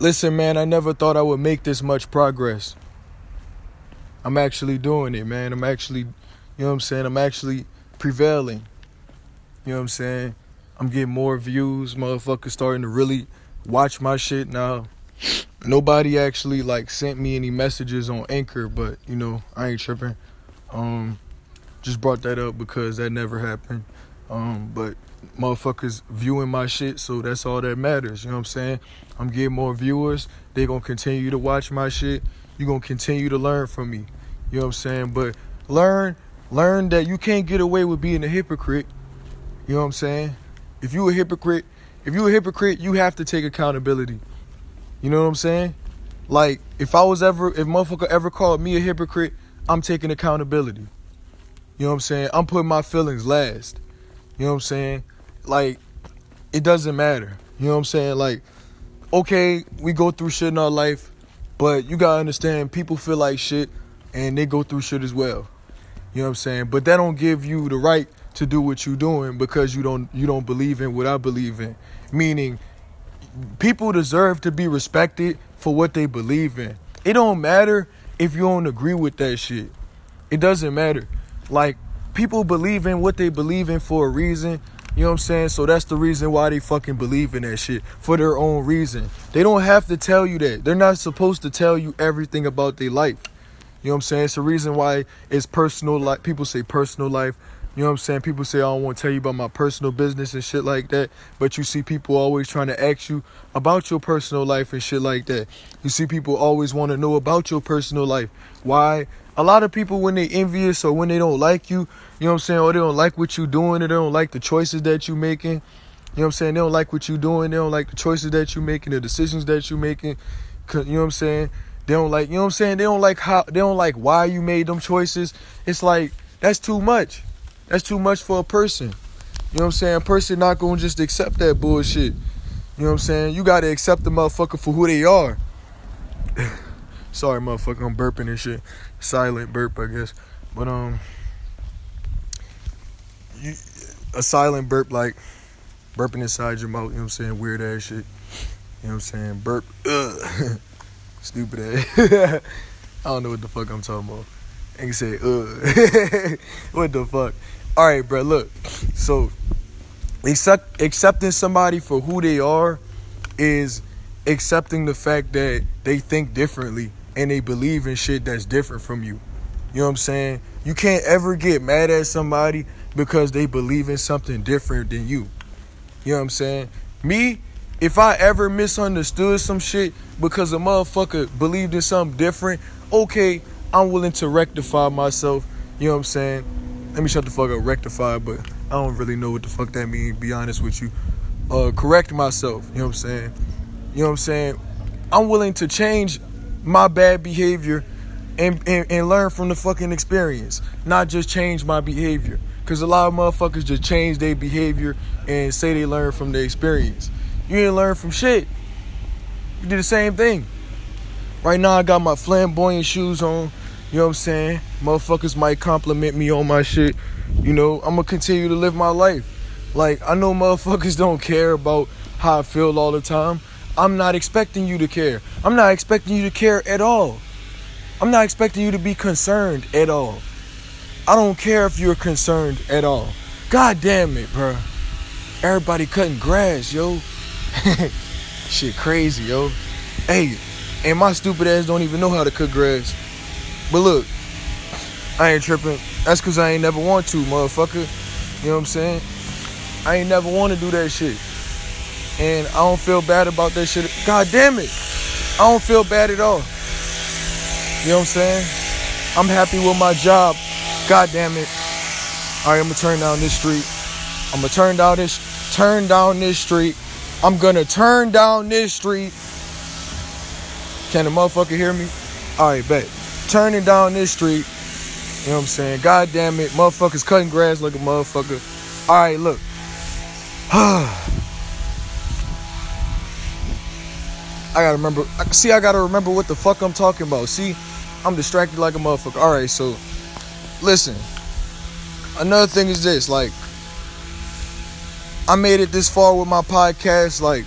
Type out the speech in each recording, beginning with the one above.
Listen, man, I never thought I would make this much progress. I'm actually doing it, man. I'm actually, you know what I'm saying? I'm actually prevailing. You know what I'm saying? I'm getting more views. Motherfuckers starting to really watch my shit now. Nobody actually like sent me any messages on Anchor, but you know, I ain't tripping. Um just brought that up because that never happened. Um, but motherfuckers viewing my shit, so that's all that matters. You know what I'm saying? I'm getting more viewers. They're gonna continue to watch my shit. You're gonna continue to learn from me. You know what I'm saying? But learn, learn that you can't get away with being a hypocrite. You know what I'm saying? If you a hypocrite, if you a hypocrite, you have to take accountability. You know what I'm saying? Like if I was ever, if motherfucker ever called me a hypocrite, I'm taking accountability. You know what I'm saying? I'm putting my feelings last. You know what I'm saying? Like, it doesn't matter. You know what I'm saying? Like, okay, we go through shit in our life, but you gotta understand people feel like shit and they go through shit as well. You know what I'm saying? But that don't give you the right to do what you're doing because you don't you don't believe in what I believe in. Meaning people deserve to be respected for what they believe in. It don't matter if you don't agree with that shit. It doesn't matter. Like people believe in what they believe in for a reason. You know what I'm saying? So that's the reason why they fucking believe in that shit for their own reason. They don't have to tell you that. They're not supposed to tell you everything about their life. You know what I'm saying? It's the reason why it's personal life. People say personal life. You know what I'm saying? People say I don't want to tell you about my personal business and shit like that. But you see people always trying to ask you about your personal life and shit like that. You see people always want to know about your personal life. Why? A lot of people when they envious or when they don't like you, you know what I'm saying, or they don't like what you're doing, or they don't like the choices that you're making. You know what I'm saying? They don't like what you're doing. They don't like the choices that you're making, the decisions that you're making. You know what I'm saying? They don't like, you know what I'm saying? They don't like how they don't like why you made them choices. It's like that's too much. That's too much for a person. You know what I'm saying? A person not gonna just accept that bullshit. You know what I'm saying? You gotta accept the motherfucker for who they are. Sorry, motherfucker, I'm burping and shit. Silent burp, I guess. But um, you, a silent burp like burping inside your mouth. You know what I'm saying? Weird ass shit. You know what I'm saying? Burp. Ugh. Stupid ass. I don't know what the fuck I'm talking about. And you say, ugh. what the fuck? All right, bro. Look, so accept accepting somebody for who they are is accepting the fact that they think differently and they believe in shit that's different from you. You know what I'm saying? You can't ever get mad at somebody because they believe in something different than you. You know what I'm saying? Me, if I ever misunderstood some shit because a motherfucker believed in something different, okay, I'm willing to rectify myself. You know what I'm saying? let me shut the fuck up, rectify, but I don't really know what the fuck that means, be honest with you. Uh, correct myself, you know what I'm saying? You know what I'm saying? I'm willing to change my bad behavior and, and, and learn from the fucking experience, not just change my behavior. Cause a lot of motherfuckers just change their behavior and say they learn from the experience. You didn't learn from shit. You did the same thing. Right now I got my flamboyant shoes on. You know what I'm saying? Motherfuckers might compliment me on my shit. You know, I'm gonna continue to live my life. Like, I know motherfuckers don't care about how I feel all the time. I'm not expecting you to care. I'm not expecting you to care at all. I'm not expecting you to be concerned at all. I don't care if you're concerned at all. God damn it, bro. Everybody cutting grass, yo. Shit crazy, yo. Hey, and my stupid ass don't even know how to cut grass. But look, I ain't tripping. That's cause I ain't never want to, motherfucker. You know what I'm saying? I ain't never want to do that shit. And I don't feel bad about that shit. God damn it. I don't feel bad at all. You know what I'm saying? I'm happy with my job. God damn it. Alright, I'm gonna turn down this street. I'm gonna turn down this turn down this street. I'm gonna turn down this street. Can the motherfucker hear me? Alright, bet turning down this street. You know what I'm saying? God damn it, motherfuckers cutting grass like a motherfucker. All right, look. I gotta remember. See, I gotta remember what the fuck I'm talking about. See, I'm distracted like a motherfucker. All right, so listen. Another thing is this, like, I made it this far with my podcast, like,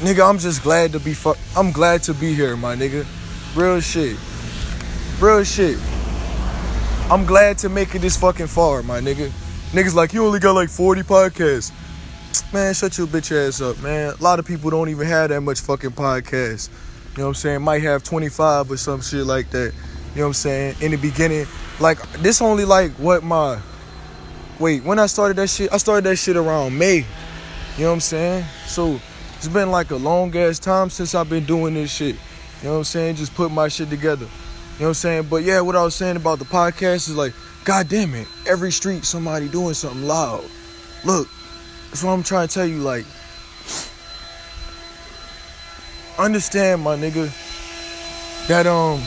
nigga, I'm just glad to be fuck. I'm glad to be here, my nigga. Real shit. Real shit. I'm glad to make it this fucking far, my nigga. Niggas like you only got like 40 podcasts. Man, shut your bitch ass up, man. A lot of people don't even have that much fucking podcast. You know what I'm saying? Might have 25 or some shit like that. You know what I'm saying? In the beginning, like this only like what my wait, when I started that shit, I started that shit around May. You know what I'm saying? So it's been like a long ass time since I've been doing this shit. You know what I'm saying? Just put my shit together. You know what I'm saying? But yeah, what I was saying about the podcast is like, god damn it, every street somebody doing something loud. Look, that's what I'm trying to tell you, like, understand my nigga that um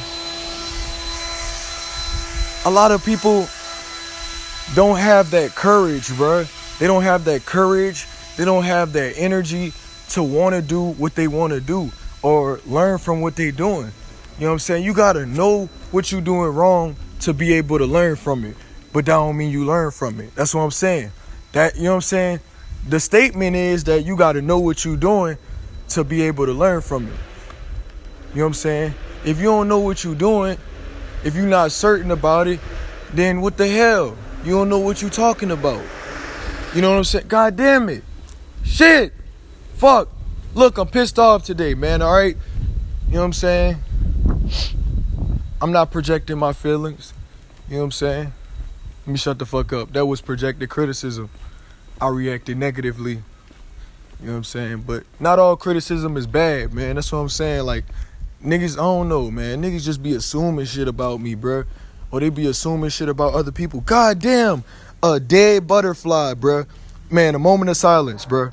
a lot of people don't have that courage, bro. They don't have that courage. They don't have that energy to want to do what they want to do or learn from what they're doing. You know what I'm saying? You gotta know what you're doing wrong to be able to learn from it. But that don't mean you learn from it. That's what I'm saying. That you know what I'm saying? The statement is that you gotta know what you're doing to be able to learn from it. You know what I'm saying? If you don't know what you're doing, if you're not certain about it, then what the hell? You don't know what you're talking about. You know what I'm saying? God damn it. Shit. Fuck. Look, I'm pissed off today, man, alright? You know what I'm saying? I'm not projecting my feelings. You know what I'm saying? Let me shut the fuck up. That was projected criticism. I reacted negatively. You know what I'm saying? But not all criticism is bad, man. That's what I'm saying. Like, niggas, I don't know, man. Niggas just be assuming shit about me, bruh. Or they be assuming shit about other people. God damn, a dead butterfly, bruh. Man, a moment of silence, bruh.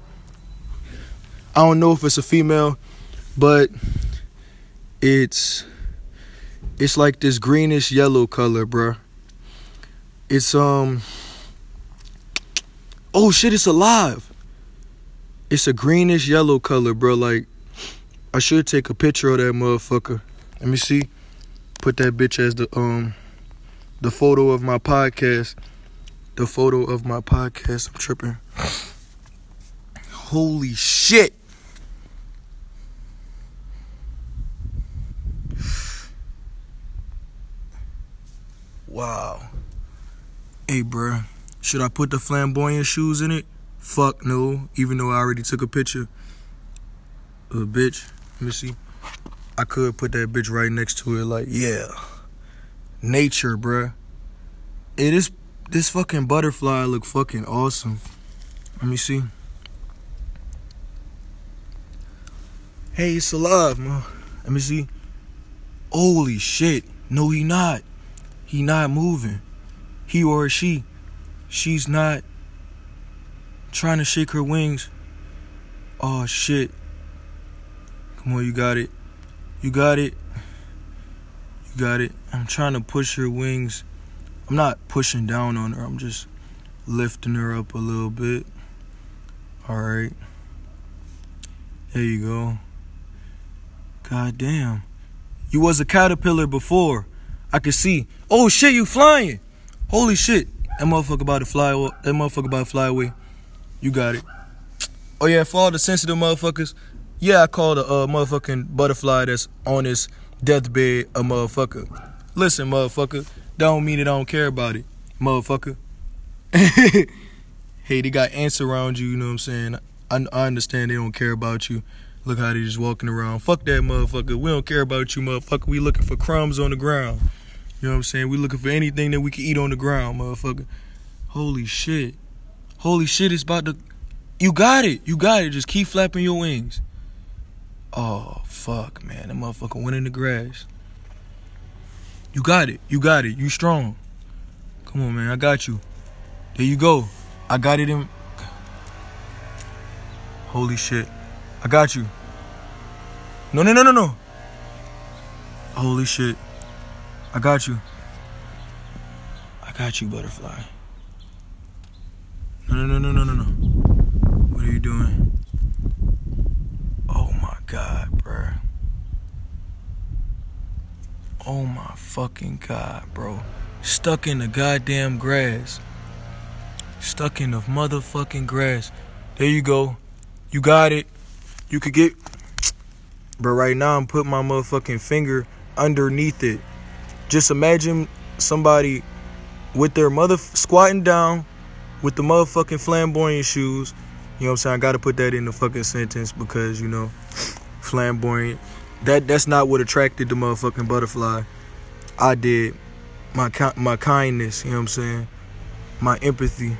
I don't know if it's a female, but it's it's like this greenish yellow color, bruh. It's um Oh shit, it's alive. It's a greenish yellow color, bro. Like I should take a picture of that motherfucker. Let me see. Put that bitch as the um the photo of my podcast. The photo of my podcast. I'm tripping. Holy shit. Wow. Hey, bruh. Should I put the flamboyant shoes in it? Fuck no. Even though I already took a picture. A uh, bitch. Let me see. I could put that bitch right next to it. Like, yeah. Nature, bruh. It is. This fucking butterfly look fucking awesome. Let me see. Hey, it's alive, man. Let me see. Holy shit. No, he not. He not moving. He or she. She's not trying to shake her wings. Oh shit. Come on, you got it. You got it. You got it. I'm trying to push her wings. I'm not pushing down on her. I'm just lifting her up a little bit. All right. There you go. God damn. You was a caterpillar before. I could see. Oh shit, you flying. Holy shit. That motherfucker about to fly that motherfucker about to fly away. You got it. Oh yeah, for all the sensitive motherfuckers, yeah, I called a uh, motherfucking butterfly that's on his deathbed a motherfucker. Listen, motherfucker, don't mean it I don't care about it, motherfucker. hey, they got ants around you, you know what I'm saying? I, I understand they don't care about you. Look how they just walking around. Fuck that motherfucker. We don't care about you, motherfucker. We looking for crumbs on the ground. You know what I'm saying? We looking for anything that we can eat on the ground, motherfucker. Holy shit. Holy shit, it's about to. You got it. You got it. Just keep flapping your wings. Oh, fuck, man. That motherfucker went in the grass. You got it. You got it. You strong. Come on, man. I got you. There you go. I got it in. Holy shit. I got you. No, no, no, no, no. Holy shit. I got you. I got you, butterfly. No, no, no, no, no, no, no. What are you doing? Oh my god, bruh. Oh my fucking god, bro. Stuck in the goddamn grass. Stuck in the motherfucking grass. There you go. You got it. You could get, but right now I'm putting my motherfucking finger underneath it. Just imagine somebody with their mother squatting down with the motherfucking flamboyant shoes. You know what I'm saying? I gotta put that in the fucking sentence because you know, flamboyant. That that's not what attracted the motherfucking butterfly. I did my my kindness. You know what I'm saying? My empathy.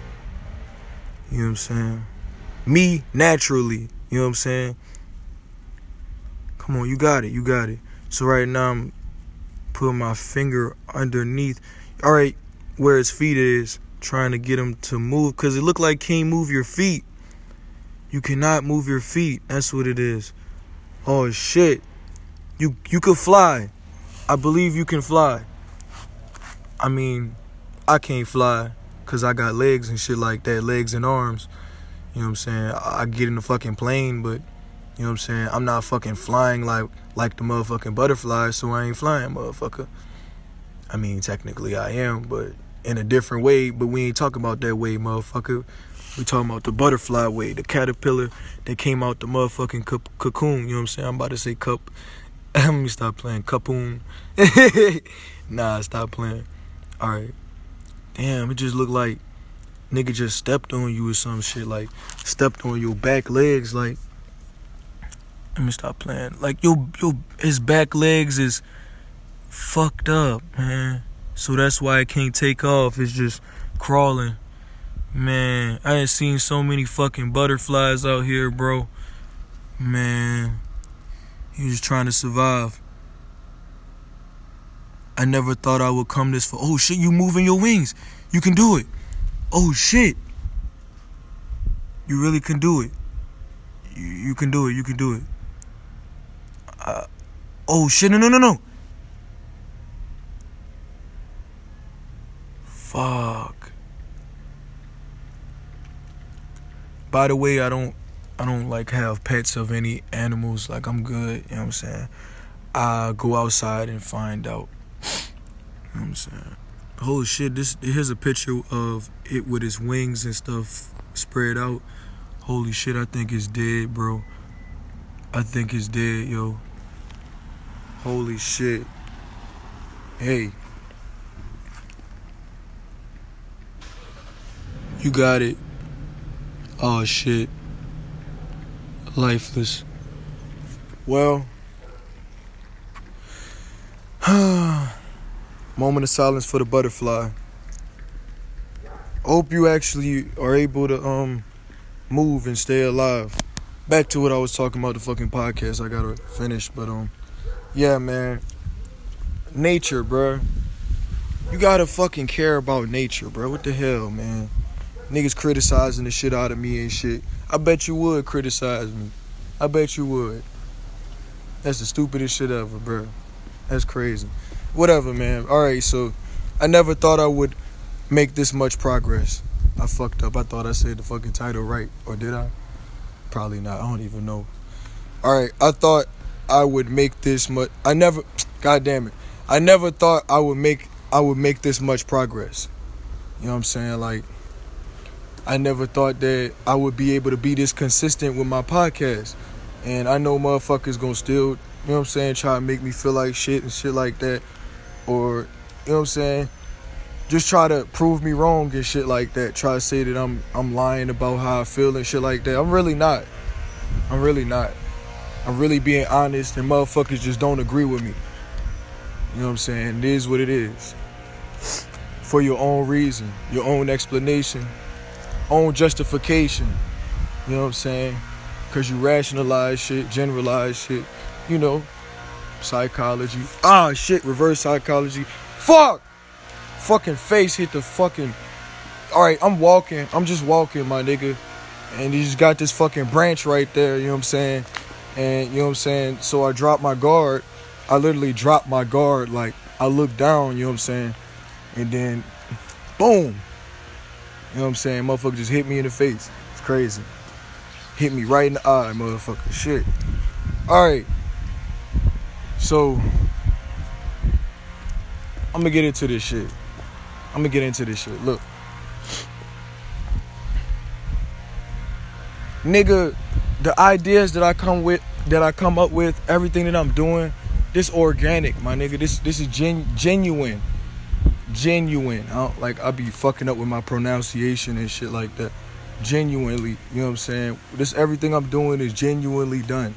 You know what I'm saying? Me naturally. You know what I'm saying? Come on, you got it. You got it. So right now I'm putting my finger underneath. All right, where his feet is, trying to get him to move because it looked like can't move your feet. You cannot move your feet. That's what it is. Oh shit. You you could fly. I believe you can fly. I mean, I can't fly cuz I got legs and shit like that, legs and arms. You know what I'm saying? I get in the fucking plane, but you know what I'm saying? I'm not fucking flying like like the motherfucking butterfly, so I ain't flying, motherfucker. I mean, technically I am, but in a different way. But we ain't talking about that way, motherfucker. We talking about the butterfly way, the caterpillar that came out the motherfucking cocoon. You know what I'm saying? I'm about to say cup. Let me stop playing cocoon. nah, stop playing. All right. Damn, it just looked like nigga just stepped on you or some shit. Like stepped on your back legs. Like let me stop playing. Like your your his back legs is fucked up, man. So that's why it can't take off. It's just crawling. Man, I ain't seen so many fucking butterflies out here, bro. Man, he was trying to survive. I never thought I would come this far. Oh shit, you moving your wings. You can do it. Oh shit. You really can do it. You, you can do it. You can do it. Uh, oh shit, no, no, no, no. Fuck. By the way, I don't I don't like have pets of any animals. Like I'm good, you know what I'm saying? I go outside and find out. You know what I'm saying? Holy shit, this here's a picture of it with its wings and stuff spread out. Holy shit, I think it's dead, bro. I think it's dead, yo. Holy shit. Hey. You got it. Oh shit. Lifeless. Well. Moment of silence for the butterfly. Hope you actually are able to um move and stay alive. Back to what I was talking about the fucking podcast. I gotta finish, but um, yeah, man. Nature, bro. You gotta fucking care about nature, bro. What the hell, man? niggas criticizing the shit out of me and shit. I bet you would criticize me. I bet you would. That's the stupidest shit ever, bro. That's crazy. Whatever, man. All right, so I never thought I would make this much progress. I fucked up. I thought I said the fucking title right, or did I? Probably not. I don't even know. All right, I thought I would make this much. I never. God damn it. I never thought I would make. I would make this much progress. You know what I'm saying? Like I never thought that I would be able to be this consistent with my podcast. And I know motherfuckers gonna still, you know what I'm saying, try to make me feel like shit and shit like that. Or, you know what I'm saying? Just try to prove me wrong and shit like that. Try to say that I'm I'm lying about how I feel and shit like that. I'm really not. I'm really not. I'm really being honest and motherfuckers just don't agree with me. You know what I'm saying? It is what it is. For your own reason, your own explanation, own justification. You know what I'm saying? Because you rationalize shit, generalize shit, you know, psychology. Ah, shit, reverse psychology. Fuck! Fucking face hit the fucking. Alright, I'm walking. I'm just walking, my nigga. And he just got this fucking branch right there, you know what I'm saying? And, you know what I'm saying? So I dropped my guard. I literally dropped my guard. Like, I looked down, you know what I'm saying? And then, boom. You know what I'm saying? Motherfucker just hit me in the face. It's crazy. Hit me right in the eye, motherfucker. Shit. Alright. So I'm gonna get into this shit. I'm gonna get into this shit. Look. Nigga, the ideas that I come with, that I come up with, everything that I'm doing, this organic, my nigga. This this is gen, genuine, genuine. I don't, like I be fucking up with my pronunciation and shit like that. Genuinely, you know what I'm saying? This everything I'm doing is genuinely done.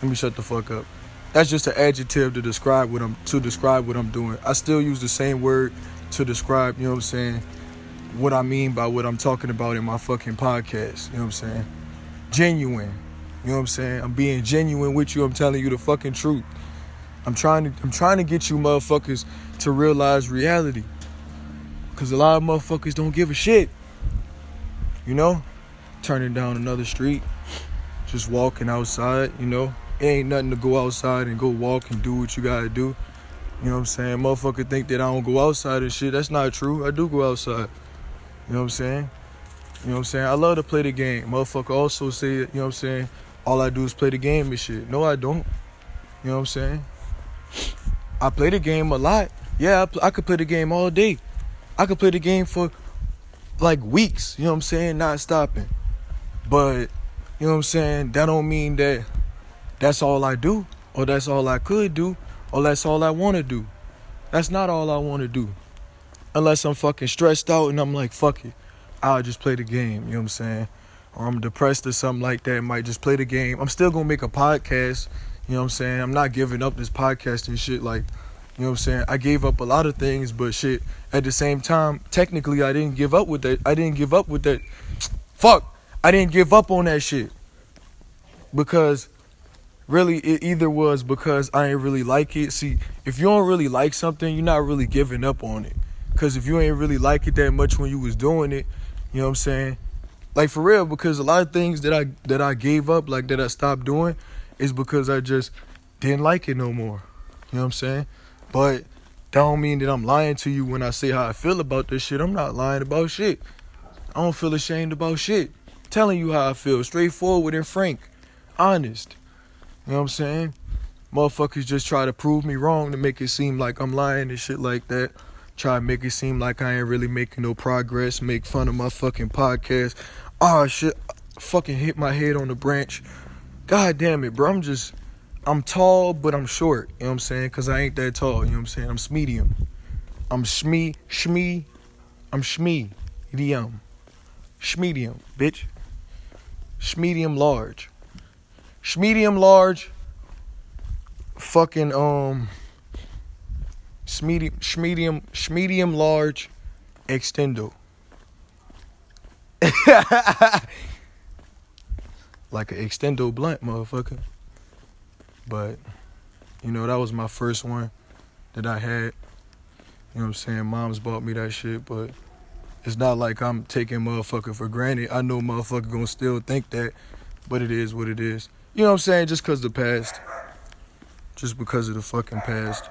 Let me shut the fuck up. That's just an adjective to describe what I'm to describe what I'm doing. I still use the same word to describe, you know what I'm saying, what I mean by what I'm talking about in my fucking podcast. You know what I'm saying? Genuine. You know what I'm saying? I'm being genuine with you. I'm telling you the fucking truth. I'm trying to I'm trying to get you motherfuckers to realize reality. Cause a lot of motherfuckers don't give a shit. You know? Turning down another street. Just walking outside, you know. It ain't nothing to go outside and go walk and do what you gotta do. You know what I'm saying? Motherfucker think that I don't go outside and shit. That's not true. I do go outside. You know what I'm saying? You know what I'm saying? I love to play the game. Motherfucker also say, you know what I'm saying? All I do is play the game and shit. No, I don't. You know what I'm saying? I play the game a lot. Yeah, I, pl- I could play the game all day. I could play the game for like weeks. You know what I'm saying? Not stopping. But you know what I'm saying? That don't mean that that's all I do, or that's all I could do, or that's all I want to do. That's not all I want to do. Unless I'm fucking stressed out and I'm like, fuck it. I'll just play the game. You know what I'm saying? Or I'm depressed or something like that. Might just play the game. I'm still gonna make a podcast. You know what I'm saying? I'm not giving up this podcast and shit. Like, you know what I'm saying? I gave up a lot of things, but shit, at the same time, technically, I didn't give up with that. I didn't give up with that. Fuck. I didn't give up on that shit. Because really, it either was because I ain't really like it. See, if you don't really like something, you're not really giving up on it. Because if you ain't really like it that much when you was doing it, you know what I'm saying? Like for real, because a lot of things that I that I gave up, like that I stopped doing, is because I just didn't like it no more. You know what I'm saying? But that don't mean that I'm lying to you when I say how I feel about this shit. I'm not lying about shit. I don't feel ashamed about shit. telling you how I feel, straightforward and frank, honest. You know what I'm saying? Motherfuckers just try to prove me wrong to make it seem like I'm lying and shit like that. Try to make it seem like I ain't really making no progress. Make fun of my fucking podcast. Oh shit, fucking hit my head on the branch. God damn it, bro. I'm just, I'm tall, but I'm short. You know what I'm saying? Cause I ain't that tall. You know what I'm saying? I'm medium. I'm shmee, shmee. I'm shmee, medium, shmedium, bitch. Shmedium large. Shmedium large. Fucking um. Schmedium, schmedium, schmedium large extendo. like an extendo blunt, motherfucker. But, you know, that was my first one that I had. You know what I'm saying? Mom's bought me that shit, but it's not like I'm taking motherfucker for granted. I know motherfucker gonna still think that, but it is what it is. You know what I'm saying? Just cause the past. Just because of the fucking past.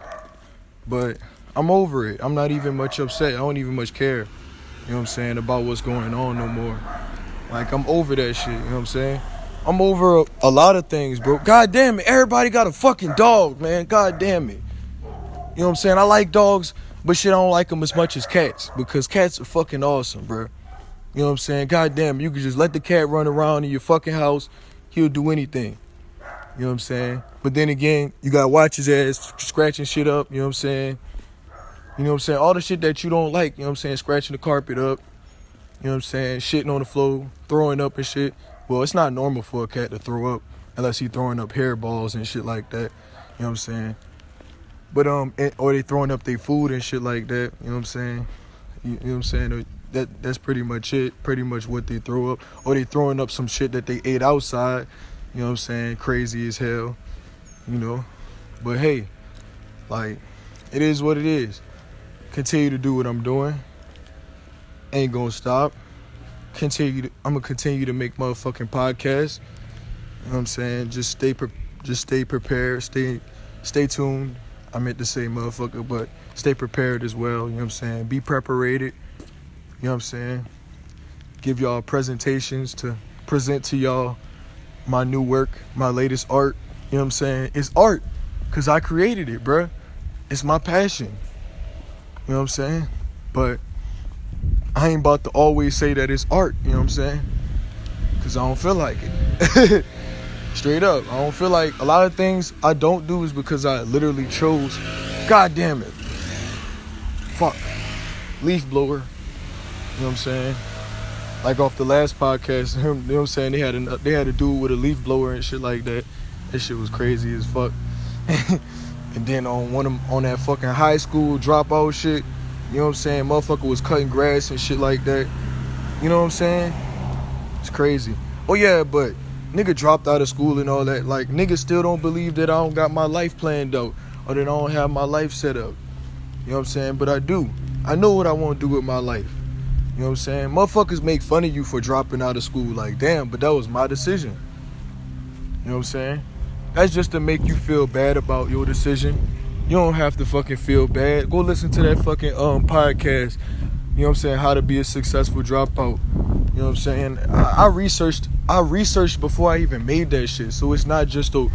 But I'm over it. I'm not even much upset. I don't even much care. You know what I'm saying? About what's going on no more. Like I'm over that shit. You know what I'm saying? I'm over a, a lot of things, bro. God damn it. Everybody got a fucking dog, man. God damn it. You know what I'm saying? I like dogs, but shit, I don't like them as much as cats because cats are fucking awesome, bro. You know what I'm saying? God damn, you can just let the cat run around in your fucking house. He'll do anything. You know what I'm saying? But then again, you gotta watch his ass scratching shit up, you know what I'm saying? You know what I'm saying? All the shit that you don't like, you know what I'm saying? Scratching the carpet up, you know what I'm saying? Shitting on the floor, throwing up and shit. Well, it's not normal for a cat to throw up unless he throwing up hairballs and shit like that. You know what I'm saying? But um, or they throwing up their food and shit like that. You know what I'm saying? You, you know what I'm saying? That that's pretty much it. Pretty much what they throw up, or they throwing up some shit that they ate outside. You know what I'm saying? Crazy as hell. You know? But hey, like, it is what it is. Continue to do what I'm doing. Ain't gonna stop. Continue to, I'm gonna continue to make motherfucking podcasts. You know what I'm saying? Just stay pre- just stay prepared, stay stay tuned. I meant to say motherfucker, but stay prepared as well, you know what I'm saying? Be preparated. You know what I'm saying? Give y'all presentations to present to y'all my new work, my latest art. You know what I'm saying? It's art because I created it, bruh. It's my passion. You know what I'm saying? But I ain't about to always say that it's art, you know what I'm saying? Because I don't feel like it. Straight up. I don't feel like a lot of things I don't do is because I literally chose. God damn it. Fuck. Leaf blower. You know what I'm saying? Like off the last podcast, you know what I'm saying? They had a they had a dude with a leaf blower and shit like that. That shit was crazy as fuck. and then on one of, on that fucking high school dropout shit, you know what I'm saying? Motherfucker was cutting grass and shit like that. You know what I'm saying? It's crazy. Oh yeah, but nigga dropped out of school and all that. Like niggas still don't believe that I don't got my life planned out or that I don't have my life set up. You know what I'm saying? But I do. I know what I want to do with my life. You know what I'm saying? Motherfuckers make fun of you for dropping out of school. Like, damn, but that was my decision. You know what I'm saying? That's just to make you feel bad about your decision. You don't have to fucking feel bad. Go listen to that fucking um podcast. You know what I'm saying? How to be a successful dropout. You know what I'm saying? I, I researched I researched before I even made that shit. So it's not just a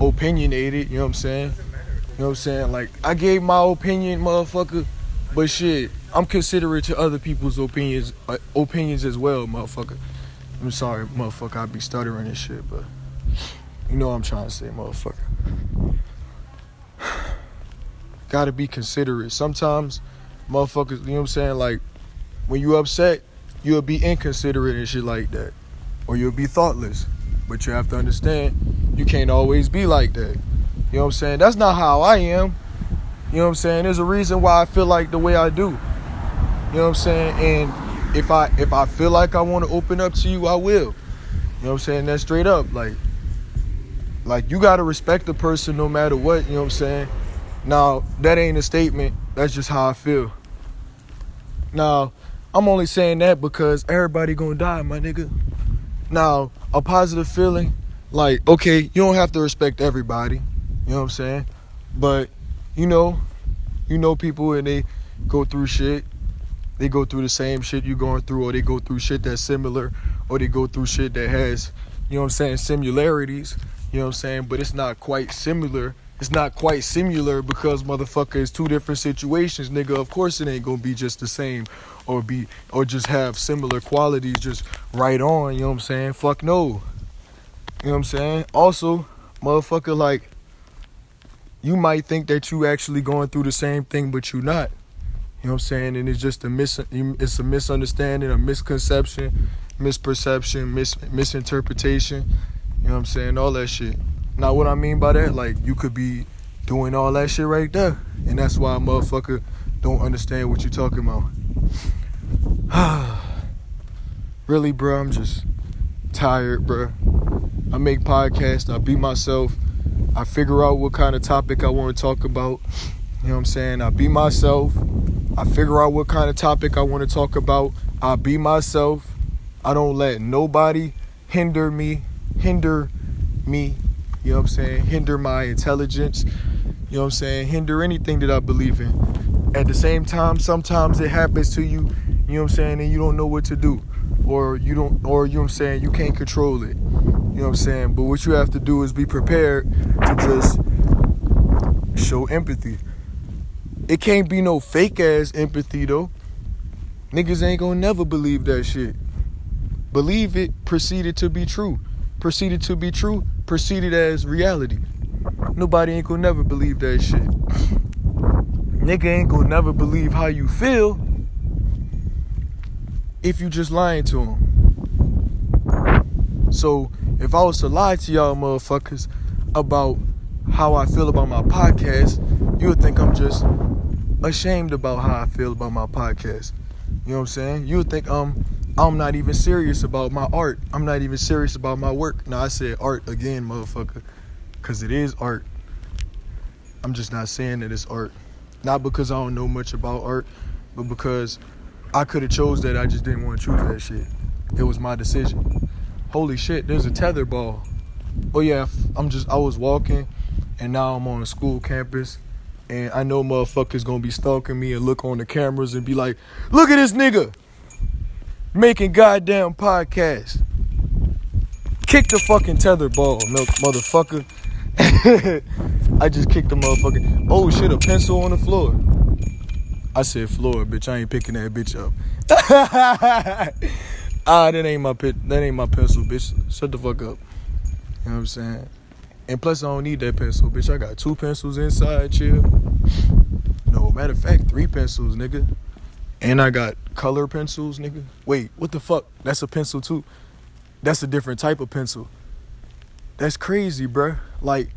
opinionated, you know what I'm saying? You know what I'm saying? Like I gave my opinion, motherfucker, but shit, I'm considerate to other people's opinions uh, opinions as well, motherfucker. I'm sorry, motherfucker, I be stuttering and shit, but you know what I'm trying to say, motherfucker. Gotta be considerate. Sometimes, motherfuckers, you know what I'm saying? Like, when you upset, you'll be inconsiderate and shit like that. Or you'll be thoughtless. But you have to understand, you can't always be like that. You know what I'm saying? That's not how I am. You know what I'm saying? There's a reason why I feel like the way I do. You know what I'm saying? And if I if I feel like I want to open up to you, I will. You know what I'm saying? That's straight up. Like like you gotta respect the person no matter what, you know what I'm saying? Now, that ain't a statement. That's just how I feel. Now, I'm only saying that because everybody gonna die, my nigga. Now, a positive feeling, like, okay, you don't have to respect everybody. You know what I'm saying? But, you know, you know people and they go through shit they go through the same shit you going through or they go through shit that's similar or they go through shit that has you know what i'm saying similarities you know what i'm saying? But it's not quite similar. It's not quite similar because motherfucker is two different situations nigga. Of course it ain't gonna be just the same or be or just have similar qualities just right on you know what i'm saying? Fuck no. You know what i'm saying? Also motherfucker like you might think that you actually going through the same thing but you not you know what I'm saying? And it's just a mis it's a misunderstanding, a misconception, misperception, mis misinterpretation. You know what I'm saying? All that shit. Now what I mean by that, like you could be doing all that shit right there. And that's why a motherfucker don't understand what you're talking about. really, bro, I'm just tired, bro. I make podcasts, I be myself. I figure out what kind of topic I want to talk about. You know what I'm saying? I be myself. I figure out what kind of topic I want to talk about. I be myself. I don't let nobody hinder me, hinder me, you know what I'm saying? Hinder my intelligence, you know what I'm saying? Hinder anything that I believe in. At the same time, sometimes it happens to you, you know what I'm saying, and you don't know what to do. Or you don't or you know what I'm saying, you can't control it. You know what I'm saying? But what you have to do is be prepared to just show empathy. It can't be no fake ass empathy though. Niggas ain't gonna never believe that shit. Believe it, proceeded to be true. Proceeded to be true, proceeded as reality. Nobody ain't gonna never believe that shit. Nigga ain't gonna never believe how you feel if you just lying to him. So if I was to lie to y'all motherfuckers about how I feel about my podcast, you would think I'm just ashamed about how I feel about my podcast. You know what I'm saying? You would think um I'm not even serious about my art. I'm not even serious about my work. Now I said art again, motherfucker, cause it is art. I'm just not saying that it's art. Not because I don't know much about art, but because I could have chose that. I just didn't want to choose that shit. It was my decision. Holy shit, there's a tether ball. Oh yeah, I'm just I was walking and now I'm on a school campus and I know motherfuckers gonna be stalking me and look on the cameras and be like, look at this nigga making goddamn podcasts. Kick the fucking tether ball, milk motherfucker. I just kicked the motherfucker. Oh shit, a pencil on the floor. I said floor, bitch. I ain't picking that bitch up. Ah, that ain't my pit. That ain't my pencil, bitch. Shut the fuck up. You know what I'm saying? And plus, I don't need that pencil, bitch. I got two pencils inside, chill. No, matter of fact, three pencils, nigga. And I got color pencils, nigga. Wait, what the fuck? That's a pencil too. That's a different type of pencil. That's crazy, bruh. Like,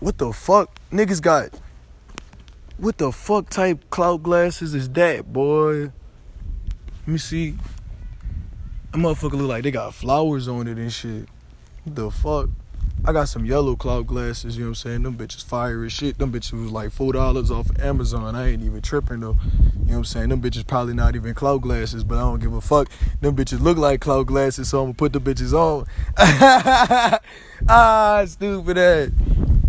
what the fuck? Niggas got. What the fuck type cloud glasses is that, boy? Let me see. A motherfucker look like they got flowers on it and shit. What the fuck? I got some yellow cloud glasses, you know what I'm saying? Them bitches fire as shit. Them bitches was like four dollars off of Amazon. I ain't even tripping though. You know what I'm saying? Them bitches probably not even cloud glasses, but I don't give a fuck. Them bitches look like cloud glasses, so I'm gonna put the bitches on. ah, stupid ass.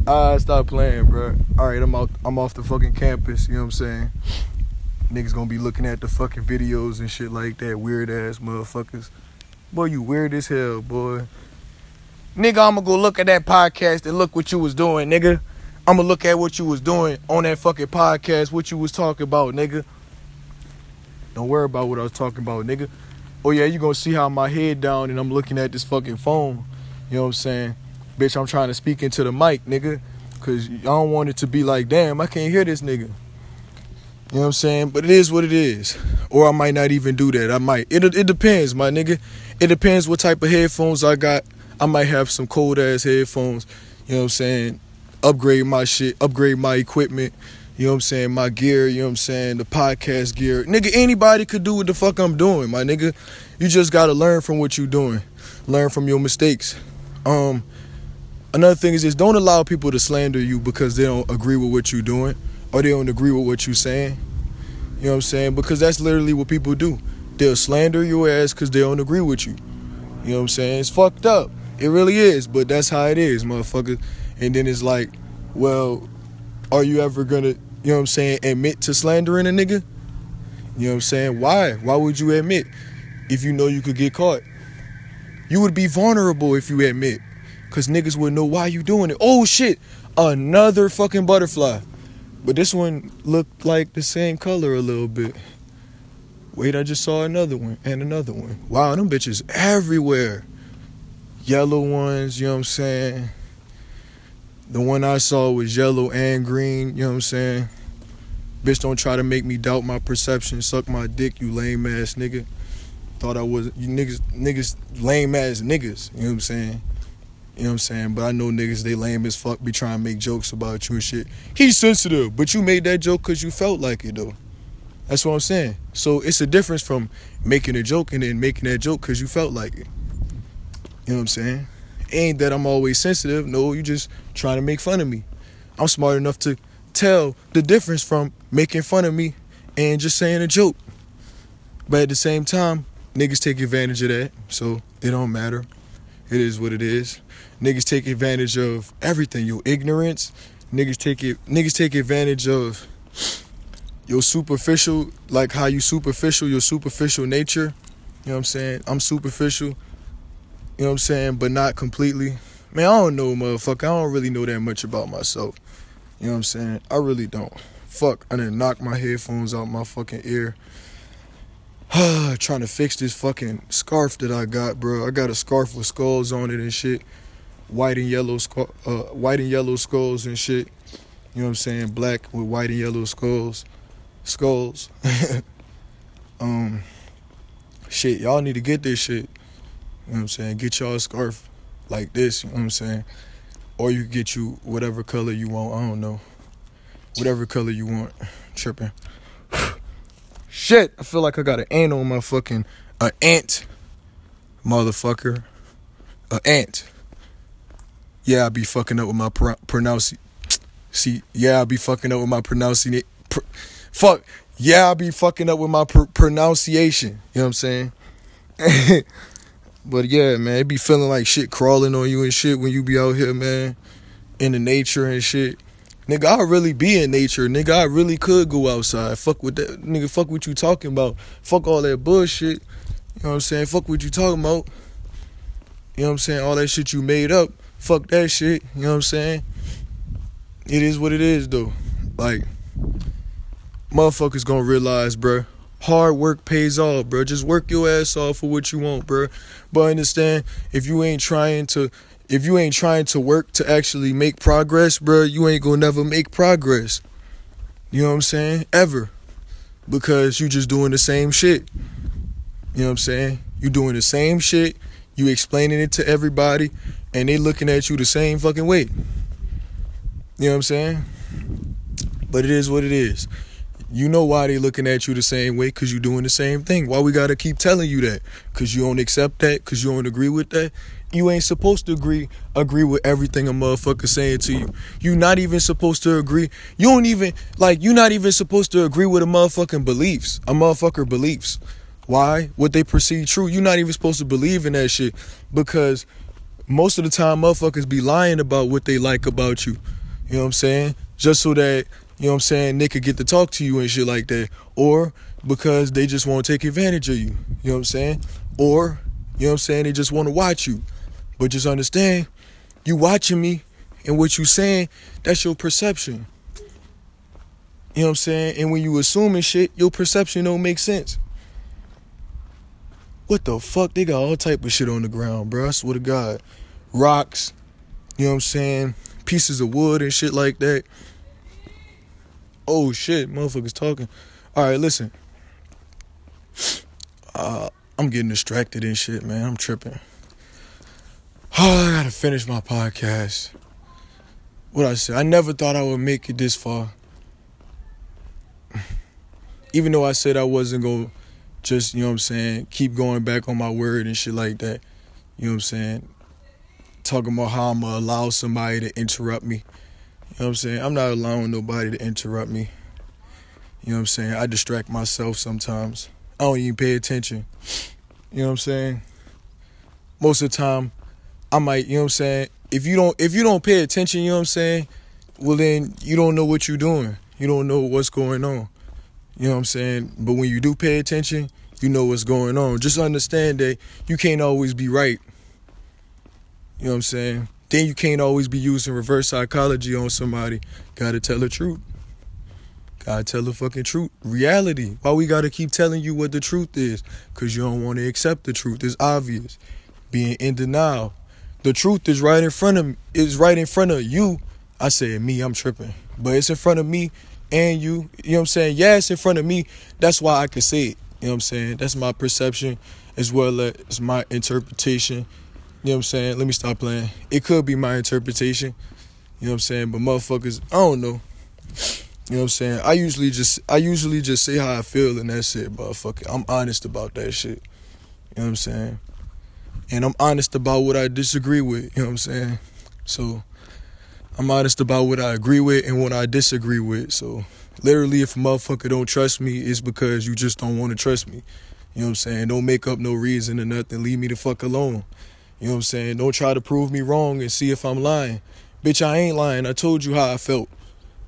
Ah, stop playing, bro. Alright, I'm out I'm off the fucking campus, you know what I'm saying? Niggas gonna be looking at the fucking videos and shit like that, weird ass motherfuckers. Boy, you weird as hell, boy. Nigga, I'ma go look at that podcast and look what you was doing, nigga. I'ma look at what you was doing on that fucking podcast, what you was talking about, nigga. Don't worry about what I was talking about, nigga. Oh yeah, you gonna see how my head down and I'm looking at this fucking phone. You know what I'm saying? Bitch, I'm trying to speak into the mic, nigga. Cause I don't want it to be like, damn, I can't hear this nigga. You know what I'm saying? But it is what it is. Or I might not even do that. I might. It it depends, my nigga. It depends what type of headphones I got. I might have some cold ass headphones. You know what I'm saying? Upgrade my shit, upgrade my equipment. You know what I'm saying? My gear, you know what I'm saying? The podcast gear. Nigga, anybody could do what the fuck I'm doing, my nigga. You just gotta learn from what you're doing. Learn from your mistakes. Um another thing is just don't allow people to slander you because they don't agree with what you're doing or they don't agree with what you're saying. You know what I'm saying? Because that's literally what people do. They'll slander your ass because they don't agree with you. You know what I'm saying? It's fucked up. It really is, but that's how it is, motherfucker. And then it's like, well, are you ever gonna, you know what I'm saying, admit to slandering a nigga? You know what I'm saying? Why? Why would you admit if you know you could get caught? You would be vulnerable if you admit. Cause niggas would know why you doing it. Oh shit, another fucking butterfly. But this one looked like the same color a little bit. Wait, I just saw another one and another one. Wow, them bitches everywhere yellow ones, you know what I'm saying? The one I saw was yellow and green, you know what I'm saying? Bitch, don't try to make me doubt my perception. Suck my dick, you lame ass nigga. Thought I was you niggas niggas lame ass niggas, you know what I'm saying? You know what I'm saying? But I know niggas they lame as fuck be trying to make jokes about you and shit. He's sensitive, but you made that joke cause you felt like it though. That's what I'm saying. So it's a difference from making a joke and then making that joke cause you felt like it. You know what I'm saying? Ain't that I'm always sensitive. No, you just trying to make fun of me. I'm smart enough to tell the difference from making fun of me and just saying a joke. But at the same time, niggas take advantage of that, so it don't matter. It is what it is. Niggas take advantage of everything. Your ignorance. Niggas take it. Niggas take advantage of your superficial, like how you superficial, your superficial nature. You know what I'm saying? I'm superficial. You know what I'm saying? But not completely. Man, I don't know, motherfucker. I don't really know that much about myself. You know what I'm saying? I really don't. Fuck, I didn't knock my headphones out my fucking ear. Trying to fix this fucking scarf that I got, bro. I got a scarf with skulls on it and shit. White and yellow skull, uh, white and yellow skulls and shit. You know what I'm saying? Black with white and yellow skulls. Skulls. um shit, y'all need to get this shit. You know what I'm saying? Get y'all a scarf like this, you know what I'm saying? Or you get you whatever color you want, I don't know. Whatever color you want. Tripping. Shit, I feel like I got an ant on my fucking an ant. Motherfucker. An ant. Yeah, I be fucking up with my pro- pronouncing. See, yeah, I be fucking up with my pronouncing it. Pr- fuck. Yeah, I be fucking up with my pr- pronunciation. You know what I'm saying? But yeah, man, it be feeling like shit crawling on you and shit when you be out here, man, in the nature and shit. Nigga, I really be in nature. Nigga, I really could go outside. Fuck with that. Nigga, fuck what you talking about. Fuck all that bullshit. You know what I'm saying? Fuck what you talking about. You know what I'm saying? All that shit you made up. Fuck that shit. You know what I'm saying? It is what it is, though. Like, motherfuckers gonna realize, bruh, hard work pays off, bro. Just work your ass off for what you want, bro. But understand if you ain't trying to if you ain't trying to work to actually make progress, bro, you ain't gonna never make progress. You know what I'm saying? Ever. Because you just doing the same shit. You know what I'm saying? You doing the same shit, you explaining it to everybody, and they looking at you the same fucking way. You know what I'm saying? But it is what it is. You know why they looking at you the same way? Cause you're doing the same thing. Why we gotta keep telling you that? Cause you don't accept that? Cause you don't agree with that? You ain't supposed to agree agree with everything a motherfucker saying to you. You not even supposed to agree. You don't even like You're not even supposed to agree with a motherfucking beliefs. A motherfucker beliefs. Why? What they perceive true. You're not even supposed to believe in that shit. Because most of the time motherfuckers be lying about what they like about you. You know what I'm saying? Just so that, you know what I'm saying, they could get to talk to you and shit like that. Or because they just want to take advantage of you. You know what I'm saying? Or, you know what I'm saying, they just want to watch you. But just understand, you watching me and what you saying, that's your perception. You know what I'm saying? And when you assuming shit, your perception don't make sense. What the fuck? They got all type of shit on the ground, bro. I swear to God. Rocks, you know what I'm saying? Pieces of wood and shit like that. Oh shit, motherfuckers talking. Alright, listen. Uh, I'm getting distracted and shit, man. I'm tripping. Oh, I gotta finish my podcast. What I said, I never thought I would make it this far. Even though I said I wasn't gonna just, you know what I'm saying, keep going back on my word and shit like that. You know what I'm saying? Talking about how I'm gonna allow somebody to interrupt me. You know what I'm saying? I'm not allowing nobody to interrupt me. You know what I'm saying? I distract myself sometimes. I don't even pay attention. You know what I'm saying? Most of the time, I might, you know what I'm saying? If you don't if you don't pay attention, you know what I'm saying? Well then you don't know what you're doing. You don't know what's going on. You know what I'm saying? But when you do pay attention, you know what's going on. Just understand that you can't always be right. You know what I'm saying? Then you can't always be using reverse psychology on somebody. Gotta tell the truth. Gotta tell the fucking truth. Reality. Why we gotta keep telling you what the truth is? Cause you don't want to accept the truth. It's obvious. Being in denial. The truth is right in front of is right in front of you. I said me, I'm tripping. But it's in front of me and you. You know what I'm saying? Yeah, it's in front of me. That's why I can say it. You know what I'm saying? That's my perception as well as my interpretation. You know what I'm saying? Let me stop playing. It could be my interpretation. You know what I'm saying? But motherfuckers, I don't know. You know what I'm saying? I usually just I usually just say how I feel and that's it, motherfucker. I'm honest about that shit. You know what I'm saying? And I'm honest about what I disagree with, you know what I'm saying? So I'm honest about what I agree with and what I disagree with. So literally, if a motherfucker don't trust me, it's because you just don't want to trust me. You know what I'm saying? Don't make up no reason or nothing. Leave me the fuck alone. You know what I'm saying? Don't try to prove me wrong and see if I'm lying. Bitch, I ain't lying. I told you how I felt.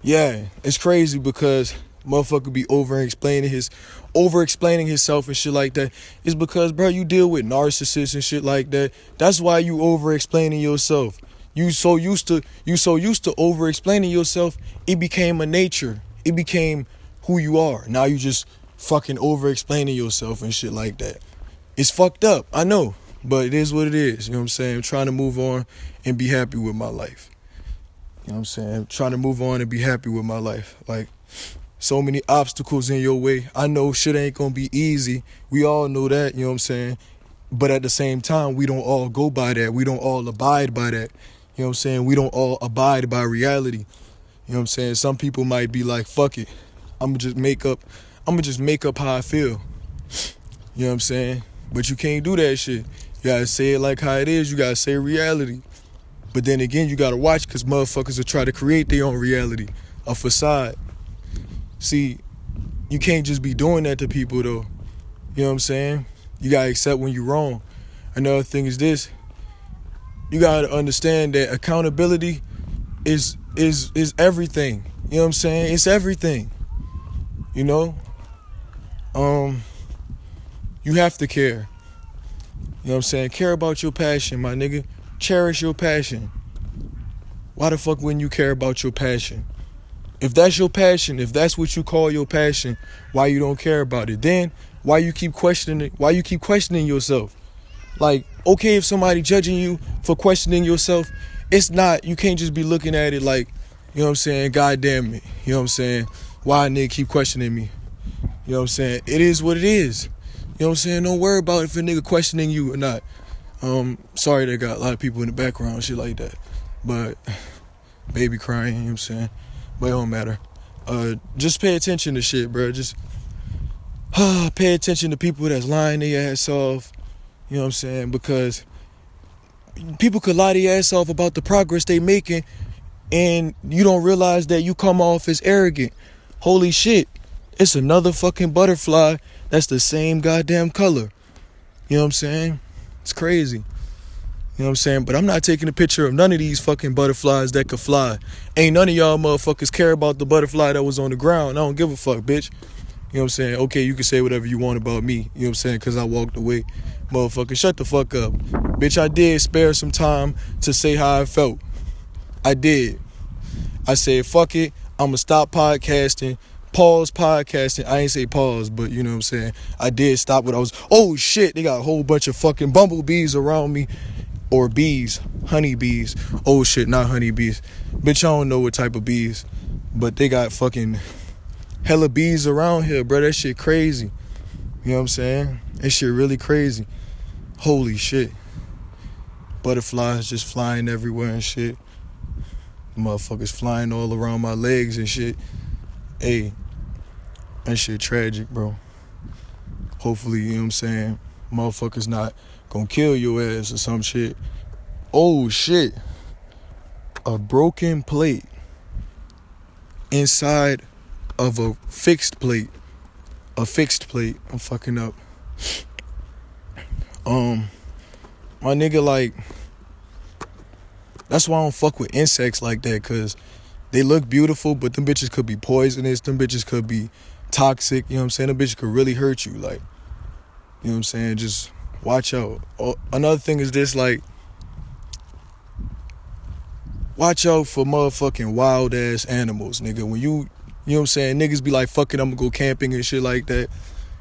Yeah, it's crazy because motherfucker be over explaining his over explaining himself and shit like that. It's because, bro, you deal with narcissists and shit like that. That's why you over explaining yourself. You so used to you so used to over explaining yourself, it became a nature. It became who you are. Now you just fucking over explaining yourself and shit like that. It's fucked up. I know. But it is what it is. You know what I'm saying? I'm trying to move on and be happy with my life. You know what I'm saying? I'm trying to move on and be happy with my life. Like so many obstacles in your way. I know shit ain't gonna be easy. We all know that, you know what I'm saying? But at the same time, we don't all go by that. We don't all abide by that. You know what I'm saying? We don't all abide by reality. You know what I'm saying? Some people might be like, fuck it. I'm gonna just make up I'm gonna just make up how I feel. You know what I'm saying? But you can't do that shit. You gotta say it like how it is. You gotta say reality. But then again, you gotta watch because motherfuckers will try to create their own reality, a facade. See, you can't just be doing that to people though. You know what I'm saying? You gotta accept when you're wrong. Another thing is this you gotta understand that accountability is is is everything. You know what I'm saying? It's everything. You know? Um you have to care. You know what I'm saying? Care about your passion, my nigga. Cherish your passion. Why the fuck wouldn't you care about your passion? If that's your passion, if that's what you call your passion, why you don't care about it? Then why you keep questioning why you keep questioning yourself? Like, okay, if somebody judging you for questioning yourself, it's not you can't just be looking at it like, you know what I'm saying, God damn it. You know what I'm saying? Why nigga keep questioning me? You know what I'm saying? It is what it is. You know what I'm saying? Don't worry about if a nigga questioning you or not. Um, sorry they got a lot of people in the background, shit like that. But baby crying, you know what I'm saying? But it don't matter. Uh, just pay attention to shit, bro. Just uh, pay attention to people that's lying their ass off. You know what I'm saying? Because people could lie their ass off about the progress they making, and you don't realize that you come off as arrogant. Holy shit! It's another fucking butterfly that's the same goddamn color. You know what I'm saying? It's crazy. You know what I'm saying? But I'm not taking a picture of none of these fucking butterflies that could fly. Ain't none of y'all motherfuckers care about the butterfly that was on the ground. I don't give a fuck, bitch. You know what I'm saying? Okay, you can say whatever you want about me. You know what I'm saying? Because I walked away. Motherfucker, shut the fuck up. Bitch, I did spare some time to say how I felt. I did. I said, fuck it. I'm going to stop podcasting. Pause podcasting. I ain't say pause, but you know what I'm saying? I did stop what I was. Oh shit, they got a whole bunch of fucking bumblebees around me or bees, honeybees. Oh shit, not honeybees. Bitch, I don't know what type of bees, but they got fucking hella bees around here, bro. That shit crazy. You know what I'm saying? That shit really crazy. Holy shit. Butterflies just flying everywhere and shit. Motherfuckers flying all around my legs and shit. Hey, that shit tragic, bro. Hopefully, you know what I'm saying? Motherfuckers not gonna kill your ass or some shit. Oh shit. A broken plate inside of a fixed plate. A fixed plate. I'm fucking up. Um my nigga like that's why I don't fuck with insects like that cuz they look beautiful, but them bitches could be poisonous. Them bitches could be toxic. You know what I'm saying? A bitch could really hurt you. Like, you know what I'm saying? Just watch out. Oh, another thing is this like watch out for motherfucking wild ass animals, nigga. When you you know what I'm saying, niggas be like fucking I'm gonna go camping and shit like that.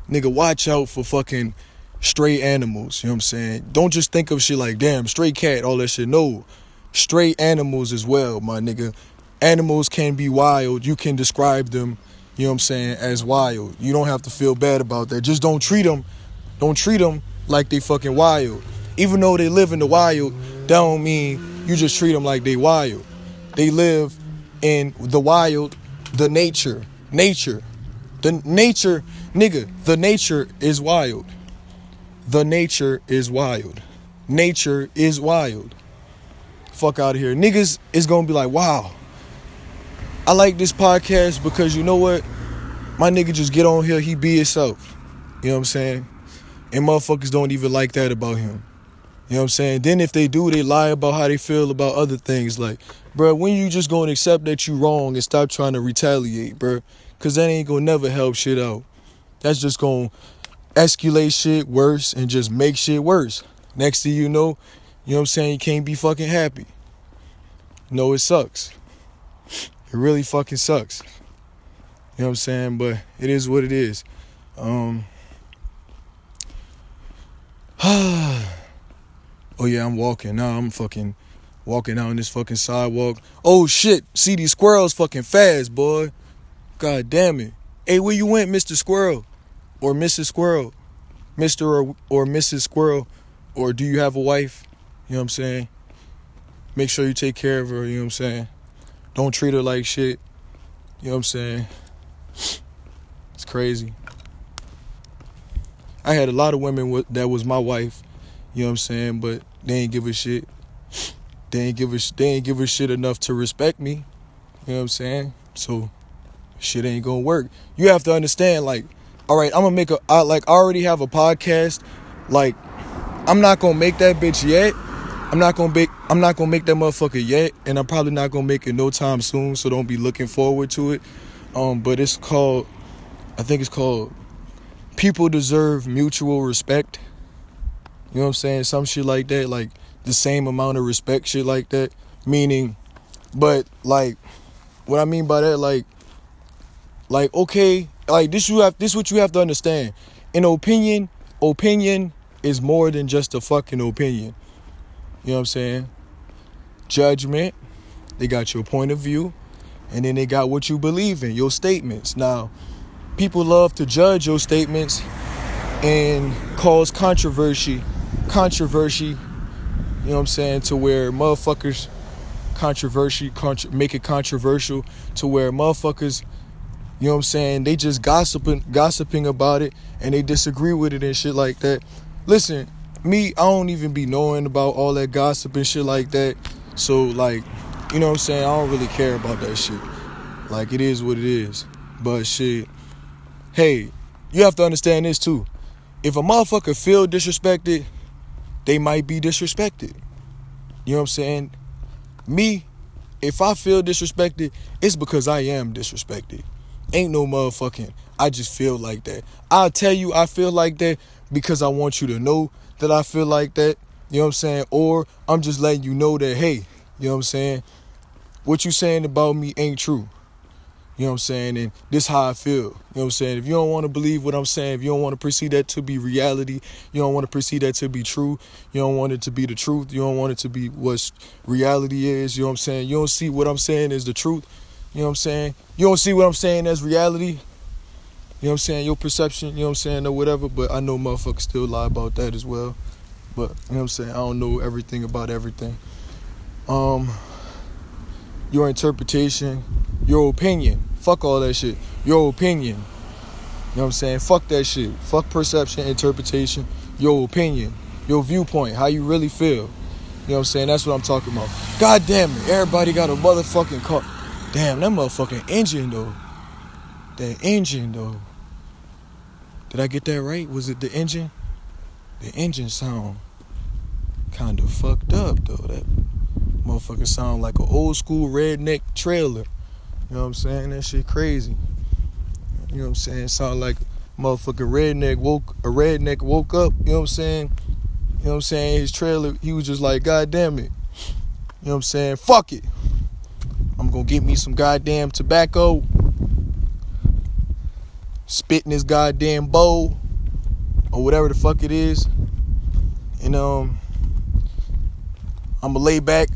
Nigga, watch out for fucking stray animals, you know what I'm saying? Don't just think of shit like damn, stray cat, all that shit. No. Stray animals as well, my nigga. Animals can be wild. You can describe them, you know what I'm saying, as wild. You don't have to feel bad about that. Just don't treat them don't treat them like they fucking wild. Even though they live in the wild, that don't mean you just treat them like they wild. They live in the wild, the nature, nature. The nature, nigga, the nature is wild. The nature is wild. Nature is wild. Fuck out of here. Niggas is gonna be like, wow. I like this podcast because you know what? My nigga just get on here, he be himself. You know what I'm saying? And motherfuckers don't even like that about him. You know what I'm saying? Then if they do, they lie about how they feel about other things. Like, bro, when you just gonna accept that you wrong and stop trying to retaliate, bro? Cause that ain't gonna never help shit out. That's just gonna escalate shit worse and just make shit worse. Next thing you know, you know what I'm saying, you can't be fucking happy. No, it sucks. It really fucking sucks. You know what I'm saying? But it is what it is. Um oh yeah, I'm walking. Now I'm fucking walking out on this fucking sidewalk. Oh shit, see these squirrels fucking fast, boy. God damn it. Hey, where you went, Mr. Squirrel? Or Mrs. Squirrel? Mr. or, or Mrs. Squirrel? Or do you have a wife? You know what I'm saying? Make sure you take care of her, you know what I'm saying? Don't treat her like shit. You know what I'm saying? It's crazy. I had a lot of women that was my wife, you know what I'm saying, but they ain't give a shit. They ain't give a they ain't give a shit enough to respect me. You know what I'm saying? So shit ain't gonna work. You have to understand, like, all right, I'm gonna make a I like I already have a podcast. Like, I'm not gonna make that bitch yet. I'm not gonna make I'm not gonna make that motherfucker yet, and I'm probably not gonna make it no time soon. So don't be looking forward to it. Um, but it's called, I think it's called people deserve mutual respect. You know what I'm saying? Some shit like that, like the same amount of respect, shit like that. Meaning, but like, what I mean by that, like, like okay, like this you have this what you have to understand. An opinion, opinion is more than just a fucking opinion. You know what I'm saying? Judgment, they got your point of view, and then they got what you believe in, your statements. Now, people love to judge your statements and cause controversy, controversy, you know what I'm saying, to where motherfuckers controversy, make it controversial to where motherfuckers, you know what I'm saying, they just gossiping gossiping about it and they disagree with it and shit like that. Listen, me, I don't even be knowing about all that gossip and shit like that. So like, you know what I'm saying, I don't really care about that shit. Like it is what it is. But shit, hey, you have to understand this too. If a motherfucker feel disrespected, they might be disrespected. You know what I'm saying? Me, if I feel disrespected, it's because I am disrespected. Ain't no motherfucking, I just feel like that. I'll tell you I feel like that because I want you to know that I feel like that. You know what I'm saying? Or I'm just letting you know that, hey, you know what I'm saying? What you saying about me ain't true. You know what I'm saying? And this how I feel. You know what I'm saying? If you don't want to believe what I'm saying, if you don't want to perceive that to be reality, you don't want to perceive that to be true, you don't want it to be the truth, you don't want it to be what reality is, you know what I'm saying? You don't see what I'm saying as the truth, you know what I'm saying? You don't see what I'm saying as reality, you know what I'm saying? Your perception, you know what I'm saying, or whatever, but I know motherfuckers still lie about that as well. But, you know what I'm saying? I don't know everything about everything. Um, your interpretation, your opinion. Fuck all that shit. Your opinion. You know what I'm saying? Fuck that shit. Fuck perception, interpretation, your opinion, your viewpoint, how you really feel. You know what I'm saying? That's what I'm talking about. God damn it. Everybody got a motherfucking car. Damn, that motherfucking engine though. That engine though. Did I get that right? Was it the engine? The engine sound kind of fucked up though. That motherfucker sound like an old school redneck trailer. You know what I'm saying? That shit crazy. You know what I'm saying? Sound like motherfucker redneck woke a redneck woke up, you know what I'm saying? You know what I'm saying? His trailer, he was just like, God damn it. You know what I'm saying? Fuck it. I'm gonna get me some goddamn tobacco. Spit in this goddamn bowl. Or whatever the fuck it is. And um I'm gonna lay back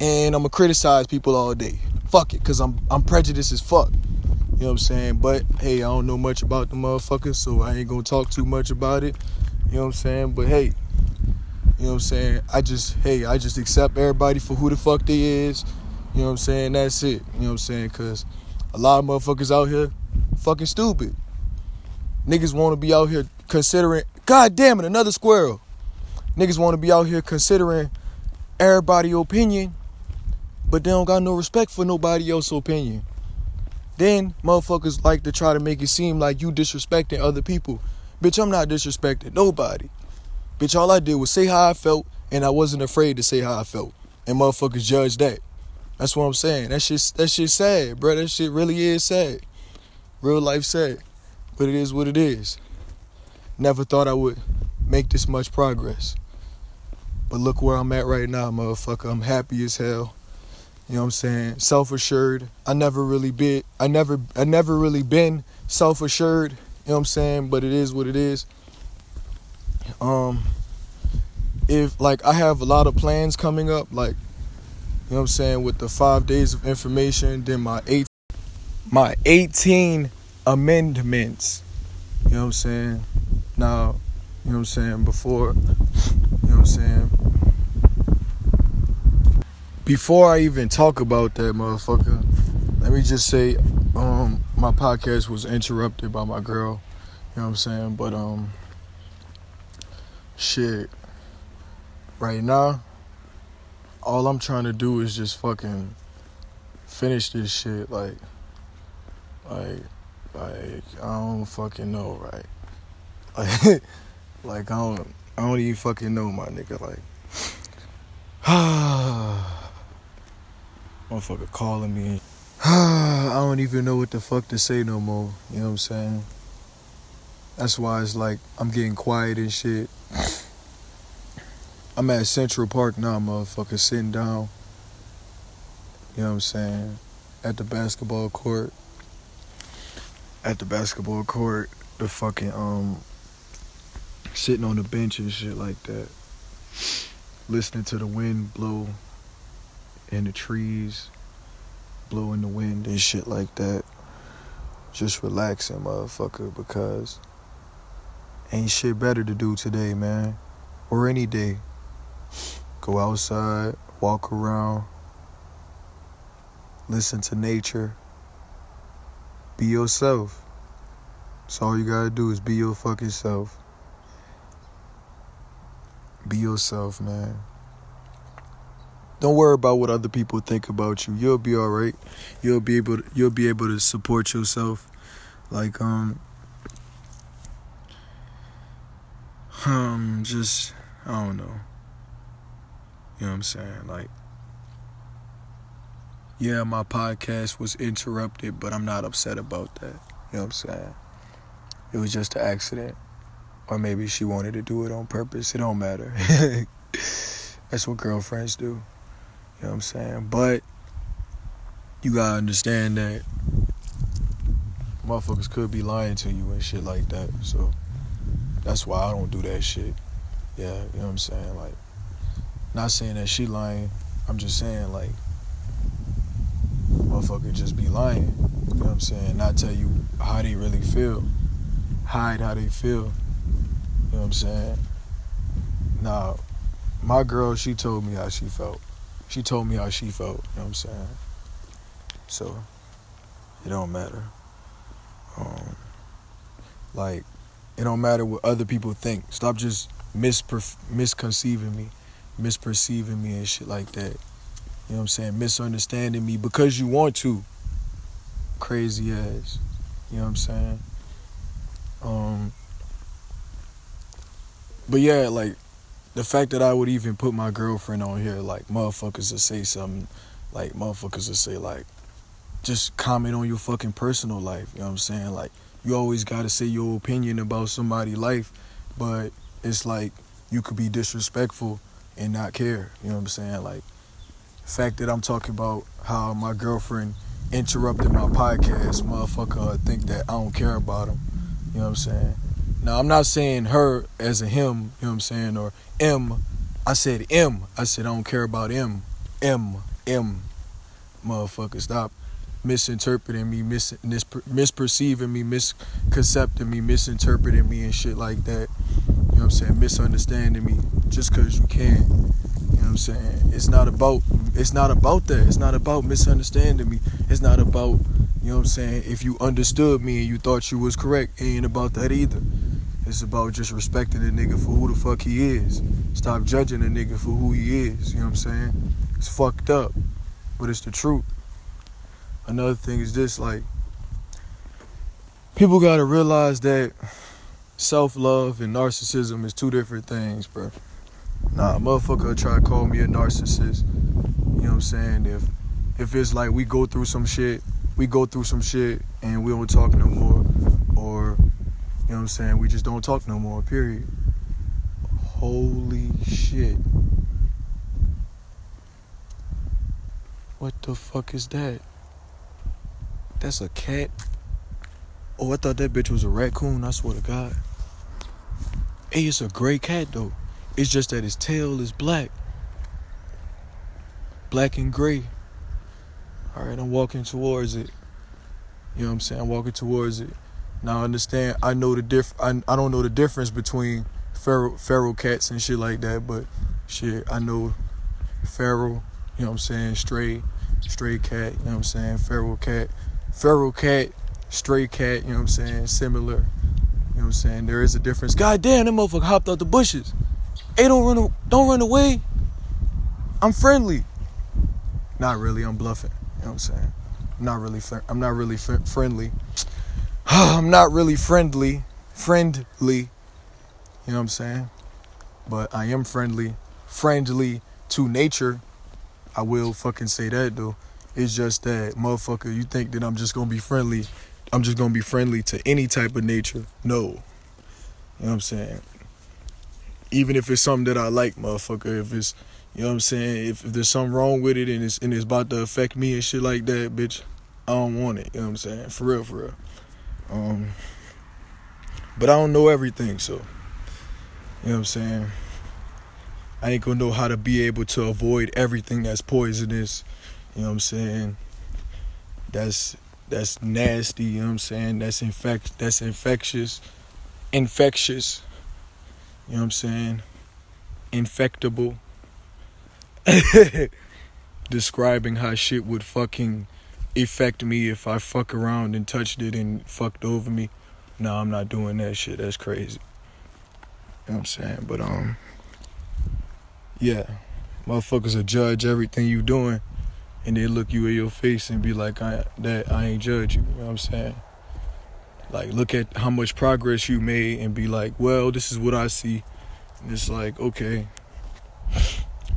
and I'm gonna criticize people all day. Fuck it, cause I'm I'm prejudiced as fuck. You know what I'm saying? But hey, I don't know much about the motherfuckers, so I ain't gonna talk too much about it. You know what I'm saying? But hey, you know what I'm saying? I just hey, I just accept everybody for who the fuck they is. You know what I'm saying? That's it. You know what I'm saying? Cause a lot of motherfuckers out here fucking stupid. Niggas wanna be out here considering God damn it, another squirrel. Niggas wanna be out here considering everybody opinion but they don't got no respect for nobody else's opinion. Then motherfuckers like to try to make it seem like you disrespecting other people. Bitch, I'm not disrespecting nobody. Bitch, all I did was say how I felt, and I wasn't afraid to say how I felt. And motherfuckers judge that. That's what I'm saying. That shit, that shit sad, bro. That shit really is sad. Real life sad. But it is what it is. Never thought I would make this much progress. But look where I'm at right now, motherfucker. I'm happy as hell. You know what I'm saying? Self-assured. I never really been I never I never really been self-assured, you know what I'm saying? But it is what it is. Um if like I have a lot of plans coming up like you know what I'm saying with the 5 days of information, then my 8 my 18 amendments. You know what I'm saying? Now, you know what I'm saying, before you know what I'm saying? before I even talk about that motherfucker, let me just say, um, my podcast was interrupted by my girl. You know what I'm saying? But um, shit. Right now, all I'm trying to do is just fucking finish this shit. Like, like, like I don't fucking know, right? Like, like I don't, I don't even fucking know, my nigga. Like. Motherfucker calling me. I don't even know what the fuck to say no more. You know what I'm saying? That's why it's like I'm getting quiet and shit. I'm at Central Park now, motherfucker, sitting down. You know what I'm saying? At the basketball court. At the basketball court, the fucking um sitting on the bench and shit like that. Listening to the wind blow in the trees, blowing the wind and shit like that. Just relaxing, motherfucker, because ain't shit better to do today, man. Or any day. Go outside, walk around, listen to nature, be yourself. That's all you gotta do is be your fucking self. Be yourself, man. Don't worry about what other people think about you. You'll be all right. You'll be able to, you'll be able to support yourself. Like um um just I don't know. You know what I'm saying? Like yeah, my podcast was interrupted, but I'm not upset about that. You know what I'm saying? It was just an accident. Or maybe she wanted to do it on purpose. It don't matter. That's what girlfriends do. You know what I'm saying? But you gotta understand that motherfuckers could be lying to you and shit like that. So that's why I don't do that shit. Yeah, you know what I'm saying? Like, not saying that she lying. I'm just saying like, motherfucker just be lying. You know what I'm saying? Not tell you how they really feel. Hide how they feel. You know what I'm saying? Now, my girl, she told me how she felt. She told me how she felt. You know what I'm saying? So, it don't matter. Um, like, it don't matter what other people think. Stop just misper- misconceiving me, misperceiving me and shit like that. You know what I'm saying? Misunderstanding me because you want to. Crazy ass. You know what I'm saying? Um But yeah, like the fact that I would even put my girlfriend on here, like motherfuckers to say something, like motherfuckers to say like just comment on your fucking personal life. You know what I'm saying? Like you always gotta say your opinion about somebody's life, but it's like you could be disrespectful and not care. You know what I'm saying? Like fact that I'm talking about how my girlfriend interrupted my podcast, motherfucker I think that I don't care about him. You know what I'm saying? Now I'm not saying her as a him, you know what I'm saying, or M. I said M. I said I don't care about M. M. M. Motherfucker, stop misinterpreting me, mis- misperceiving me, misconcepting me, misinterpreting me and shit like that. You know what I'm saying? Misunderstanding me just cause you can. You know what I'm saying? It's not about it's not about that. It's not about misunderstanding me. It's not about, you know what I'm saying, if you understood me and you thought you was correct, it ain't about that either. It's about just respecting the nigga for who the fuck he is. Stop judging the nigga for who he is. You know what I'm saying? It's fucked up, but it's the truth. Another thing is this like, people gotta realize that self love and narcissism is two different things, bro. Nah, motherfucker try to call me a narcissist. You know what I'm saying? If if it's like we go through some shit, we go through some shit and we don't talk no more, or you know what I'm saying, we just don't talk no more, period. Holy shit. What the fuck is that? That's a cat. Oh, I thought that bitch was a raccoon, I swear to God. Hey, it's a gray cat though. It's just that his tail is black. Black and gray. Alright, I'm walking towards it. You know what I'm saying? I'm walking towards it. Now I understand I know the diff I, I don't know the difference between feral feral cats and shit like that, but shit, I know feral, you know what I'm saying, stray, stray cat, you know what I'm saying, feral cat, feral cat, stray cat, you know what I'm saying, similar. You know what I'm saying? There is a difference. God damn, that motherfucker hopped out the bushes. Hey, don't run, don't run away. I'm friendly. Not really. I'm bluffing. You know what I'm saying? I'm not really. I'm not really fr- friendly. I'm not really friendly. Friendly. You know what I'm saying? But I am friendly. Friendly to nature. I will fucking say that though. It's just that motherfucker. You think that I'm just gonna be friendly? I'm just gonna be friendly to any type of nature? No. You know what I'm saying? even if it's something that I like, motherfucker. If it's, You know what I'm saying? If, if there's something wrong with it and it's and it's about to affect me and shit like that, bitch, I don't want it. You know what I'm saying? For real, for real. Um, but I don't know everything, so you know what I'm saying. I ain't gonna know how to be able to avoid everything that's poisonous. You know what I'm saying? That's that's nasty, you know what I'm saying? That's infect that's infectious. Infectious. You know what I'm saying? Infectable. Describing how shit would fucking affect me if I fuck around and touched it and fucked over me. No, I'm not doing that shit. That's crazy. You know what I'm saying? But um yeah. Motherfuckers will judge everything you doing and they look you in your face and be like, I that I ain't judge you. You know what I'm saying? Like look at how much progress you made and be like, well, this is what I see. And it's like, okay.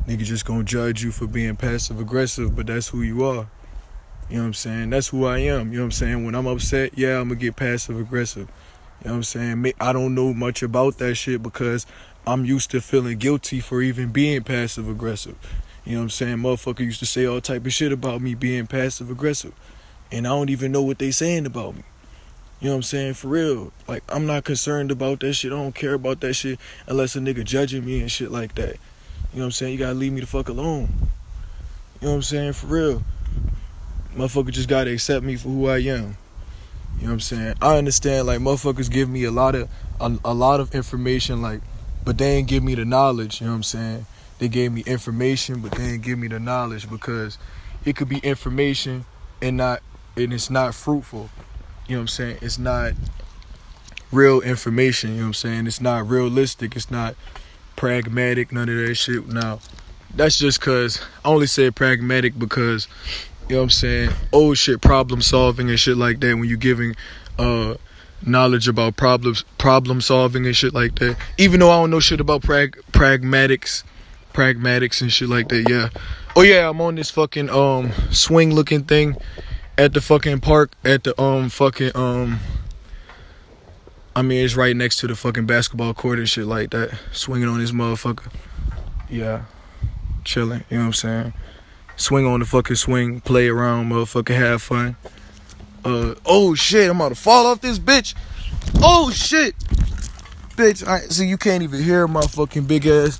Nigga just gonna judge you for being passive aggressive, but that's who you are. You know what I'm saying? That's who I am. You know what I'm saying? When I'm upset, yeah, I'm gonna get passive aggressive. You know what I'm saying? I don't know much about that shit because I'm used to feeling guilty for even being passive aggressive. You know what I'm saying? Motherfucker used to say all type of shit about me being passive aggressive. And I don't even know what they saying about me. You know what I'm saying? For real. Like I'm not concerned about that shit. I don't care about that shit unless a nigga judging me and shit like that. You know what I'm saying? You gotta leave me the fuck alone. You know what I'm saying? For real. Motherfucker just gotta accept me for who I am. You know what I'm saying? I understand like motherfuckers give me a lot of a, a lot of information like but they ain't give me the knowledge, you know what I'm saying? They gave me information, but they didn't give me the knowledge because it could be information and not and it's not fruitful. You know what I'm saying? It's not real information, you know what I'm saying? It's not realistic, it's not pragmatic, none of that shit. Now, that's just cause I only said pragmatic because you know what I'm saying, old shit problem solving and shit like that when you're giving uh knowledge about problems problem solving and shit like that. Even though I don't know shit about prag- pragmatics, pragmatics and shit like that. Yeah. Oh yeah, I'm on this fucking um swing looking thing at the fucking park at the um fucking um I mean it's right next to the fucking basketball court and shit like that. Swinging on this motherfucker. Yeah. Chilling, you know what I'm saying? Swing on the fucking swing, play around, motherfucker, have fun. Uh, oh shit, I'm about to fall off this bitch. Oh shit. Bitch, I see you can't even hear my fucking big ass.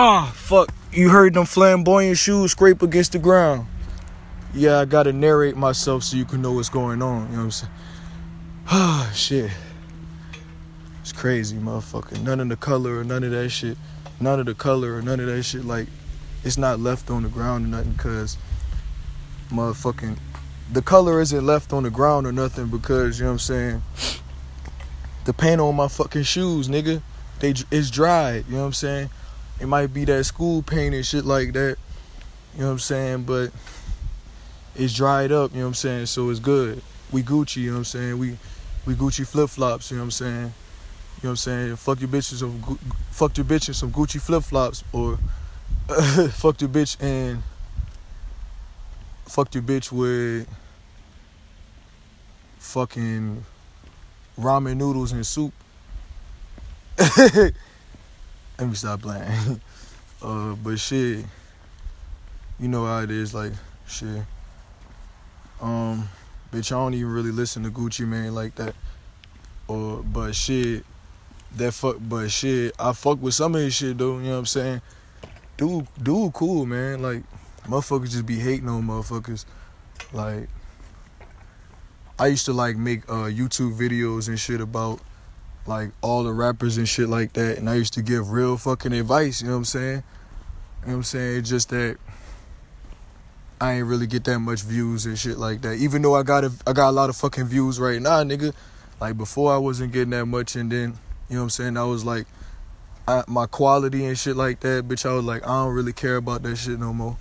Ah, fuck. You heard them flamboyant shoes scrape against the ground. Yeah, I gotta narrate myself so you can know what's going on. You know what I'm saying? Ah, shit. It's crazy, motherfucker. None of the color or none of that shit. None of the color or none of that shit. Like, it's not left on the ground or nothing because motherfucking the color isn't left on the ground or nothing because you know what I'm saying. The paint on my fucking shoes, nigga, they it's dried. You know what I'm saying. It might be that school paint and shit like that. You know what I'm saying, but it's dried up. You know what I'm saying, so it's good. We Gucci. You know what I'm saying. We we Gucci flip flops. You know what I'm saying. You know what I'm saying. Fuck your bitches some fuck your bitch in some Gucci flip flops or fuck your bitch and fuck your bitch with fucking ramen noodles and soup. Let me stop playing. Uh, but shit, you know how it is. Like shit, um, bitch, I don't even really listen to Gucci Mane like that. Or but shit, that fuck. But shit, I fuck with some of his shit though. You know what I'm saying? Dude, dude, cool man. Like motherfuckers just be hating on motherfuckers. Like, I used to like make uh, YouTube videos and shit about like all the rappers and shit like that, and I used to give real fucking advice. You know what I'm saying? You know what I'm saying? It's just that I ain't really get that much views and shit like that. Even though I got a, I got a lot of fucking views right now, nigga. Like before, I wasn't getting that much, and then you know what I'm saying? I was like, I, my quality and shit like that, bitch. I was like, I don't really care about that shit no more.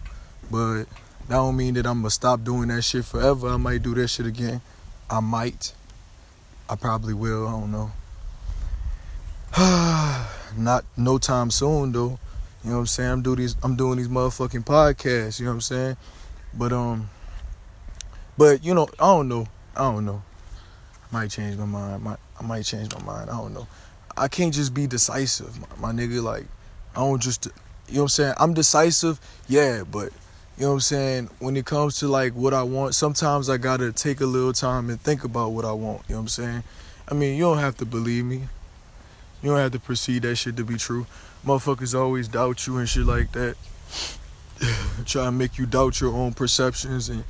But that don't mean that I'm gonna stop doing that shit forever. I might do that shit again. I might. I probably will. I don't know. Not no time soon though. You know what I'm saying? I'm doing these I'm doing these motherfucking podcasts, you know what I'm saying? But um but you know, I don't know. I don't know. I might change my mind. I might, I might change my mind. I don't know. I can't just be decisive, my, my nigga. Like, I don't just you know what I'm saying? I'm decisive, yeah, but you know what I'm saying? When it comes to like what I want, sometimes I gotta take a little time and think about what I want. You know what I'm saying? I mean, you don't have to believe me. You don't have to perceive that shit to be true. Motherfuckers always doubt you and shit like that. Try to make you doubt your own perceptions and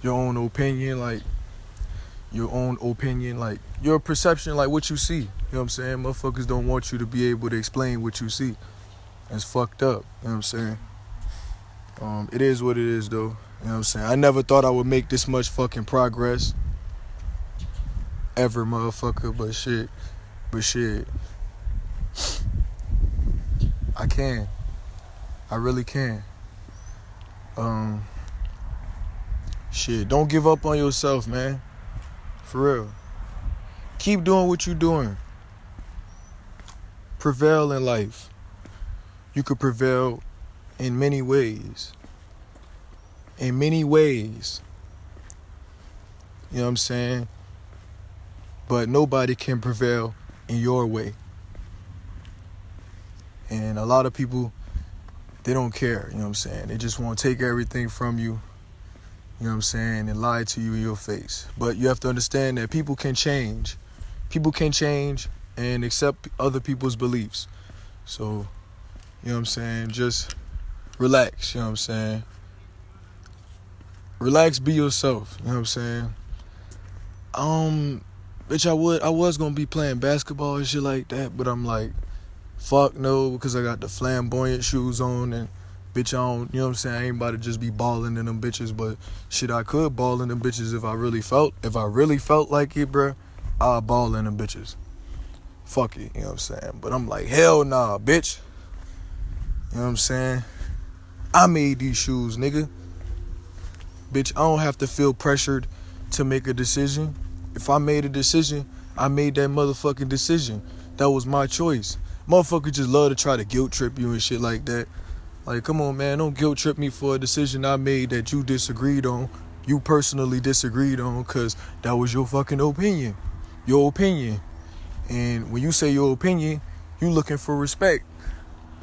your own opinion, like your own opinion, like your perception, like what you see. You know what I'm saying? Motherfuckers don't want you to be able to explain what you see. It's fucked up. You know what I'm saying? Um, it is what it is, though. You know what I'm saying? I never thought I would make this much fucking progress. Ever, motherfucker, but shit. But shit. I can. I really can. Um, shit, don't give up on yourself, man. For real. Keep doing what you're doing. Prevail in life. You could prevail in many ways. In many ways. You know what I'm saying? But nobody can prevail in your way. And a lot of people, they don't care, you know what I'm saying? They just want to take everything from you, you know what I'm saying, and lie to you in your face. But you have to understand that people can change. People can change and accept other people's beliefs. So, you know what I'm saying? Just relax, you know what I'm saying? Relax, be yourself, you know what I'm saying? Um, bitch, I would, I was gonna be playing basketball and shit like that, but I'm like, fuck no, because I got the flamboyant shoes on and bitch, I don't, you know what I'm saying? I ain't about to just be balling in them bitches, but shit, I could ball in them bitches if I really felt, if I really felt like it, bruh, I'll ball in them bitches. Fuck it, you know what I'm saying? But I'm like, hell nah, bitch. You know what I'm saying? I made these shoes, nigga. Bitch, I don't have to feel pressured to make a decision. If I made a decision, I made that motherfucking decision. That was my choice. Motherfuckers just love to try to guilt trip you and shit like that. Like, come on, man, don't guilt trip me for a decision I made that you disagreed on. You personally disagreed on because that was your fucking opinion. Your opinion. And when you say your opinion, you looking for respect.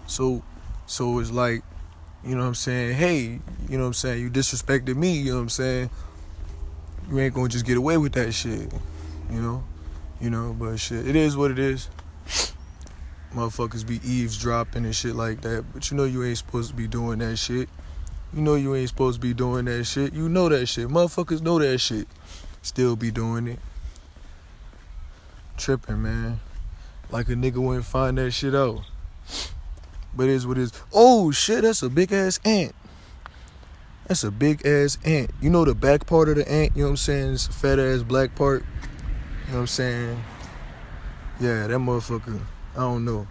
So so it's like you know what I'm saying? Hey, you know what I'm saying? You disrespected me, you know what I'm saying? You ain't gonna just get away with that shit. You know? You know, but shit, it is what it is. Motherfuckers be eavesdropping and shit like that. But you know you ain't supposed to be doing that shit. You know you ain't supposed to be doing that shit. You know that shit. Motherfuckers know that shit. Still be doing it. Tripping, man. Like a nigga wouldn't find that shit out. But it is what it is. Oh shit, that's a big ass ant. That's a big ass ant. You know the back part of the ant, you know what I'm saying? It's a fat ass black part. You know what I'm saying? Yeah, that motherfucker. I don't know.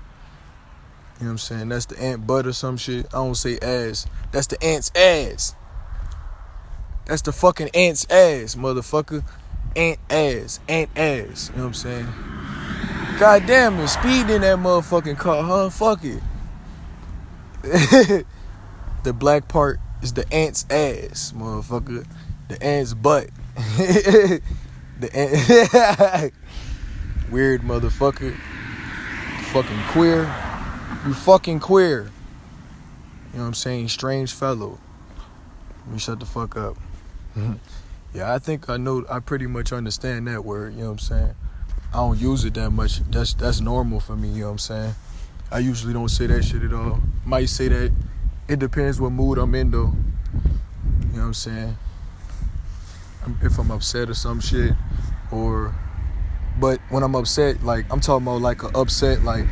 You know what I'm saying? That's the ant butt or some shit. I don't say ass. That's the ant's ass. That's the fucking ant's ass, motherfucker. Ant ass. Ant ass. You know what I'm saying? God damn it. Speed in that motherfucking car, huh? Fuck it. the black part is the ant's ass, motherfucker. The ant's butt. the ant. Weird motherfucker. Fucking queer. You fucking queer. You know what I'm saying? Strange fellow. Let me shut the fuck up. yeah, I think I know I pretty much understand that word, you know what I'm saying? I don't use it that much. That's that's normal for me, you know what I'm saying? I usually don't say that shit at all. Might say that. It depends what mood I'm in though. You know what I'm saying? If I'm upset or some shit, or, but when I'm upset, like I'm talking about like a upset, like,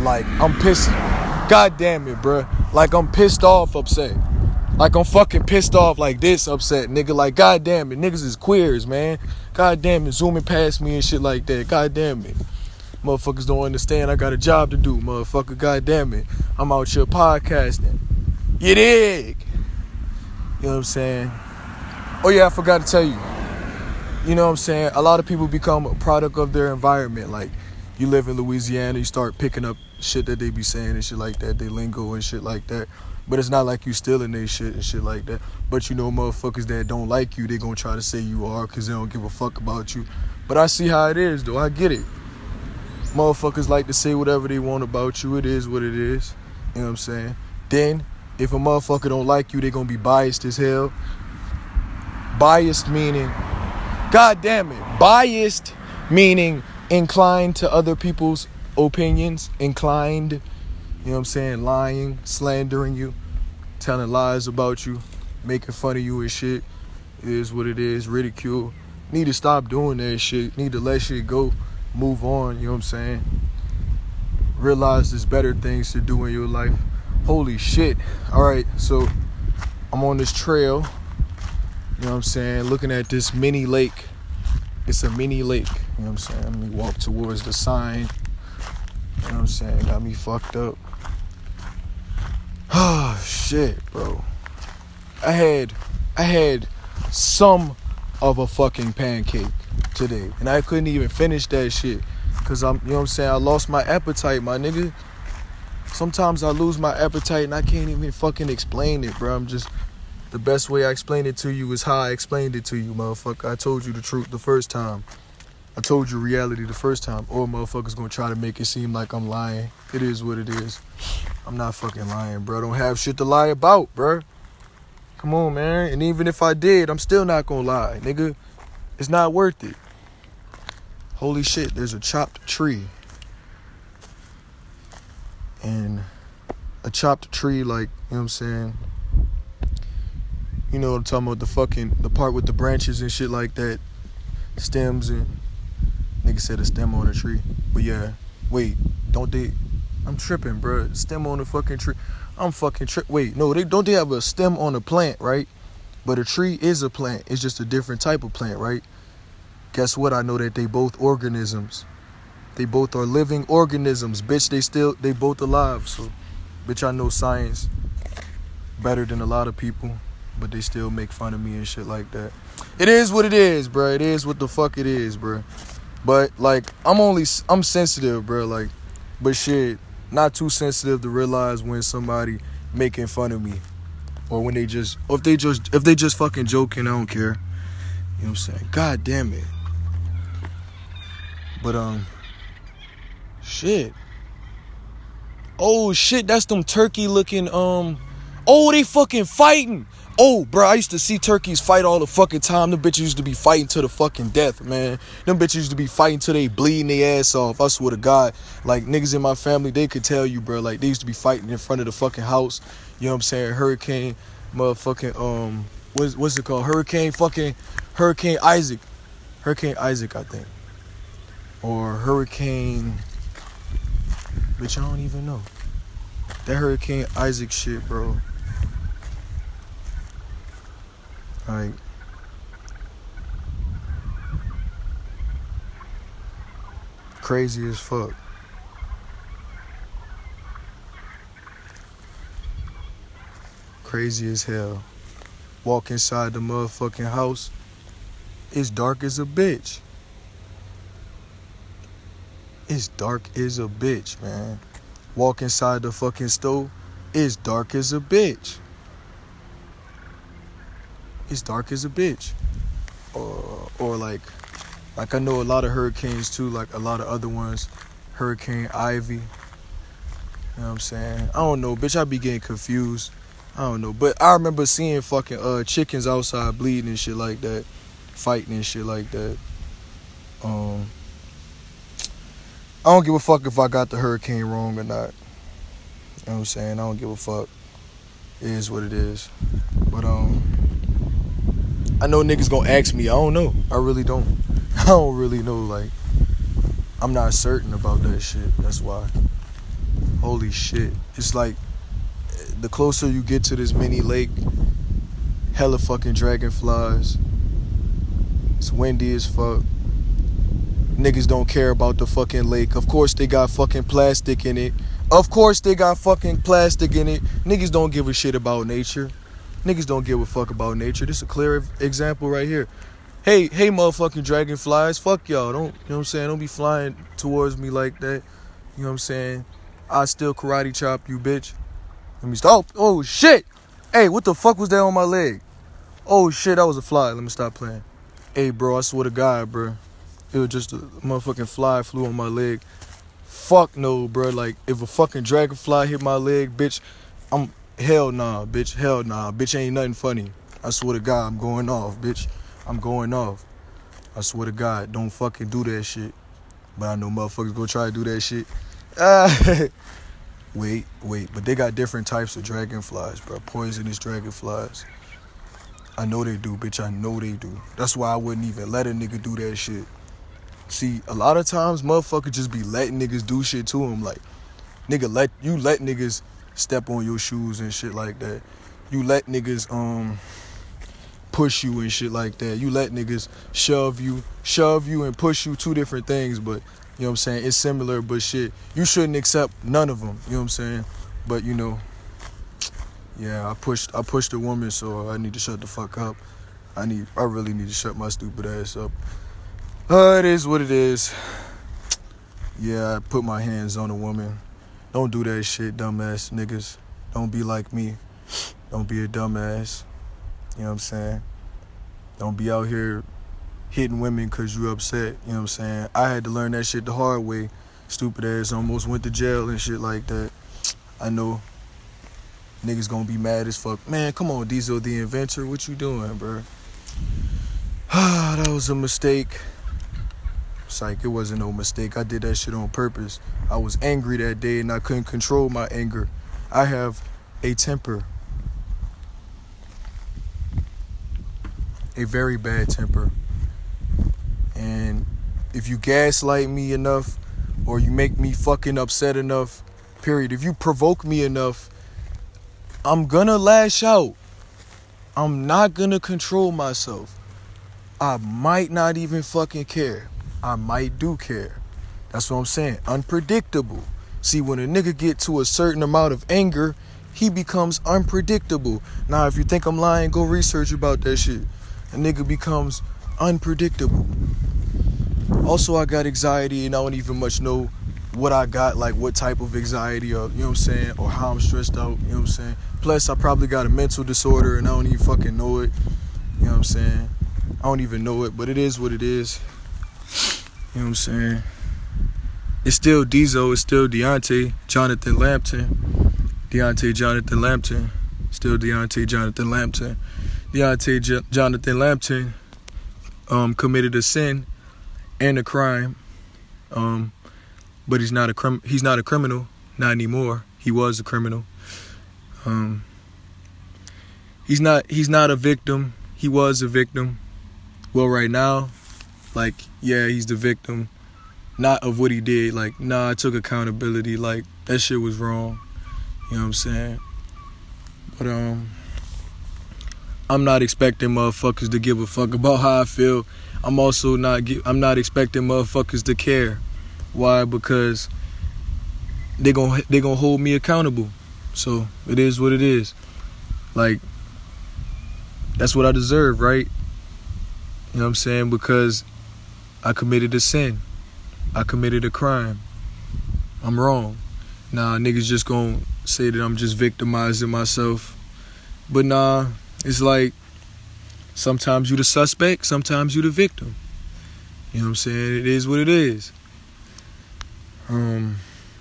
like I'm pissed. God damn it, bruh. Like I'm pissed off, upset. Like I'm fucking pissed off like this, upset, nigga. Like god damn it, niggas is queers, man. God damn it, zooming past me and shit like that. God damn it. Motherfuckers don't understand I got a job to do, motherfucker. God damn it. I'm out here podcasting. You dig? You know what I'm saying? Oh yeah, I forgot to tell you. You know what I'm saying? A lot of people become a product of their environment. Like you live in Louisiana, you start picking up shit that they be saying and shit like that, they lingo and shit like that. But it's not like you stealing their shit and shit like that. But you know, motherfuckers that don't like you, they gonna try to say you are because they don't give a fuck about you. But I see how it is, though. I get it. Motherfuckers like to say whatever they want about you. It is what it is. You know what I'm saying? Then, if a motherfucker don't like you, they gonna be biased as hell. Biased meaning, god damn it, biased meaning inclined to other people's opinions, inclined, you know what I'm saying, lying, slandering you, telling lies about you, making fun of you and shit. It is what it is, ridicule. Need to stop doing that shit. Need to let shit go, move on, you know what I'm saying? Realize there's better things to do in your life. Holy shit. Alright, so I'm on this trail, you know what I'm saying, looking at this mini lake. It's a mini lake, you know what I'm saying? Let me walk towards the sign. You know what I'm saying? Got me fucked up. Oh shit, bro. I had I had some of a fucking pancake today. And I couldn't even finish that shit. Cause I'm you know what I'm saying, I lost my appetite, my nigga. Sometimes I lose my appetite and I can't even fucking explain it, bro. I'm just the best way I explained it to you is how I explained it to you, motherfucker. I told you the truth the first time. I told you reality the first time. Or motherfuckers gonna try to make it seem like I'm lying. It is what it is. I'm not fucking lying, bro. I don't have shit to lie about, bro. Come on, man. And even if I did, I'm still not gonna lie, nigga. It's not worth it. Holy shit, there's a chopped tree. And a chopped tree, like, you know what I'm saying? You know I'm talking about, the fucking, the part with the branches and shit like that. Stems and, nigga said a stem on a tree. But yeah, wait, don't they, I'm tripping, bro. Stem on a fucking tree. I'm fucking tri- wait, no, they don't they have a stem on a plant, right? But a tree is a plant. It's just a different type of plant, right? Guess what? I know that they both organisms. They both are living organisms. Bitch, they still they both alive. So bitch, I know science better than a lot of people, but they still make fun of me and shit like that. It is what it is, bro. It is what the fuck it is, bro. But like I'm only I'm sensitive, bro. Like but shit, not too sensitive to realize when somebody making fun of me or when they just or if they just if they just fucking joking, I don't care. You know what I'm saying? God damn it. But um shit. Oh shit, that's them turkey looking um oh they fucking fighting. Oh, bro, I used to see turkeys fight all the fucking time. Them bitches used to be fighting to the fucking death, man. Them bitches used to be fighting till they bleeding their ass off. I swear to God. Like, niggas in my family, they could tell you, bro. Like, they used to be fighting in front of the fucking house. You know what I'm saying? Hurricane, motherfucking, um, what's, what's it called? Hurricane fucking, Hurricane Isaac. Hurricane Isaac, I think. Or Hurricane, bitch, I don't even know. That Hurricane Isaac shit, bro. Like, crazy as fuck. Crazy as hell. Walk inside the motherfucking house. It's dark as a bitch. It's dark as a bitch, man. Walk inside the fucking stove. It's dark as a bitch it's dark as a bitch. Or or like like I know a lot of hurricanes too, like a lot of other ones. Hurricane Ivy. You know what I'm saying? I don't know, bitch, I be getting confused. I don't know. But I remember seeing fucking uh chickens outside bleeding and shit like that. Fighting and shit like that. Um I don't give a fuck if I got the hurricane wrong or not. You know what I'm saying? I don't give a fuck. It is what it is. But um I know niggas gonna ask me. I don't know. I really don't. I don't really know. Like, I'm not certain about that shit. That's why. Holy shit. It's like the closer you get to this mini lake, hella fucking dragonflies. It's windy as fuck. Niggas don't care about the fucking lake. Of course they got fucking plastic in it. Of course they got fucking plastic in it. Niggas don't give a shit about nature. Niggas don't give a fuck about nature. This is a clear example right here. Hey, hey, motherfucking dragonflies, fuck y'all. Don't, you know what I'm saying? Don't be flying towards me like that. You know what I'm saying? I still karate chop you, bitch. Let me stop. Oh, oh, shit. Hey, what the fuck was that on my leg? Oh, shit, that was a fly. Let me stop playing. Hey, bro, I swear to God, bro. It was just a motherfucking fly flew on my leg. Fuck no, bro. Like if a fucking dragonfly hit my leg, bitch, I'm hell nah, bitch. Hell nah, bitch. Ain't nothing funny. I swear to God, I'm going off, bitch. I'm going off. I swear to God, don't fucking do that shit. But I know motherfuckers gonna try to do that shit. Ah. wait, wait, but they got different types of dragonflies, bro. Poisonous dragonflies. I know they do, bitch. I know they do. That's why I wouldn't even let a nigga do that shit. See, a lot of times motherfuckers just be letting niggas do shit to them. Like, nigga, let you let niggas step on your shoes and shit like that. You let niggas um push you and shit like that. You let niggas shove you, shove you and push you two different things, but you know what I'm saying? It's similar, but shit, you shouldn't accept none of them. You know what I'm saying? But you know, yeah, I pushed I pushed a woman, so I need to shut the fuck up. I need I really need to shut my stupid ass up. Uh, it is what it is. Yeah, I put my hands on a woman. Don't do that shit, dumbass niggas. Don't be like me. Don't be a dumbass. You know what I'm saying? Don't be out here hitting women because you upset. You know what I'm saying? I had to learn that shit the hard way. Stupid ass almost went to jail and shit like that. I know niggas gonna be mad as fuck. Man, come on, Diesel the inventor. What you doing, bro? Ah, that was a mistake. Psych, it wasn't no mistake. I did that shit on purpose. I was angry that day and I couldn't control my anger. I have a temper. A very bad temper. And if you gaslight me enough or you make me fucking upset enough, period, if you provoke me enough, I'm gonna lash out. I'm not gonna control myself. I might not even fucking care. I might do care. That's what I'm saying. Unpredictable. See, when a nigga get to a certain amount of anger, he becomes unpredictable. Now, if you think I'm lying, go research about that shit. A nigga becomes unpredictable. Also, I got anxiety and I don't even much know what I got, like what type of anxiety or you know what I'm saying, or how I'm stressed out, you know what I'm saying. Plus I probably got a mental disorder and I don't even fucking know it. You know what I'm saying? I don't even know it, but it is what it is. You know what I'm saying? It's still Diesel, it's still Deontay, Jonathan Lampton. Deontay Jonathan Lampton. Still Deontay Jonathan Lampton. Deontay J- Jonathan Lampton um, committed a sin and a crime. Um, but he's not a crim- he's not a criminal, not anymore. He was a criminal. Um, he's not he's not a victim. He was a victim. Well, right now, like yeah, he's the victim, not of what he did. Like nah, I took accountability. Like that shit was wrong. You know what I'm saying? But um, I'm not expecting motherfuckers to give a fuck about how I feel. I'm also not I'm not expecting motherfuckers to care. Why? Because they going they gonna hold me accountable. So it is what it is. Like that's what I deserve, right? You know what I'm saying? Because I committed a sin. I committed a crime. I'm wrong. Nah, niggas just gonna say that I'm just victimizing myself. But nah, it's like sometimes you the suspect, sometimes you the victim. You know what I'm saying? It is what it is. Um,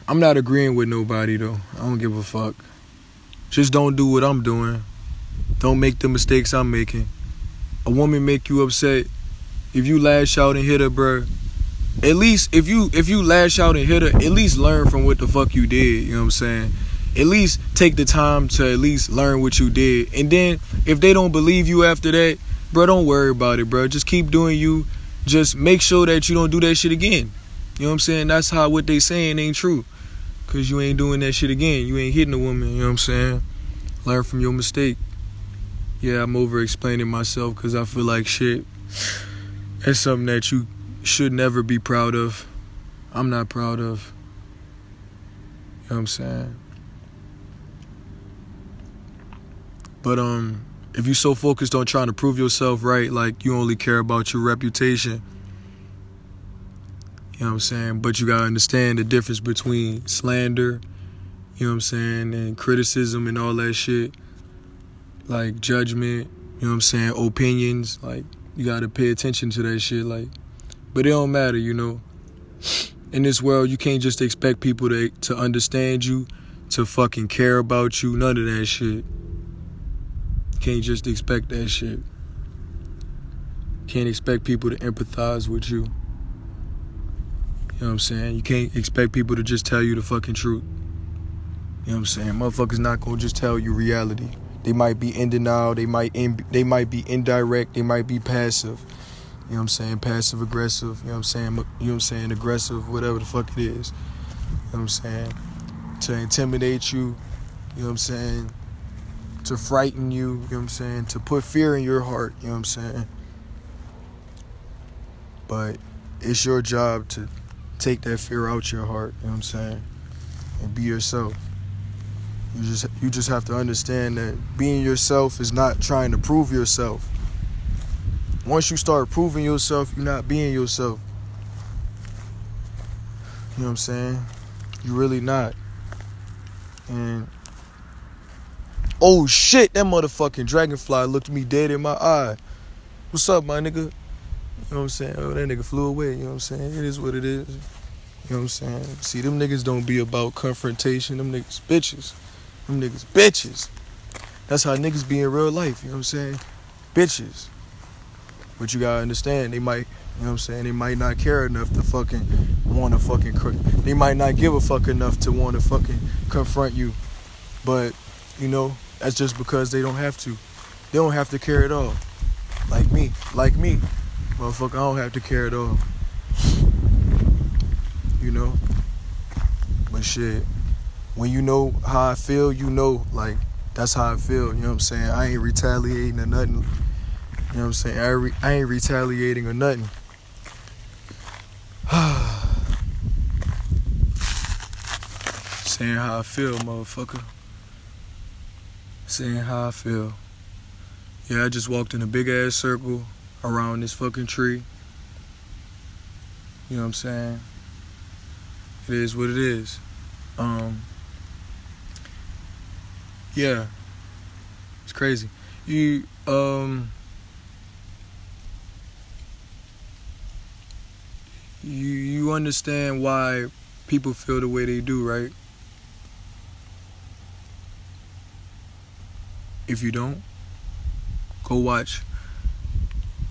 I'm not agreeing with nobody though. I don't give a fuck. Just don't do what I'm doing. Don't make the mistakes I'm making. A woman make you upset. If you lash out and hit her, bro, at least if you if you lash out and hit her, at least learn from what the fuck you did. You know what I'm saying? At least take the time to at least learn what you did. And then if they don't believe you after that, bro, don't worry about it, bro. Just keep doing you. Just make sure that you don't do that shit again. You know what I'm saying? That's how what they saying ain't true. Cause you ain't doing that shit again. You ain't hitting a woman, you know what I'm saying? Learn from your mistake. Yeah, I'm over explaining myself because I feel like shit. It's something that you should never be proud of. I'm not proud of. You know what I'm saying? But um if you're so focused on trying to prove yourself right, like you only care about your reputation, you know what I'm saying? But you gotta understand the difference between slander, you know what I'm saying, and criticism and all that shit. Like judgment, you know what I'm saying, opinions, like you gotta pay attention to that shit, like but it don't matter, you know. in this world, you can't just expect people to to understand you, to fucking care about you. None of that shit. Can't just expect that shit. Can't expect people to empathize with you. You know what I'm saying? You can't expect people to just tell you the fucking truth. You know what I'm saying? Motherfuckers not gonna just tell you reality. They might be in denial. They might in, they might be indirect. They might be passive. You know what I'm saying? Passive aggressive. You know what I'm saying? You know what I'm saying? Aggressive, whatever the fuck it is. You know what I'm saying? To intimidate you. You know what I'm saying? To frighten you. You know what I'm saying? To put fear in your heart. You know what I'm saying? But it's your job to take that fear out your heart. You know what I'm saying? And be yourself. You just you just have to understand that being yourself is not trying to prove yourself. Once you start proving yourself, you're not being yourself. You know what I'm saying? You really not. And oh shit, that motherfucking dragonfly looked me dead in my eye. What's up, my nigga? You know what I'm saying? Oh, that nigga flew away. You know what I'm saying? It is what it is. You know what I'm saying? See, them niggas don't be about confrontation. Them niggas bitches. Them niggas bitches. That's how niggas be in real life, you know what I'm saying? Bitches. But you gotta understand, they might, you know what I'm saying, they might not care enough to fucking wanna fucking, they might not give a fuck enough to wanna fucking confront you. But, you know, that's just because they don't have to. They don't have to care at all. Like me, like me. Motherfucker, I don't have to care at all. You know? But shit when you know how I feel, you know, like, that's how I feel. You know what I'm saying? I ain't retaliating or nothing. You know what I'm saying? I, re- I ain't retaliating or nothing. Saying how I feel, motherfucker. Saying how I feel. Yeah, I just walked in a big ass circle around this fucking tree. You know what I'm saying? It is what it is. Um, yeah. It's crazy. You um you you understand why people feel the way they do, right? If you don't, go watch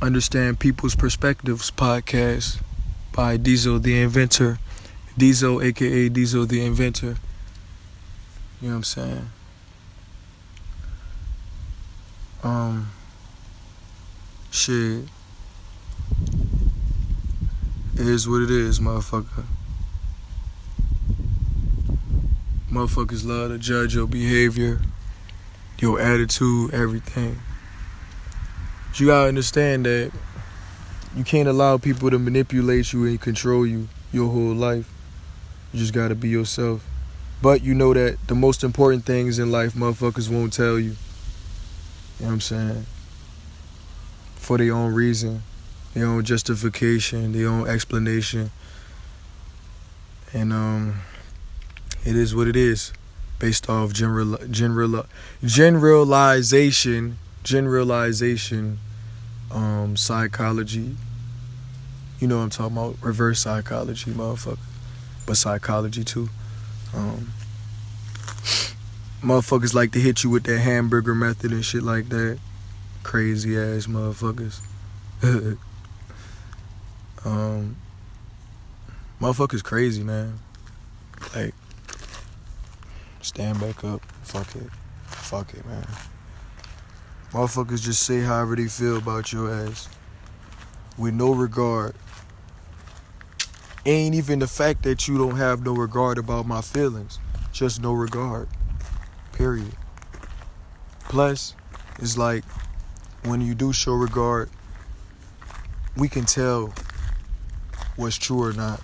Understand People's Perspectives podcast by Diesel the Inventor. Diesel aka Diesel the Inventor. You know what I'm saying? Um, shit. It is what it is, motherfucker. Motherfuckers love to judge your behavior, your attitude, everything. But you gotta understand that you can't allow people to manipulate you and control you your whole life. You just gotta be yourself. But you know that the most important things in life motherfuckers won't tell you. You know what I'm saying? For their own reason, their own justification, their own explanation. And um it is what it is based off general general generalization generalization um psychology you know what i'm talking about reverse psychology motherfucker but psychology too um Motherfuckers like to hit you with that hamburger method and shit like that. Crazy ass motherfuckers. um, motherfuckers crazy, man. Like, stand back up. Fuck it. Fuck it, man. Motherfuckers just say however they feel about your ass. With no regard. Ain't even the fact that you don't have no regard about my feelings. Just no regard. Period. Plus, it's like when you do show regard, we can tell what's true or not.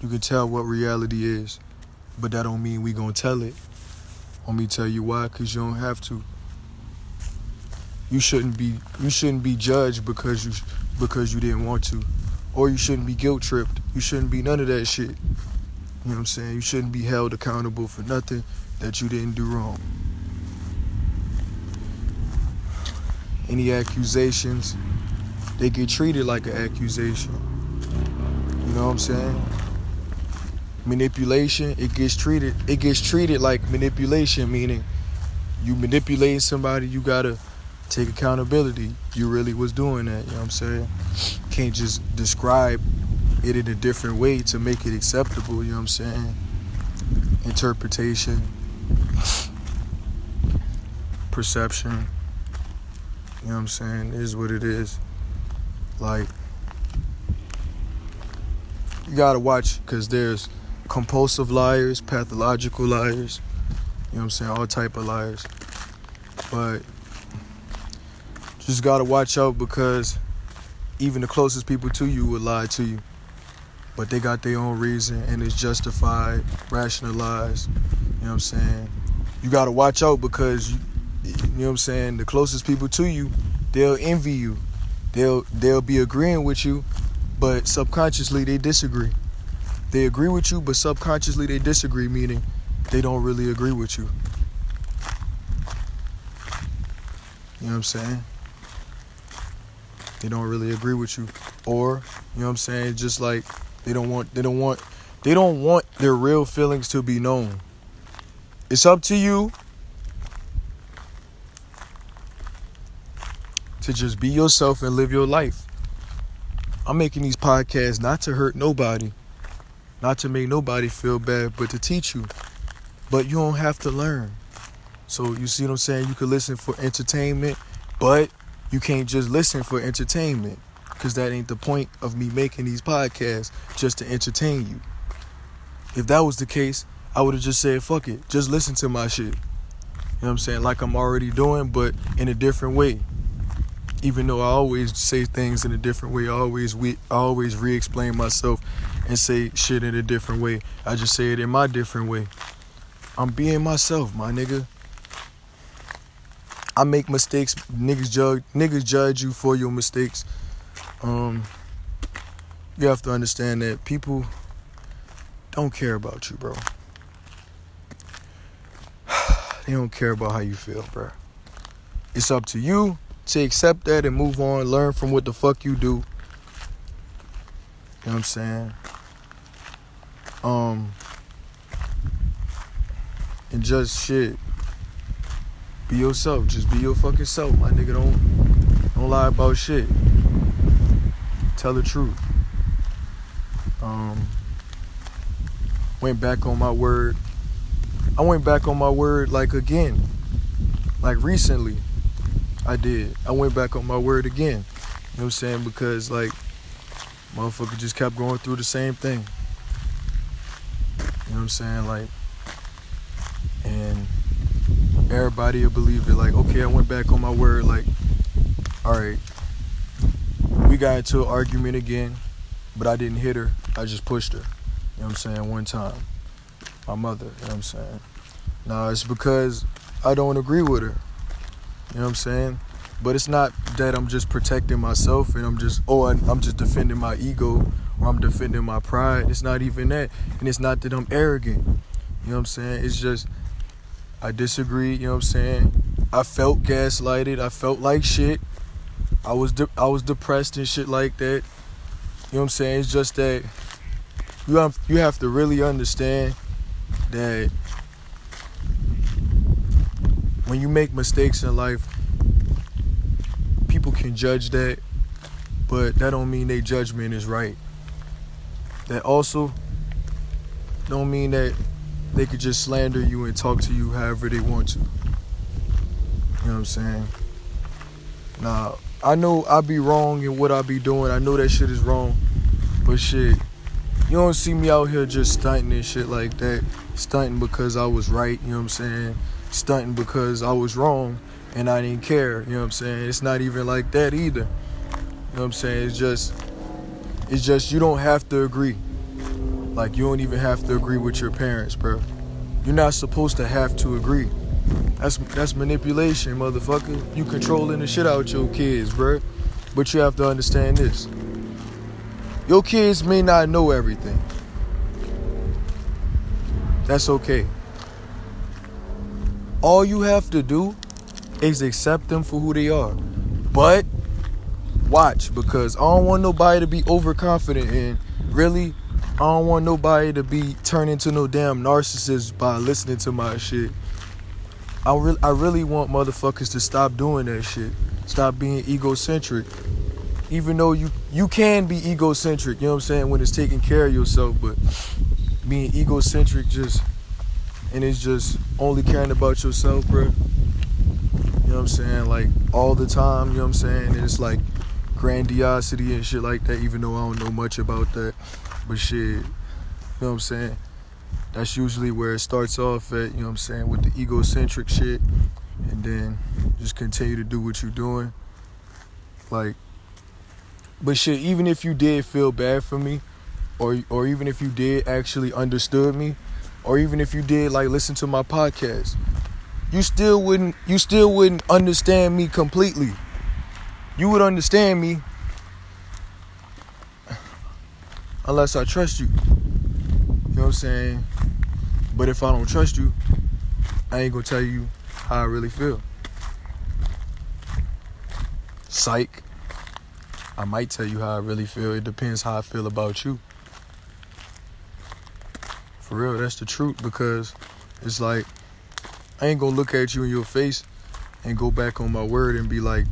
You can tell what reality is, but that don't mean we gonna tell it. Let me tell you why, cause you don't have to. You shouldn't be you shouldn't be judged because you because you didn't want to, or you shouldn't be guilt tripped. You shouldn't be none of that shit. You know what I'm saying? You shouldn't be held accountable for nothing that you didn't do wrong. Any accusations, they get treated like an accusation. You know what I'm saying? manipulation, it gets treated it gets treated like manipulation, meaning you manipulating somebody, you gotta take accountability. You really was doing that, you know what I'm saying? Can't just describe it in a different way to make it acceptable, you know what I'm saying? Interpretation, perception, you know what I'm saying, is what it is. Like you gotta watch because there's compulsive liars, pathological liars, you know what I'm saying, all type of liars. But just gotta watch out because even the closest people to you will lie to you. But they got their own reason and it's justified, rationalized. You know what I'm saying? You gotta watch out because you, you know what I'm saying, the closest people to you, they'll envy you. They'll they'll be agreeing with you, but subconsciously they disagree. They agree with you, but subconsciously they disagree, meaning they don't really agree with you. You know what I'm saying? They don't really agree with you. Or, you know what I'm saying, just like they don't want they don't want they don't want their real feelings to be known. It's up to you to just be yourself and live your life. I'm making these podcasts not to hurt nobody, not to make nobody feel bad, but to teach you. But you don't have to learn. So you see what I'm saying? You can listen for entertainment, but you can't just listen for entertainment because that ain't the point of me making these podcasts just to entertain you. If that was the case, I would have just said, fuck it, just listen to my shit. You know what I'm saying? Like I'm already doing, but in a different way. Even though I always say things in a different way, I always we I always re-explain myself and say shit in a different way. I just say it in my different way. I'm being myself, my nigga. I make mistakes. Niggas judge niggas judge you for your mistakes. Um, you have to understand that people don't care about you, bro. they don't care about how you feel, bro. It's up to you to accept that and move on, learn from what the fuck you do. You know what I'm saying? Um and just shit. Be yourself. Just be your fucking self, my nigga. Don't don't lie about shit. Tell the truth. Um, went back on my word. I went back on my word like again, like recently. I did. I went back on my word again. You know what I'm saying? Because like, motherfucker just kept going through the same thing. You know what I'm saying? Like, and everybody will believe it. Like, okay, I went back on my word. Like, all right, we got into an argument again, but I didn't hit her. I just pushed her. You know what I'm saying? One time. My mother, you know what I'm saying? Now it's because I don't agree with her. You know what I'm saying? But it's not that I'm just protecting myself and I'm just, oh, I'm just defending my ego or I'm defending my pride. It's not even that. And it's not that I'm arrogant. You know what I'm saying? It's just I disagree, you know what I'm saying? I felt gaslighted. I felt like shit. I was de- I was depressed and shit like that. You know what I'm saying? It's just that you have you have to really understand that when you make mistakes in life, people can judge that, but that don't mean their judgment is right. That also don't mean that they could just slander you and talk to you however they want to. You know what I'm saying? Now, I know I be wrong in what I be doing. I know that shit is wrong. But shit, you don't see me out here just stunting and shit like that. Stunting because I was right, you know what I'm saying? Stunting because I was wrong and I didn't care, you know what I'm saying? It's not even like that either. You know what I'm saying? It's just it's just you don't have to agree. Like you don't even have to agree with your parents, bro. You're not supposed to have to agree. That's that's manipulation, motherfucker. You controlling the shit out your kids, bro. But you have to understand this. Your kids may not know everything. That's okay. All you have to do is accept them for who they are. But watch because I don't want nobody to be overconfident and really I don't want nobody to be turned into no damn narcissist by listening to my shit. I really, I really want motherfuckers to stop doing that shit. Stop being egocentric. Even though you you can be egocentric, you know what I'm saying, when it's taking care of yourself, but being egocentric just and it's just only caring about yourself, bro. You know what I'm saying? Like all the time, you know what I'm saying? And it's like grandiosity and shit like that, even though I don't know much about that. But shit, you know what I'm saying? That's usually where it starts off at, you know what I'm saying, with the egocentric shit. And then just continue to do what you're doing. Like, but shit, even if you did feel bad for me, or or even if you did actually understood me, or even if you did like listen to my podcast, you still wouldn't you still wouldn't understand me completely. You would understand me unless I trust you. You know what I'm saying? But if I don't trust you, I ain't gonna tell you how I really feel. Psych. I might tell you how I really feel. It depends how I feel about you. For real, that's the truth because it's like I ain't gonna look at you in your face and go back on my word and be like,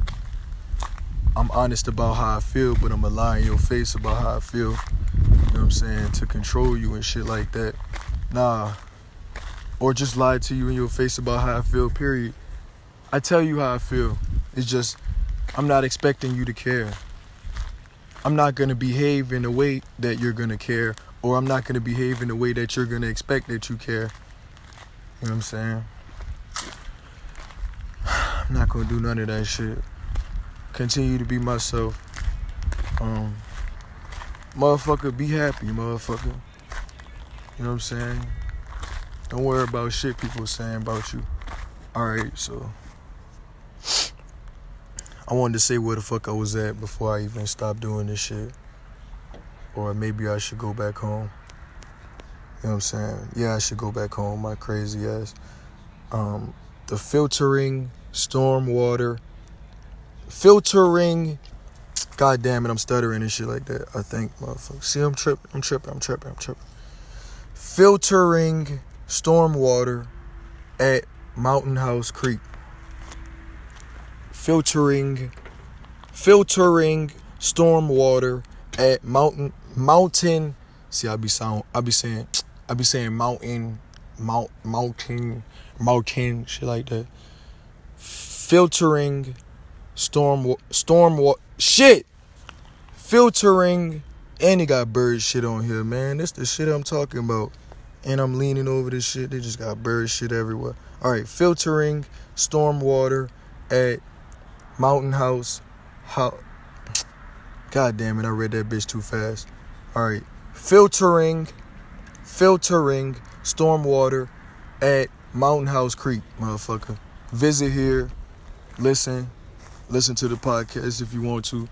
I'm honest about how I feel, but I'm gonna lie in your face about how I feel. You know what I'm saying? To control you and shit like that. Nah. Or just lie to you in your face about how I feel, period. I tell you how I feel. It's just, I'm not expecting you to care. I'm not gonna behave in a way that you're gonna care or I'm not going to behave in the way that you're going to expect that you care. You know what I'm saying? I'm not going to do none of that shit. Continue to be myself. Um, motherfucker, be happy, motherfucker. You know what I'm saying? Don't worry about shit people saying about you. Alright, so. I wanted to say where the fuck I was at before I even stopped doing this shit or maybe I should go back home. You know what I'm saying? Yeah, I should go back home, my crazy ass. Um, the filtering, storm water. filtering. God damn it, I'm stuttering and shit like that. I think, motherfucker. See, I'm tripping, I'm tripping, I'm tripping, I'm tripping. Filtering stormwater at Mountain House Creek. Filtering, filtering stormwater at Mountain mountain. See, I be sound, I be saying, I be saying mountain, mount, mountain, mountain, shit like that. Filtering, storm, storm, shit. Filtering, and he got bird shit on here, man. That's the shit I'm talking about. And I'm leaning over this shit. They just got bird shit everywhere. All right, filtering storm water at Mountain House. How? God damn it! I read that bitch too fast. All right, filtering, filtering stormwater at Mountain House Creek, motherfucker. Visit here, listen, listen to the podcast if you want to,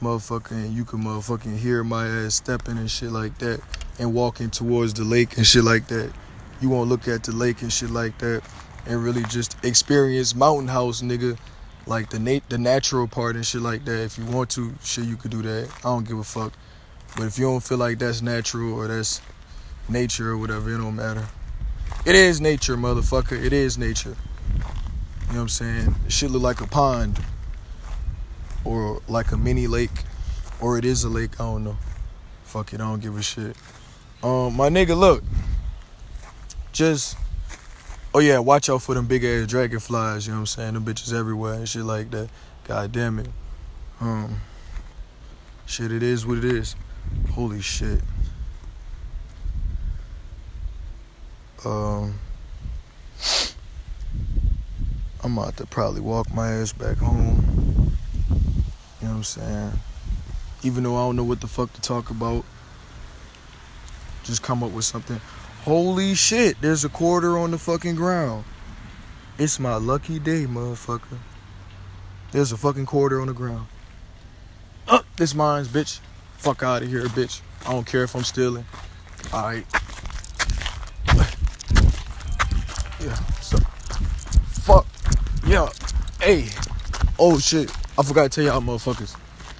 motherfucker, and you can motherfucking hear my ass stepping and shit like that, and walking towards the lake and shit like that. You won't look at the lake and shit like that, and really just experience Mountain House, nigga like the nat- the natural part and shit like that. If you want to, shit, you could do that. I don't give a fuck. But if you don't feel like that's natural or that's nature or whatever, it don't matter. It is nature, motherfucker. It is nature. You know what I'm saying? It should look like a pond or like a mini lake or it is a lake. I don't know. Fuck it. I don't give a shit. Um, my nigga, look. Just, oh yeah, watch out for them big ass dragonflies. You know what I'm saying? Them bitches everywhere and shit like that. God damn it. Um, shit, it is what it is. Holy shit. Um, I'm about to probably walk my ass back home. You know what I'm saying? Even though I don't know what the fuck to talk about, just come up with something. Holy shit, there's a quarter on the fucking ground. It's my lucky day, motherfucker. There's a fucking quarter on the ground. Up, uh, this mine's, bitch. Fuck out of here, bitch. I don't care if I'm stealing. Alright. Yeah, so. Fuck. Yeah. Hey. Oh shit. I forgot to tell y'all motherfuckers.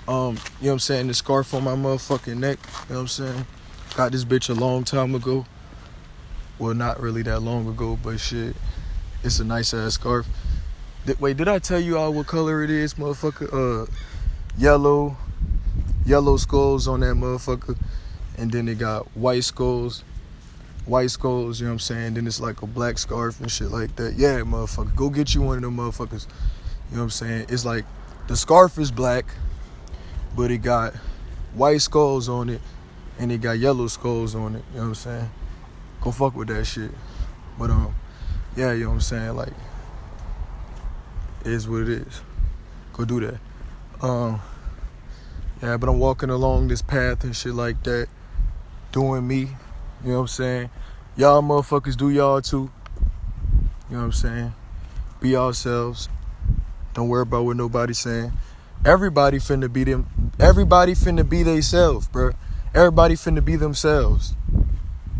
Um, you know what I'm saying? The scarf on my motherfucking neck. You know what I'm saying? Got this bitch a long time ago. Well, not really that long ago, but shit, it's a nice ass scarf. Th- wait, did I tell you all what color it is, motherfucker? Uh, yellow, yellow skulls on that motherfucker, and then it got white skulls, white skulls. You know what I'm saying? Then it's like a black scarf and shit like that. Yeah, motherfucker, go get you one of them motherfuckers. You know what I'm saying? It's like the scarf is black, but it got white skulls on it, and it got yellow skulls on it. You know what I'm saying? Go fuck with that shit. But um, yeah, you know what I'm saying? Like, is what it is. Go do that. Um, yeah, but I'm walking along this path and shit like that, doing me. You know what I'm saying? Y'all motherfuckers do y'all too. You know what I'm saying? Be yourselves. Don't worry about what nobody's saying. Everybody finna be them. Everybody finna be themselves, bro. Everybody finna be themselves. You know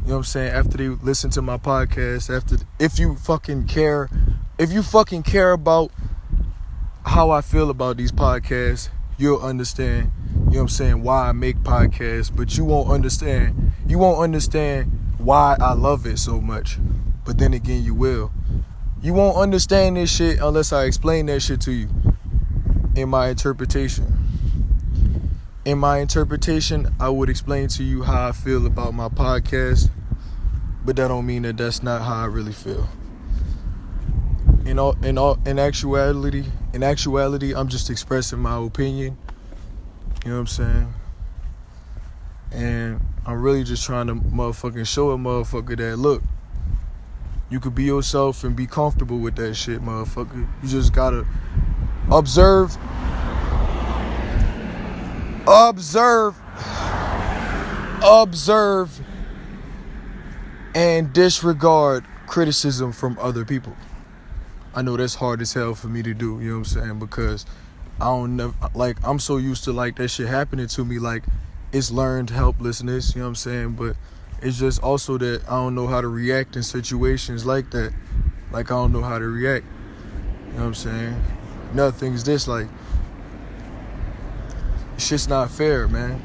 what I'm saying? After they listen to my podcast, after if you fucking care, if you fucking care about how I feel about these podcasts, you'll understand, you know what I'm saying, why I make podcasts, but you won't understand. You won't understand why I love it so much. But then again, you will. You won't understand this shit unless I explain that shit to you in my interpretation. In my interpretation, I would explain to you how I feel about my podcast, but that don't mean that that's not how I really feel. In all, in all, in actuality, in actuality, I'm just expressing my opinion. You know what I'm saying? And I'm really just trying to motherfucking show a motherfucker that look, you could be yourself and be comfortable with that shit, motherfucker. You just gotta observe, observe, observe, and disregard criticism from other people. I know that's hard as hell for me to do, you know what I'm saying? Because I don't know, like, I'm so used to, like, that shit happening to me, like, it's learned helplessness, you know what I'm saying? But it's just also that I don't know how to react in situations like that. Like, I don't know how to react, you know what I'm saying? Nothing's this, like, shit's not fair, man.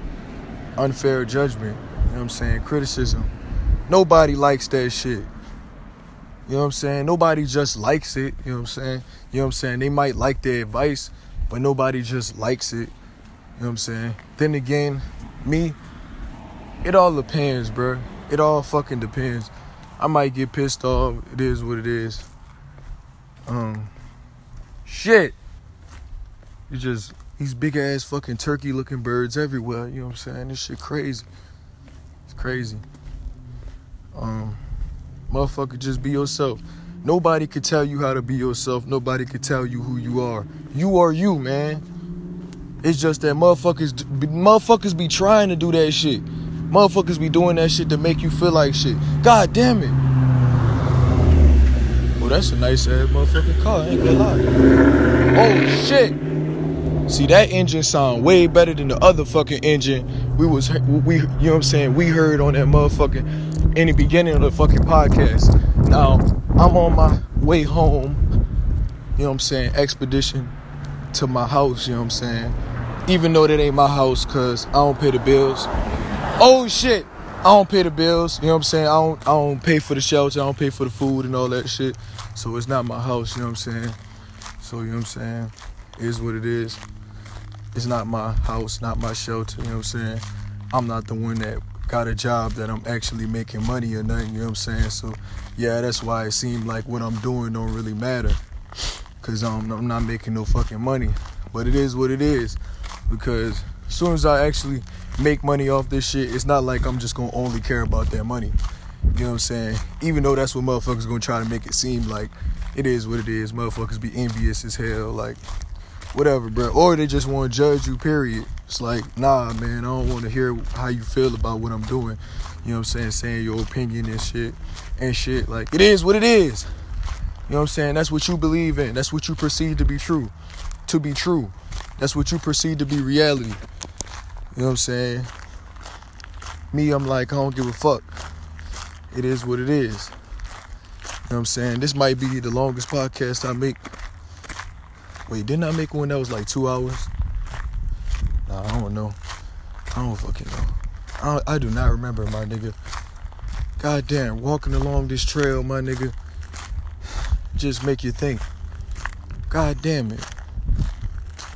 Unfair judgment, you know what I'm saying? Criticism. Nobody likes that shit. You know what I'm saying? Nobody just likes it. You know what I'm saying? You know what I'm saying? They might like the advice, but nobody just likes it. You know what I'm saying? Then again, me, it all depends, bro. It all fucking depends. I might get pissed off. It is what it is. Um, shit. You just these big ass fucking turkey looking birds everywhere. You know what I'm saying? This shit crazy. It's crazy. Um. Motherfucker, just be yourself. Nobody could tell you how to be yourself. Nobody could tell you who you are. You are you, man. It's just that motherfuckers, motherfuckers be trying to do that shit. Motherfuckers be doing that shit to make you feel like shit. God damn it. Well, that's a nice ass motherfucking car. I ain't gonna lie. Oh shit. See that engine sound way better than the other fucking engine we was we you know what I'm saying we heard on that motherfucking in the beginning of the fucking podcast. Now I'm on my way home, you know what I'm saying, expedition to my house, you know what I'm saying. Even though that ain't my house cause I don't pay the bills. Oh shit. I don't pay the bills, you know what I'm saying? I don't I don't pay for the shelter, I don't pay for the food and all that shit. So it's not my house, you know what I'm saying? So you know what I'm saying? Is what it is. It's not my house, not my shelter, you know what I'm saying? I'm not the one that got a job that I'm actually making money or nothing, you know what I'm saying? So yeah, that's why it seemed like what I'm doing don't really matter. Cause um, I'm not making no fucking money. But it is what it is. Because as soon as I actually make money off this shit, it's not like I'm just gonna only care about that money. You know what I'm saying? Even though that's what motherfuckers gonna try to make it seem like it is what it is. Motherfuckers be envious as hell. Like, whatever, bro. Or they just want to judge you, period. It's like, nah, man, I don't want to hear how you feel about what I'm doing. You know what I'm saying? Saying your opinion and shit. And shit. Like, it is what it is. You know what I'm saying? That's what you believe in. That's what you perceive to be true. To be true. That's what you perceive to be reality. You know what I'm saying? Me, I'm like, I don't give a fuck. It is what it is. You know what I'm saying? This might be the longest podcast I make. Wait, didn't I make one that was like two hours? Nah, I don't know. I don't fucking know. I, I do not remember, my nigga. God damn, walking along this trail, my nigga, just make you think. God damn it.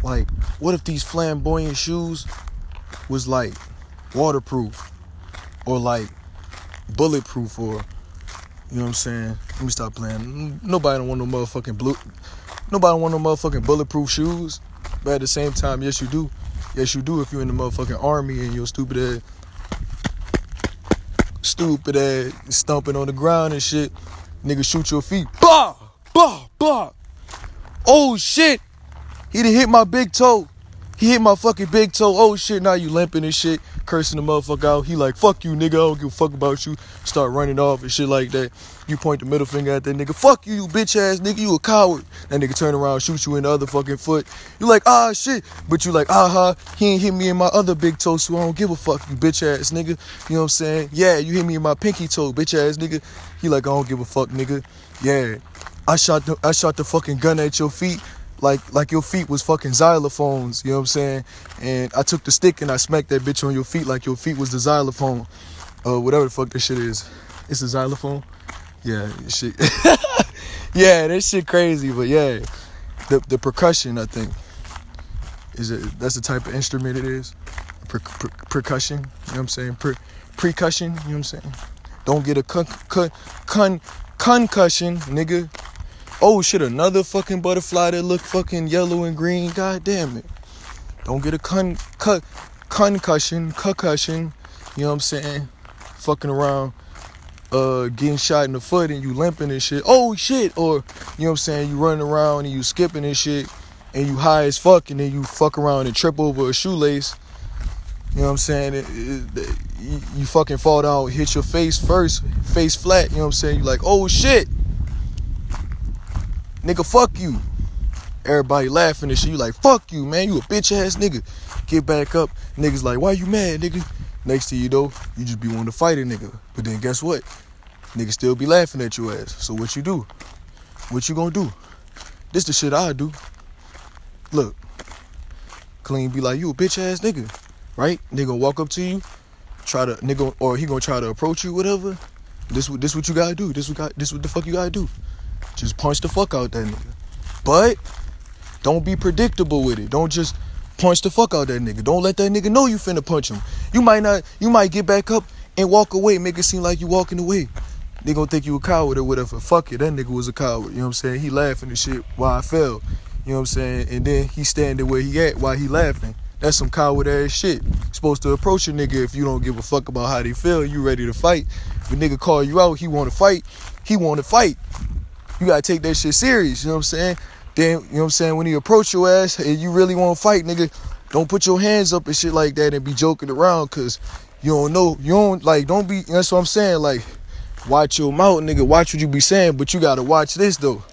Like, what if these flamboyant shoes was like waterproof or like bulletproof or you know what I'm saying? Let me stop playing. Nobody don't want no motherfucking blue. Nobody want no motherfucking bulletproof shoes. But at the same time, yes you do. Yes you do if you're in the motherfucking army and you're stupid ass stupid ass stumping on the ground and shit. Nigga shoot your feet. Bah! Bah! Bah! Oh shit! He done hit my big toe. He hit my fucking big toe. Oh shit, now you limping and shit, cursing the motherfucker out. He like, fuck you, nigga. I don't give a fuck about you. Start running off and shit like that. You point the middle finger at that nigga. Fuck you, you bitch ass nigga. You a coward. That nigga turn around, shoot you in the other fucking foot. You like, ah shit. But you like, aha, he ain't hit me in my other big toe, so I don't give a fuck, you bitch ass nigga. You know what I'm saying? Yeah, you hit me in my pinky toe, bitch ass nigga. He like, I don't give a fuck, nigga. Yeah. I shot the I shot the fucking gun at your feet like like your feet was fucking xylophones, you know what I'm saying? And I took the stick and I smacked that bitch on your feet like your feet was the xylophone. Uh whatever the fuck this shit is. It's a xylophone? Yeah, shit. yeah, that shit crazy, but yeah. The the percussion, I think. Is it that's the type of instrument it is? Per, per, percussion, you know what I'm saying? Per, percussion, you know what I'm saying? Don't get a con, con, con concussion, nigga. Oh shit, another fucking butterfly that look fucking yellow and green. God damn it. Don't get a con, con concussion, concussion. You know what I'm saying? Fucking around, uh, getting shot in the foot and you limping and shit. Oh shit. Or, you know what I'm saying? You running around and you skipping and shit and you high as fuck and then you fuck around and trip over a shoelace. You know what I'm saying? It, it, you, you fucking fall down, hit your face first, face flat. You know what I'm saying? You like, oh shit. Nigga, fuck you. Everybody laughing and shit. You like, fuck you, man. You a bitch ass nigga. Get back up. Niggas like, why you mad, nigga? Next to you though, you just be wanting to fight a nigga. But then guess what? Niggas still be laughing at your ass. So what you do? What you gonna do? This the shit I do. Look. Clean be like, you a bitch ass nigga. Right? Nigga walk up to you, try to nigga or he gonna try to approach you, whatever. This what this what you gotta do. This what this what the fuck you gotta do. Just punch the fuck out that nigga. But don't be predictable with it. Don't just punch the fuck out that nigga. Don't let that nigga know you finna punch him. You might not, you might get back up and walk away, make it seem like you walking away. They gonna think you a coward or whatever. Fuck it, that nigga was a coward. You know what I'm saying? He laughing and shit while I fell. You know what I'm saying? And then he standing where he at while he laughing. That's some coward ass shit. You're supposed to approach a nigga if you don't give a fuck about how they feel. You ready to fight. If a nigga call you out, he wanna fight. He wanna fight you gotta take that shit serious, you know what I'm saying? Then, you know what I'm saying, when he approach your ass and you really wanna fight, nigga, don't put your hands up and shit like that and be joking around cause you don't know, you don't like don't be that's what I'm saying, like watch your mouth, nigga, watch what you be saying, but you gotta watch this though.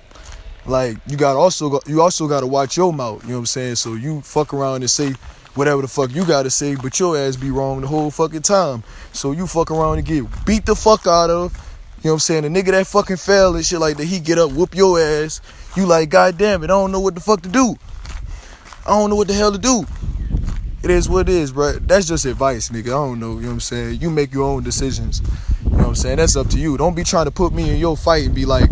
Like you gotta also you also gotta watch your mouth, you know what I'm saying? So you fuck around and say whatever the fuck you gotta say, but your ass be wrong the whole fucking time. So you fuck around and get beat the fuck out of you know what I'm saying? The nigga that fucking fell and shit like that, he get up, whoop your ass. You like, God damn it, I don't know what the fuck to do. I don't know what the hell to do. It is what it is, bro. That's just advice, nigga. I don't know, you know what I'm saying? You make your own decisions. You know what I'm saying? That's up to you. Don't be trying to put me in your fight and be like,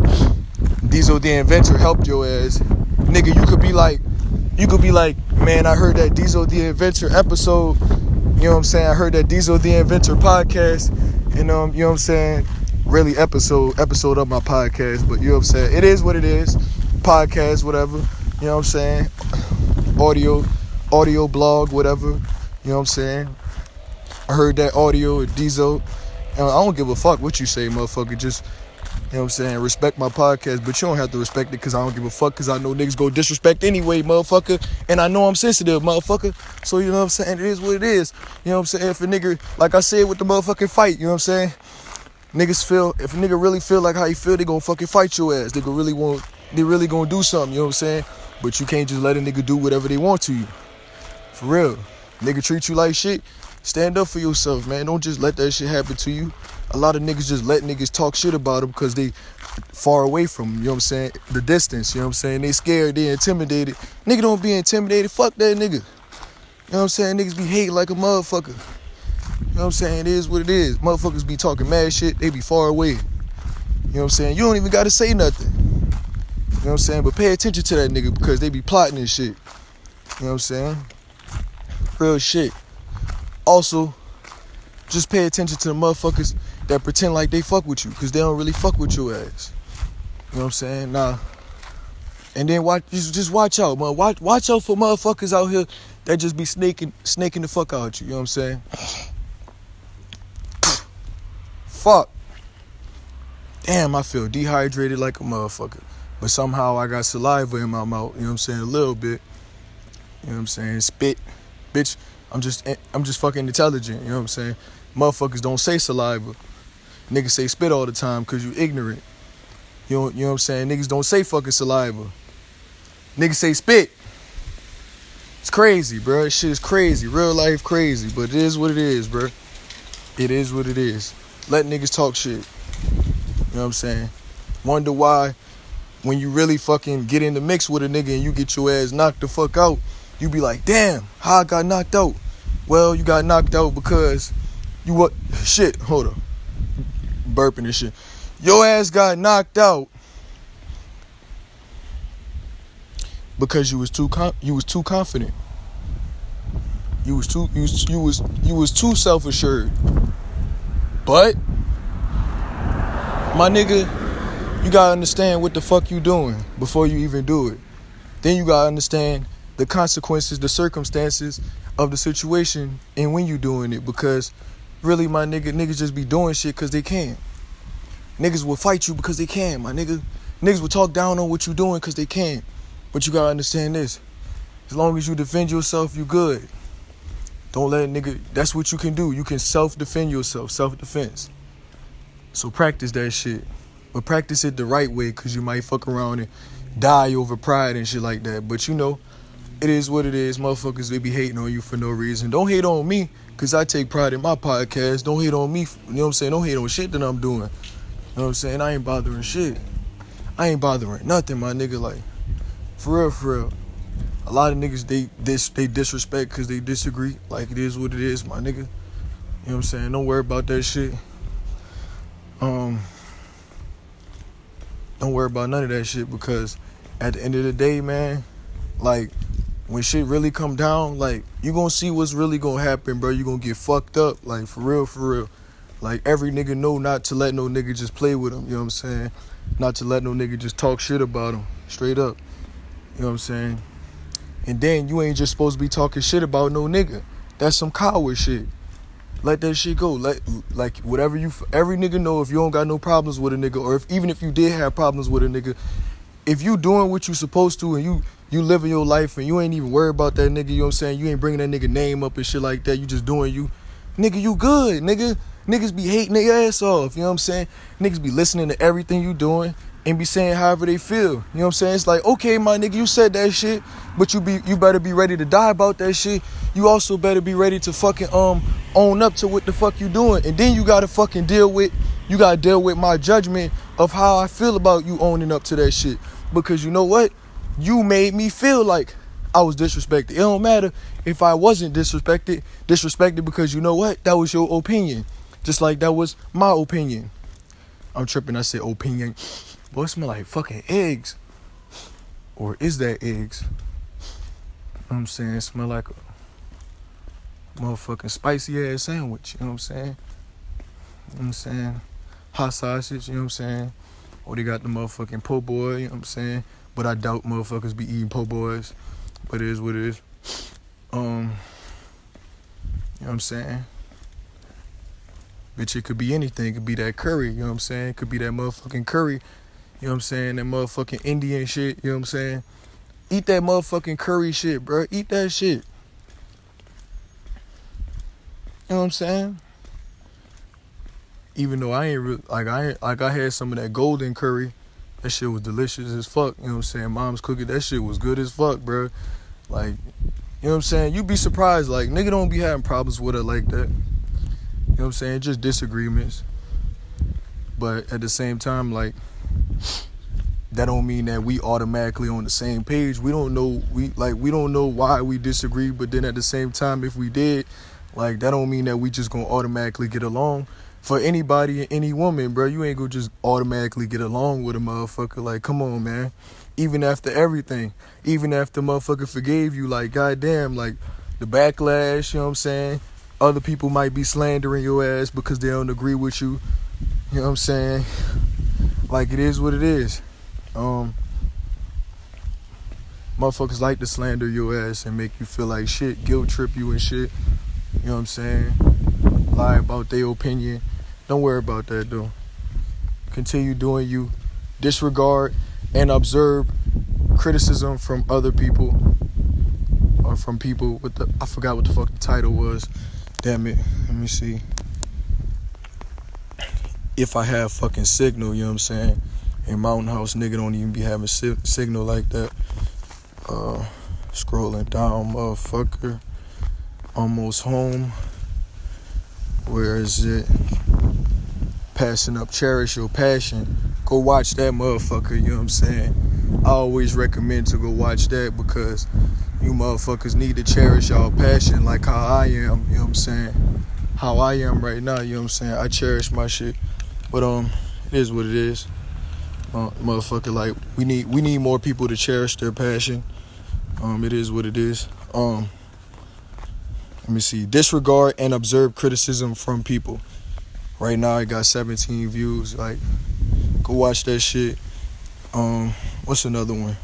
Diesel the inventor helped your ass. Nigga, you could be like, you could be like, man, I heard that Diesel the inventor episode. You know what I'm saying? I heard that Diesel the inventor podcast. And um, you know what I'm saying? really episode episode of my podcast, but you know what I'm saying? It is what it is. Podcast, whatever. You know what I'm saying? Audio, audio blog, whatever. You know what I'm saying? I heard that audio at Diesel. And I don't give a fuck what you say, motherfucker. Just you know what I'm saying? Respect my podcast, but you don't have to respect it because I don't give a fuck because I know niggas go disrespect anyway, motherfucker. And I know I'm sensitive, motherfucker. So you know what I'm saying? It is what it is. You know what I'm saying? If a nigga, like I said with the motherfucking fight, you know what I'm saying? Niggas feel if a nigga really feel like how he feel, they gonna fucking fight your ass. They gonna really want they really gonna do something, you know what I'm saying? But you can't just let a nigga do whatever they want to you. For real. Nigga treat you like shit. Stand up for yourself, man. Don't just let that shit happen to you. A lot of niggas just let niggas talk shit about them because they far away from, you know what I'm saying? The distance, you know what I'm saying? They scared, they intimidated. Nigga don't be intimidated. Fuck that nigga. You know what I'm saying? Niggas be hating like a motherfucker. You know what I'm saying? It is what it is. Motherfuckers be talking mad shit, they be far away. You know what I'm saying? You don't even gotta say nothing. You know what I'm saying? But pay attention to that nigga because they be plotting and shit. You know what I'm saying? Real shit. Also, just pay attention to the motherfuckers that pretend like they fuck with you because they don't really fuck with your ass. You know what I'm saying? Nah. And then watch, just, just watch out, man. Watch, watch out for motherfuckers out here that just be snaking, snaking the fuck out at you. You know what I'm saying? fuck. Damn, I feel dehydrated like a motherfucker. But somehow I got saliva in my mouth. You know what I'm saying? A little bit. You know what I'm saying? Spit, bitch. I'm just, I'm just fucking intelligent. You know what I'm saying? Motherfuckers don't say saliva. Niggas say spit all the time because you ignorant. You know, you know what I'm saying? Niggas don't say fucking saliva. Niggas say spit. It's crazy, bro. Shit is crazy. Real life crazy. But it is what it is, bro. It is what it is. Let niggas talk shit. You know what I'm saying? Wonder why when you really fucking get in the mix with a nigga and you get your ass knocked the fuck out, you be like, damn, how I got knocked out? Well, you got knocked out because you what shit, hold up. Burping and shit. Your ass got knocked out because you was too com- you was too confident. You was too you was, you was you was too self assured. But my nigga, you gotta understand what the fuck you doing before you even do it. Then you gotta understand the consequences, the circumstances of the situation, and when you doing it. Because really, my nigga, niggas just be doing shit because they can. Niggas will fight you because they can, my nigga. Niggas will talk down on what you doing because they can. But you gotta understand this. As long as you defend yourself, you good. Don't let a nigga that's what you can do. You can self defend yourself, self defense. So practice that shit. But practice it the right way cause you might fuck around and die over pride and shit like that. But you know, it is what it is. Motherfuckers, they be hating on you for no reason. Don't hate on me, cause I take pride in my podcast. Don't hate on me, you know what I'm saying? Don't hate on shit that I'm doing. You know what I'm saying? I ain't bothering shit. I ain't bothering nothing, my nigga. Like, for real, for real. A lot of niggas they dis they disrespect because they disagree. Like it is what it is, my nigga. You know what I'm saying? Don't worry about that shit. Um, don't worry about none of that shit because at the end of the day, man, like when shit really come down, like you gonna see what's really gonna happen, bro. You gonna get fucked up, like for real, for real. Like every nigga know not to let no nigga just play with him. You know what I'm saying? Not to let no nigga just talk shit about him. Straight up. You know what I'm saying? And then you ain't just supposed to be talking shit about no nigga. That's some coward shit. Let that shit go. Let like whatever you every nigga know if you don't got no problems with a nigga or if even if you did have problems with a nigga, if you doing what you supposed to and you you living your life and you ain't even worried about that nigga, you know what I'm saying? You ain't bringing that nigga name up and shit like that. You just doing you. Nigga, you good, nigga. Niggas be hating their ass off, you know what I'm saying? Niggas be listening to everything you doing and be saying however they feel. You know what I'm saying? It's like, okay, my nigga, you said that shit, but you be you better be ready to die about that shit. You also better be ready to fucking um own up to what the fuck you doing. And then you gotta fucking deal with you gotta deal with my judgment of how I feel about you owning up to that shit. Because you know what? You made me feel like I was disrespected. It don't matter if I wasn't disrespected, disrespected because you know what? That was your opinion. Just like that was my opinion. I'm tripping, I said opinion. Boy, it smell like fucking eggs. Or is that eggs? You know I'm saying? It smell like a motherfucking spicy ass sandwich. You know what I'm saying? You know what I'm saying? Hot sausage, you know what I'm saying? Or they got the motherfucking po' boy, you know what I'm saying? But I doubt motherfuckers be eating po' boys. But it is what it is. Um, you know what I'm saying? Bitch, it could be anything. It could be that curry, you know what I'm saying? It could be that motherfucking curry, you know what I'm saying? That motherfucking Indian shit, you know what I'm saying? Eat that motherfucking curry shit, bro. Eat that shit. You know what I'm saying? Even though I ain't like I ain't, like I had some of that golden curry, that shit was delicious as fuck. You know what I'm saying? Mom's cooking that shit was good as fuck, bro. Like, you know what I'm saying? You'd be surprised, like nigga don't be having problems with it like that. You know what I'm saying? Just disagreements. But at the same time, like that don't mean that we automatically on the same page. We don't know we like we don't know why we disagree, but then at the same time if we did, Like that don't mean that we just gonna automatically get along. For anybody and any woman, bro, you ain't gonna just automatically get along with a motherfucker. Like, come on, man. Even after everything, even after motherfucker forgave you, like, goddamn, like the backlash, you know what I'm saying? Other people might be slandering your ass because they don't agree with you. You know what I'm saying? Like it is what it is. Um motherfuckers like to slander your ass and make you feel like shit, guilt trip you and shit. You know what I'm saying? Lie about their opinion. Don't worry about that though. Continue doing you. Disregard and observe criticism from other people or from people with the I forgot what the fuck the title was. Damn it. Let me see. If I have fucking signal, you know what I'm saying? In Mountain House, nigga don't even be having si- signal like that. Uh, scrolling down, motherfucker. Almost home. Where is it? Passing up Cherish Your Passion. Go watch that motherfucker, you know what I'm saying? I always recommend to go watch that because you motherfuckers need to cherish y'all passion like how I am, you know what I'm saying? How I am right now, you know what I'm saying? I cherish my shit. But um it is what it is. Uh, motherfucker like we need we need more people to cherish their passion. Um it is what it is. Um let me see. Disregard and observe criticism from people. Right now I got 17 views. Like go watch that shit. Um what's another one?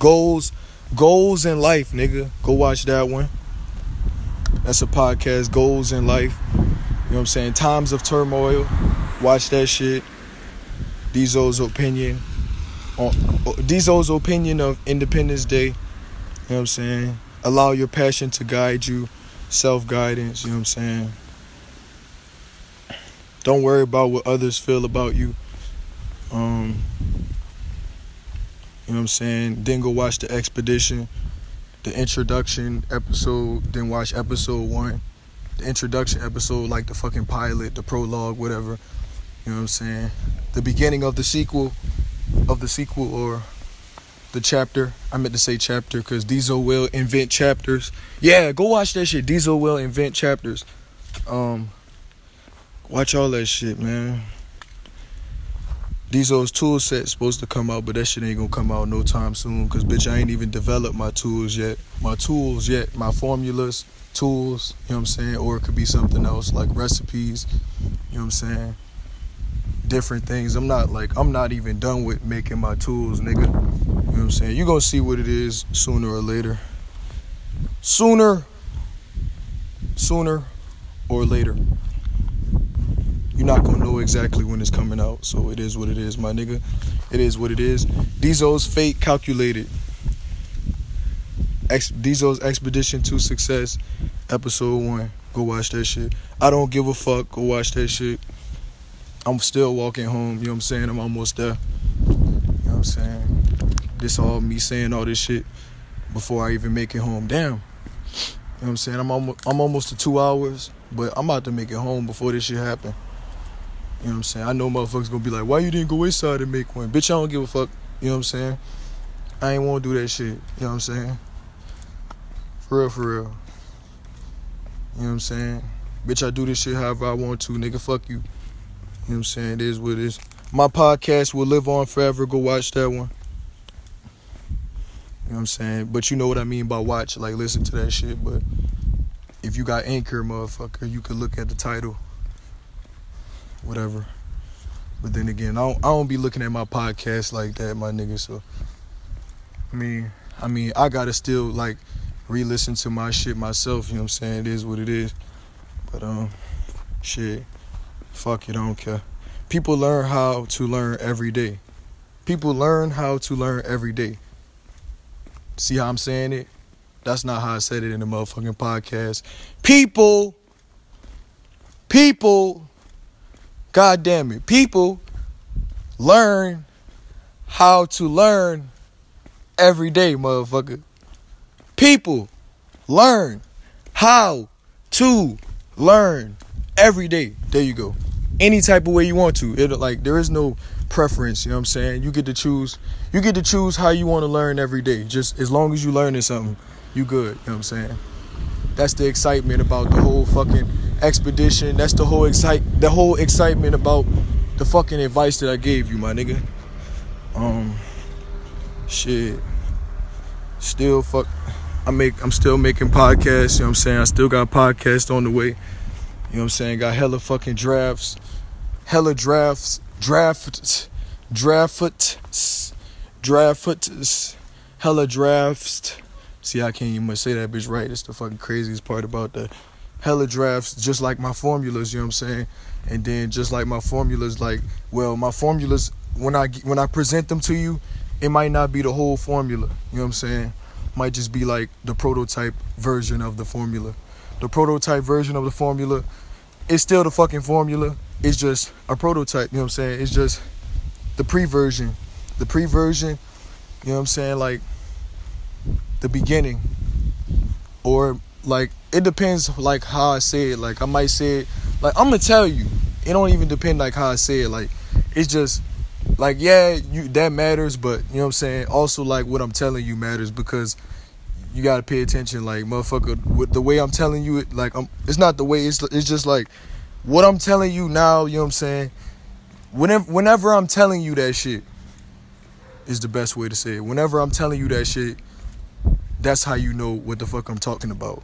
Goals Goals in Life, nigga. Go watch that one. That's a podcast, Goals in Life. You know what I'm saying? Times of Turmoil. Watch that shit. Diesel's opinion. On Diesel's opinion of Independence Day. You know what I'm saying? Allow your passion to guide you. Self guidance, you know what I'm saying? Don't worry about what others feel about you. Um, you know what I'm saying? Then go watch the expedition, the introduction episode, then watch episode one. The introduction episode, like the fucking pilot, the prologue, whatever. You know what I'm saying? The beginning of the sequel, of the sequel or the chapter. I meant to say chapter because Diesel will invent chapters. Yeah, go watch that shit. Diesel will invent chapters. Um, watch all that shit, man. Diesel's tool set's supposed to come out, but that shit ain't gonna come out no time soon. Cause bitch, I ain't even developed my tools yet. My tools yet, my formulas, tools. You know what I'm saying? Or it could be something else like recipes. You know what I'm saying? Different things. I'm not like I'm not even done with making my tools, nigga. I'm saying? You're gonna see what it is sooner or later. Sooner. Sooner or later you're not gonna know exactly when it's coming out. So it is what it is, my nigga. It is what it is. Diesel's fate calculated. Ex- Diesel's expedition to success, episode one. Go watch that shit. I don't give a fuck. Go watch that shit. I'm still walking home. You know what I'm saying? I'm almost there. You know what I'm saying? This all me saying all this shit before I even make it home. Damn. You know what I'm saying? I'm almost, I'm almost to two hours, but I'm about to make it home before this shit happen. You know what I'm saying? I know motherfuckers gonna be like, why you didn't go inside and make one? Bitch, I don't give a fuck. You know what I'm saying? I ain't wanna do that shit. You know what I'm saying? For real, for real. You know what I'm saying? Bitch, I do this shit however I want to, nigga. Fuck you. You know what I'm saying? It is what it is. My podcast will live on forever. Go watch that one. You know what I'm saying? But you know what I mean by watch, like listen to that shit. But if you got Anchor, motherfucker, you can look at the title whatever. But then again, I don't, I don't be looking at my podcast like that, my nigga. So, I mean, I mean, I gotta still like re-listen to my shit myself. You know what I'm saying? It is what it is. But um, shit, fuck it, I don't care. People learn how to learn every day. People learn how to learn every day. See how I'm saying it? That's not how I said it in the motherfucking podcast. People, people God damn it. People learn how to learn every day, motherfucker. People learn how to learn every day. There you go. Any type of way you want to. It like there is no preference, you know what I'm saying? You get to choose you get to choose how you want to learn every day. Just as long as you learning something, you good, you know what I'm saying? That's the excitement about the whole fucking expedition. That's the whole excite the whole excitement about the fucking advice that I gave you, my nigga. Um shit. Still fuck I make I'm still making podcasts, you know what I'm saying? I still got podcasts on the way. You know what I'm saying? Got hella fucking drafts. Hella drafts. Draft drafts drafts hella drafts. See, I can't even say that bitch right. It's the fucking craziest part about the hella drafts, just like my formulas. You know what I'm saying? And then just like my formulas, like well, my formulas when I when I present them to you, it might not be the whole formula. You know what I'm saying? Might just be like the prototype version of the formula. The prototype version of the formula is still the fucking formula. It's just a prototype. You know what I'm saying? It's just the pre-version. The pre-version. You know what I'm saying? Like the beginning or like it depends like how I say it. Like I might say it like I'm gonna tell you. It don't even depend like how I say it. Like it's just like yeah, you that matters, but you know what I'm saying. Also like what I'm telling you matters because you gotta pay attention. Like motherfucker, with the way I'm telling you it, like I'm, it's not the way it's it's just like what I'm telling you now. You know what I'm saying. Whenever whenever I'm telling you that shit is the best way to say it. Whenever I'm telling you that shit that's how you know what the fuck I'm talking about.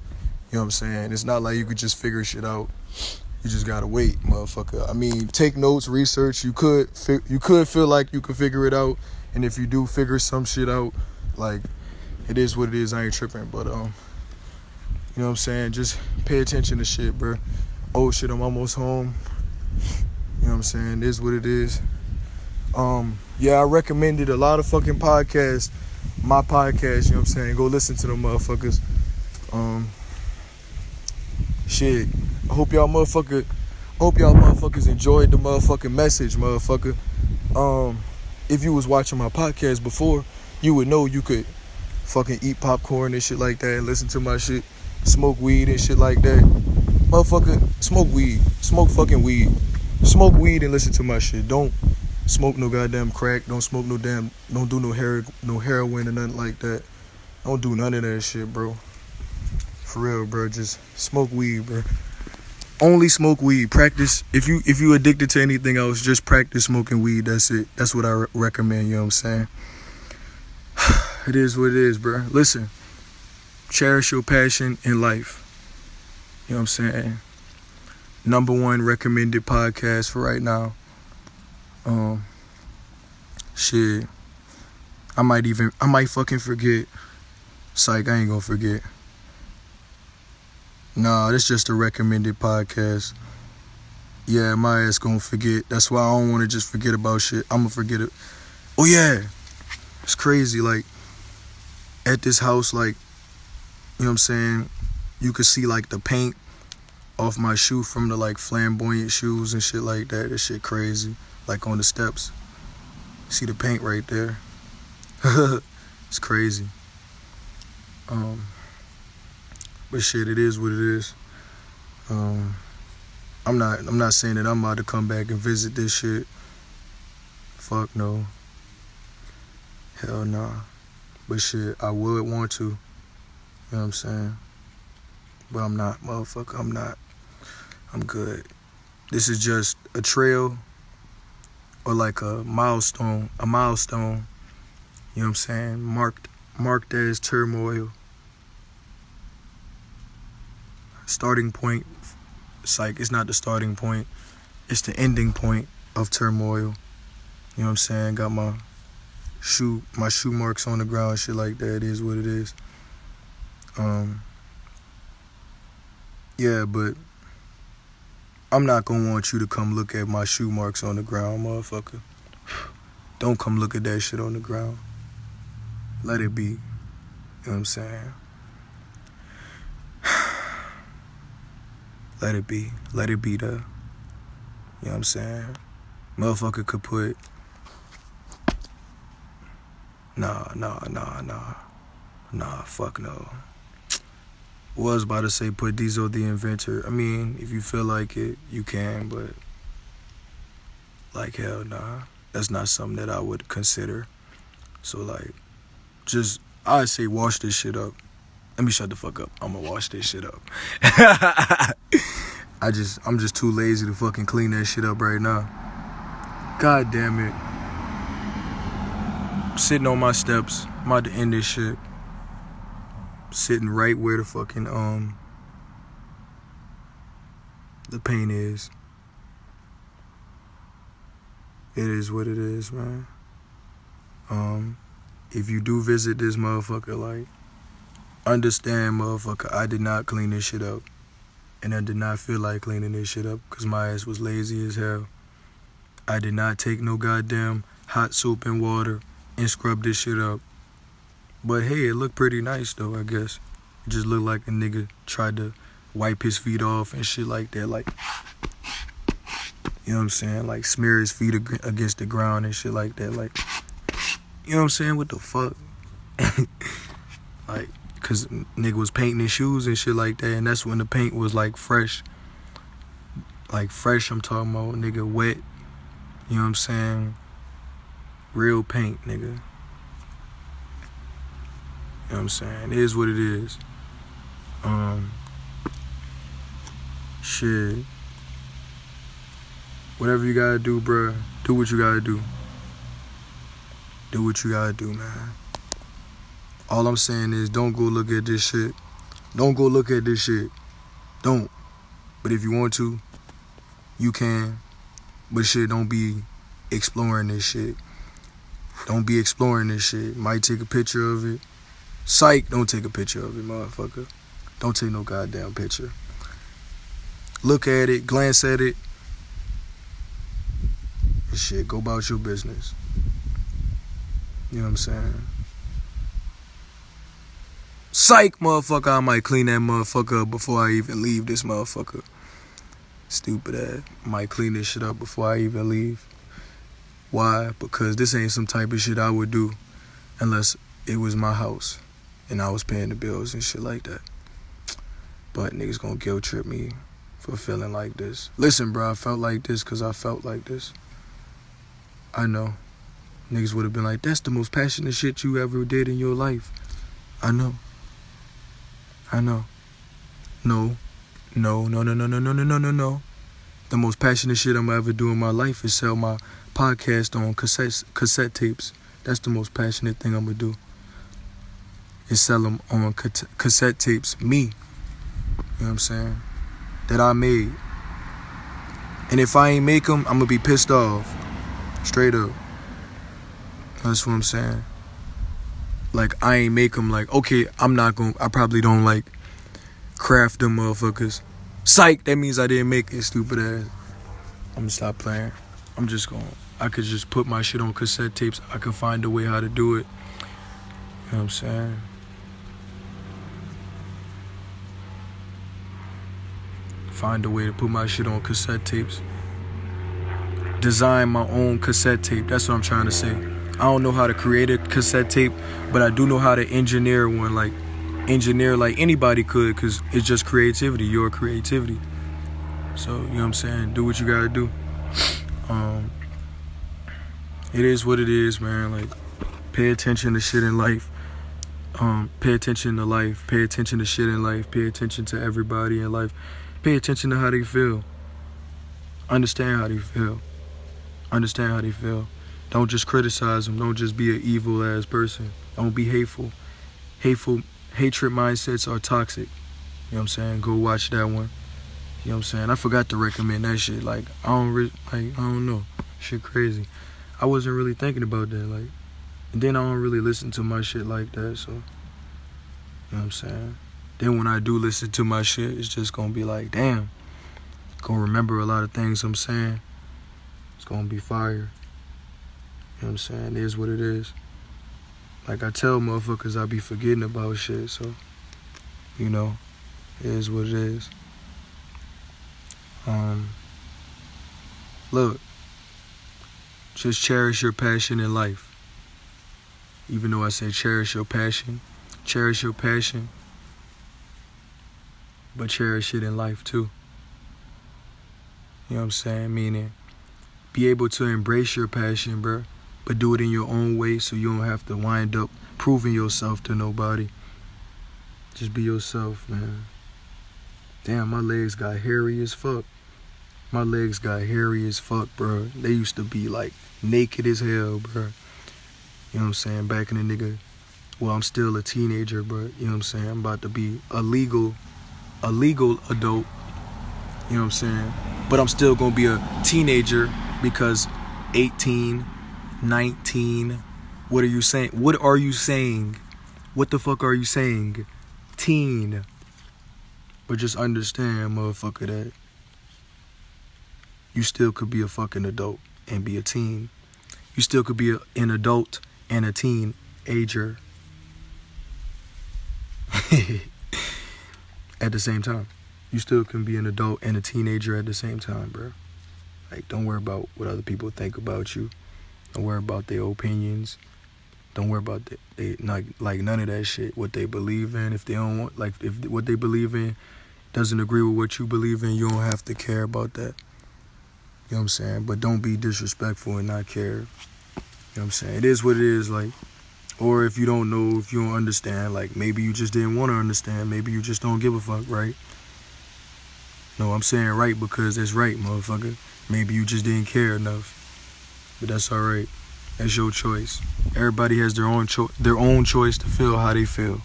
You know what I'm saying? It's not like you could just figure shit out. You just gotta wait, motherfucker. I mean, take notes, research. You could you could feel like you could figure it out, and if you do figure some shit out, like it is what it is. I ain't tripping, but um, you know what I'm saying? Just pay attention to shit, bro. Oh shit, I'm almost home. You know what I'm saying? It is what it is. Um, yeah, I recommended a lot of fucking podcasts my podcast, you know what I'm saying? Go listen to them motherfuckers. Um shit. I hope y'all motherfucker hope y'all motherfuckers enjoyed the motherfucking message, motherfucker. Um if you was watching my podcast before, you would know you could fucking eat popcorn and shit like that and listen to my shit, smoke weed and shit like that. Motherfucker, smoke weed. Smoke fucking weed. Smoke weed and listen to my shit. Don't smoke no goddamn crack. Don't smoke no damn. Don't do no hair, no heroin or nothing like that. Don't do none of that shit, bro. For real, bro. Just smoke weed, bro. Only smoke weed. Practice. If you if you addicted to anything else, just practice smoking weed. That's it. That's what I re- recommend. You know what I'm saying? it is what it is, bro. Listen. Cherish your passion in life. You know what I'm saying? Number one recommended podcast for right now. Um, shit. I might even, I might fucking forget. Psych, I ain't gonna forget. Nah, that's just a recommended podcast. Yeah, my ass gonna forget. That's why I don't wanna just forget about shit. I'm gonna forget it. Oh, yeah. It's crazy. Like, at this house, like, you know what I'm saying? You could see, like, the paint off my shoe from the, like, flamboyant shoes and shit like that. That shit crazy like on the steps. See the paint right there. it's crazy. Um, but shit, it is what it is. Um, I'm not. I'm not saying that I'm about to come back and visit this shit. Fuck no. Hell nah. But shit, I would want to. You know what I'm saying? But I'm not, motherfucker. I'm not. I'm good. This is just a trail or like a milestone, a milestone, you know what I'm saying, marked marked as turmoil. Starting point, it's like it's not the starting point, it's the ending point of turmoil. You know what I'm saying? Got my shoe my shoe marks on the ground, shit like that. It is what it is. Um yeah, but I'm not gonna want you to come look at my shoe marks on the ground, motherfucker. Don't come look at that shit on the ground. Let it be. You know what I'm saying? Let it be. Let it be there. You know what I'm saying? Motherfucker could put. Nah, nah, nah, nah. Nah, fuck no was about to say put Diesel the inventor. I mean, if you feel like it, you can, but like hell nah. That's not something that I would consider. So like just I say wash this shit up. Let me shut the fuck up. I'm gonna wash this shit up. I just, I'm just too lazy to fucking clean that shit up right now. God damn it. I'm sitting on my steps. I'm about to end this shit. Sitting right where the fucking, um, the pain is. It is what it is, man. Um, if you do visit this motherfucker, like, understand, motherfucker, I did not clean this shit up. And I did not feel like cleaning this shit up because my ass was lazy as hell. I did not take no goddamn hot soap and water and scrub this shit up. But hey, it looked pretty nice though, I guess. It just looked like a nigga tried to wipe his feet off and shit like that. Like, you know what I'm saying? Like, smear his feet against the ground and shit like that. Like, you know what I'm saying? What the fuck? like, cause nigga was painting his shoes and shit like that, and that's when the paint was like fresh. Like fresh, I'm talking about nigga wet. You know what I'm saying? Real paint, nigga. You know what I'm saying? It is what it is. Um shit. Whatever you gotta do, bruh, do what you gotta do. Do what you gotta do, man. All I'm saying is don't go look at this shit. Don't go look at this shit. Don't. But if you want to, you can. But shit, don't be exploring this shit. Don't be exploring this shit. Might take a picture of it. Psych, don't take a picture of it, motherfucker. Don't take no goddamn picture. Look at it, glance at it. And shit, go about your business. You know what I'm saying? Psych, motherfucker, I might clean that motherfucker up before I even leave this motherfucker. Stupid ass. I Might clean this shit up before I even leave. Why? Because this ain't some type of shit I would do unless it was my house and I was paying the bills and shit like that. But niggas gonna guilt trip me for feeling like this. Listen, bro, I felt like this because I felt like this. I know. Niggas would have been like, that's the most passionate shit you ever did in your life. I know. I know. No, no, no, no, no, no, no, no, no, no, no. The most passionate shit I'm ever do in my life is sell my podcast on cassette cassette tapes. That's the most passionate thing I'm gonna do. Is sell them on cassette tapes. Me, you know what I'm saying? That I made. And if I ain't make them, I'm gonna be pissed off. Straight up. That's what I'm saying like I ain't make them like okay I'm not gonna I probably don't like craft them motherfuckers psych that means I didn't make it stupid ass I'm gonna stop playing I'm just gonna I could just put my shit on cassette tapes I could find a way how to do it you know what I'm saying find a way to put my shit on cassette tapes design my own cassette tape that's what I'm trying to say I don't know how to create a cassette tape, but I do know how to engineer one. Like engineer like anybody could, because it's just creativity. Your creativity. So you know what I'm saying. Do what you gotta do. Um, it is what it is, man. Like pay attention to shit in life. Um, pay attention to life. Pay attention to shit in life. Pay attention to everybody in life. Pay attention to how they feel. Understand how they feel. Understand how they feel. Don't just criticize them. Don't just be an evil ass person. Don't be hateful. Hateful hatred mindsets are toxic. You know what I'm saying? Go watch that one. You know what I'm saying? I forgot to recommend that shit. Like I don't really like I don't know. Shit crazy. I wasn't really thinking about that. Like and then I don't really listen to my shit like that, so you know what I'm saying? Then when I do listen to my shit, it's just gonna be like, damn. Gonna remember a lot of things I'm saying. It's gonna be fire. You know what I'm saying? It is what it is. Like I tell motherfuckers, I be forgetting about shit, so, you know, it is what it is. Um, look, just cherish your passion in life. Even though I say cherish your passion, cherish your passion, but cherish it in life too. You know what I'm saying? Meaning, be able to embrace your passion, bro but do it in your own way so you don't have to wind up proving yourself to nobody. Just be yourself, man. Damn, my legs got hairy as fuck. My legs got hairy as fuck, bro. They used to be like naked as hell, bro. You know what I'm saying? Back in the nigga. Well, I'm still a teenager, but you know what I'm saying? I'm about to be a legal, a legal adult. You know what I'm saying? But I'm still gonna be a teenager because 18, 19. What are you saying? What are you saying? What the fuck are you saying? Teen. But just understand, motherfucker, that you still could be a fucking adult and be a teen. You still could be a, an adult and a teen ager at the same time. You still can be an adult and a teenager at the same time, bro. Like, don't worry about what other people think about you. Don't worry about their opinions. Don't worry about the, they not like none of that shit. What they believe in. If they don't want, like, if what they believe in doesn't agree with what you believe in, you don't have to care about that. You know what I'm saying? But don't be disrespectful and not care. You know what I'm saying? It is what it is, like. Or if you don't know, if you don't understand, like maybe you just didn't want to understand, maybe you just don't give a fuck, right? No, I'm saying right because it's right, motherfucker. Maybe you just didn't care enough. But that's alright. That's your choice. Everybody has their own choice, their own choice to feel how they feel.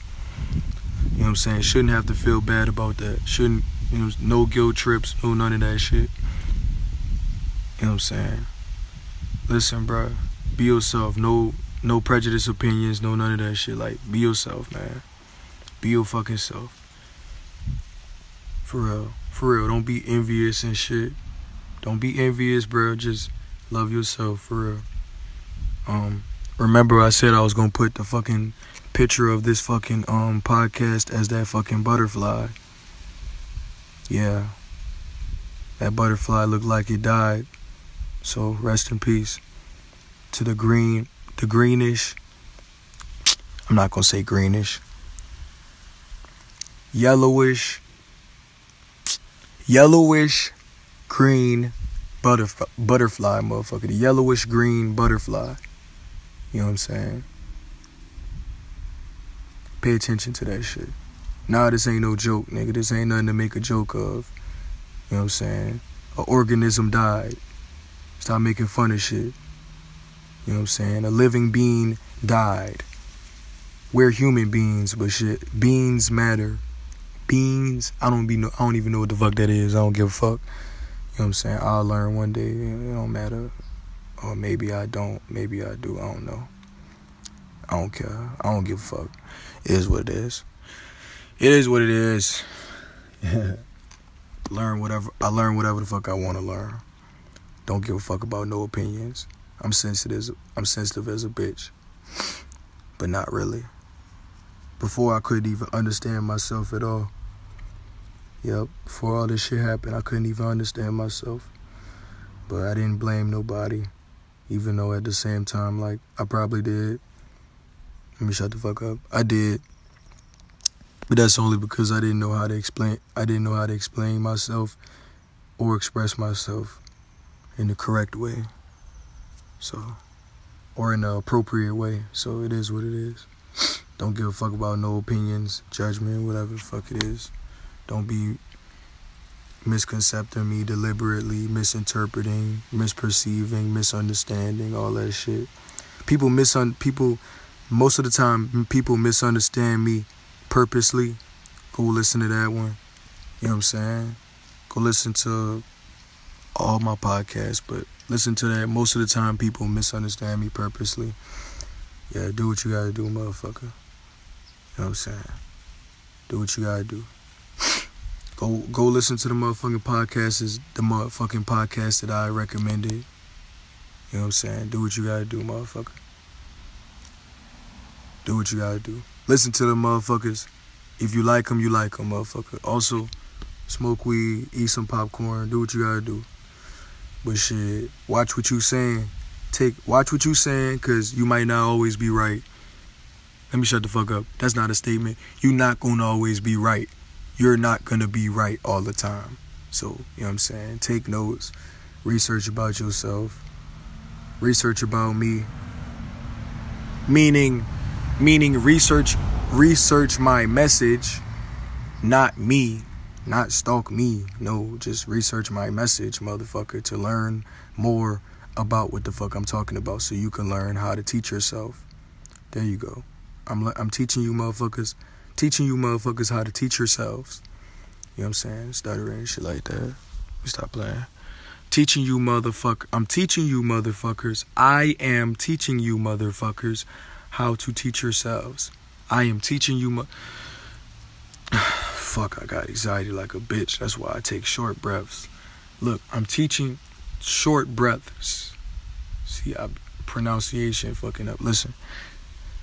You know what I'm saying? Shouldn't have to feel bad about that. Shouldn't, you know, no guilt trips, no none of that shit. You know what I'm saying? Listen, bro. Be yourself. No no prejudice opinions, no none of that shit. Like, be yourself, man. Be your fucking self. For real. For real. Don't be envious and shit. Don't be envious, bro. Just love yourself, for real. Um, remember I said I was gonna put the fucking picture of this fucking um podcast as that fucking butterfly. Yeah. That butterfly looked like it died. So rest in peace to the green, the greenish. I'm not gonna say greenish. Yellowish, yellowish, green butterfly, butterfly, motherfucker. The yellowish green butterfly. You know what I'm saying? Pay attention to that shit. Nah, this ain't no joke, nigga. This ain't nothing to make a joke of. You know what I'm saying? An organism died. Stop making fun of shit. You know what I'm saying? A living being died. We're human beings, but shit, beings matter. Beings, I don't be no, I don't even know what the fuck that is. I don't give a fuck. You know what I'm saying? I'll learn one day. It don't matter. Or maybe I don't. Maybe I do. I don't know. I don't care. I don't give a fuck. It is what it is. It is what it is. learn whatever I learn whatever the fuck I want to learn. Don't give a fuck about no opinions. I'm sensitive. I'm sensitive as a bitch, but not really. Before I couldn't even understand myself at all. Yep. Before all this shit happened, I couldn't even understand myself. But I didn't blame nobody, even though at the same time, like I probably did. Let me shut the fuck up. I did. But that's only because I didn't know how to explain I didn't know how to explain myself or express myself in the correct way. So or in the appropriate way. So it is what it is. Don't give a fuck about no opinions, judgment, whatever the fuck it is. Don't be misconcepting me deliberately, misinterpreting, misperceiving, misunderstanding, all that shit. People misun people most of the time people misunderstand me purposely. Go listen to that one. You know what I'm saying? Go listen to all my podcasts, but listen to that. Most of the time people misunderstand me purposely. Yeah, do what you gotta do, motherfucker. You know what I'm saying? Do what you gotta do. Go go listen to the motherfucking podcast is the motherfucking podcast that I recommended. You know what I'm saying? Do what you gotta do, motherfucker. Do what you gotta do. Listen to the motherfuckers. If you like them, you like them, motherfucker. Also, smoke weed, eat some popcorn, do what you gotta do. But shit, watch what you saying. Take watch what you saying, cause you might not always be right. Let me shut the fuck up. That's not a statement. You're not gonna always be right. You're not gonna be right all the time. So, you know what I'm saying? Take notes. Research about yourself. Research about me. Meaning meaning research research my message, not me, not stalk me. No, just research my message, motherfucker, to learn more about what the fuck I'm talking about so you can learn how to teach yourself. There you go. I'm I'm teaching you motherfuckers, teaching you motherfuckers how to teach yourselves. You know what I'm saying? Stuttering and shit like that. We stop playing. Teaching you motherfucker. I'm teaching you motherfuckers. I am teaching you motherfuckers how to teach yourselves. I am teaching you mo- Fuck, I got anxiety like a bitch. That's why I take short breaths. Look, I'm teaching short breaths. See, I pronunciation fucking up. Listen.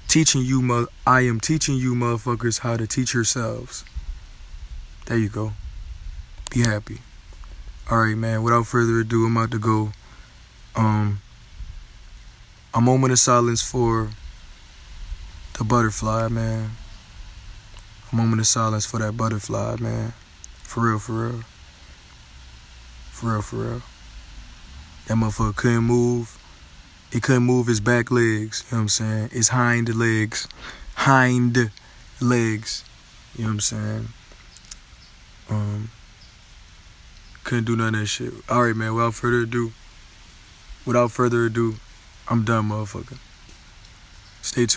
Teaching you mo- I am teaching you motherfuckers how to teach yourselves. There you go. Be happy. All right, man. Without further ado, I'm about to go. Um, a moment of silence for the butterfly, man. Moment of silence for that butterfly, man. For real, for real. For real, for real. That motherfucker couldn't move. He couldn't move his back legs. You know what I'm saying? His hind legs. Hind legs. You know what I'm saying? Um, couldn't do none of that shit. All right, man. Without further ado, without further ado, I'm done, motherfucker. Stay tuned.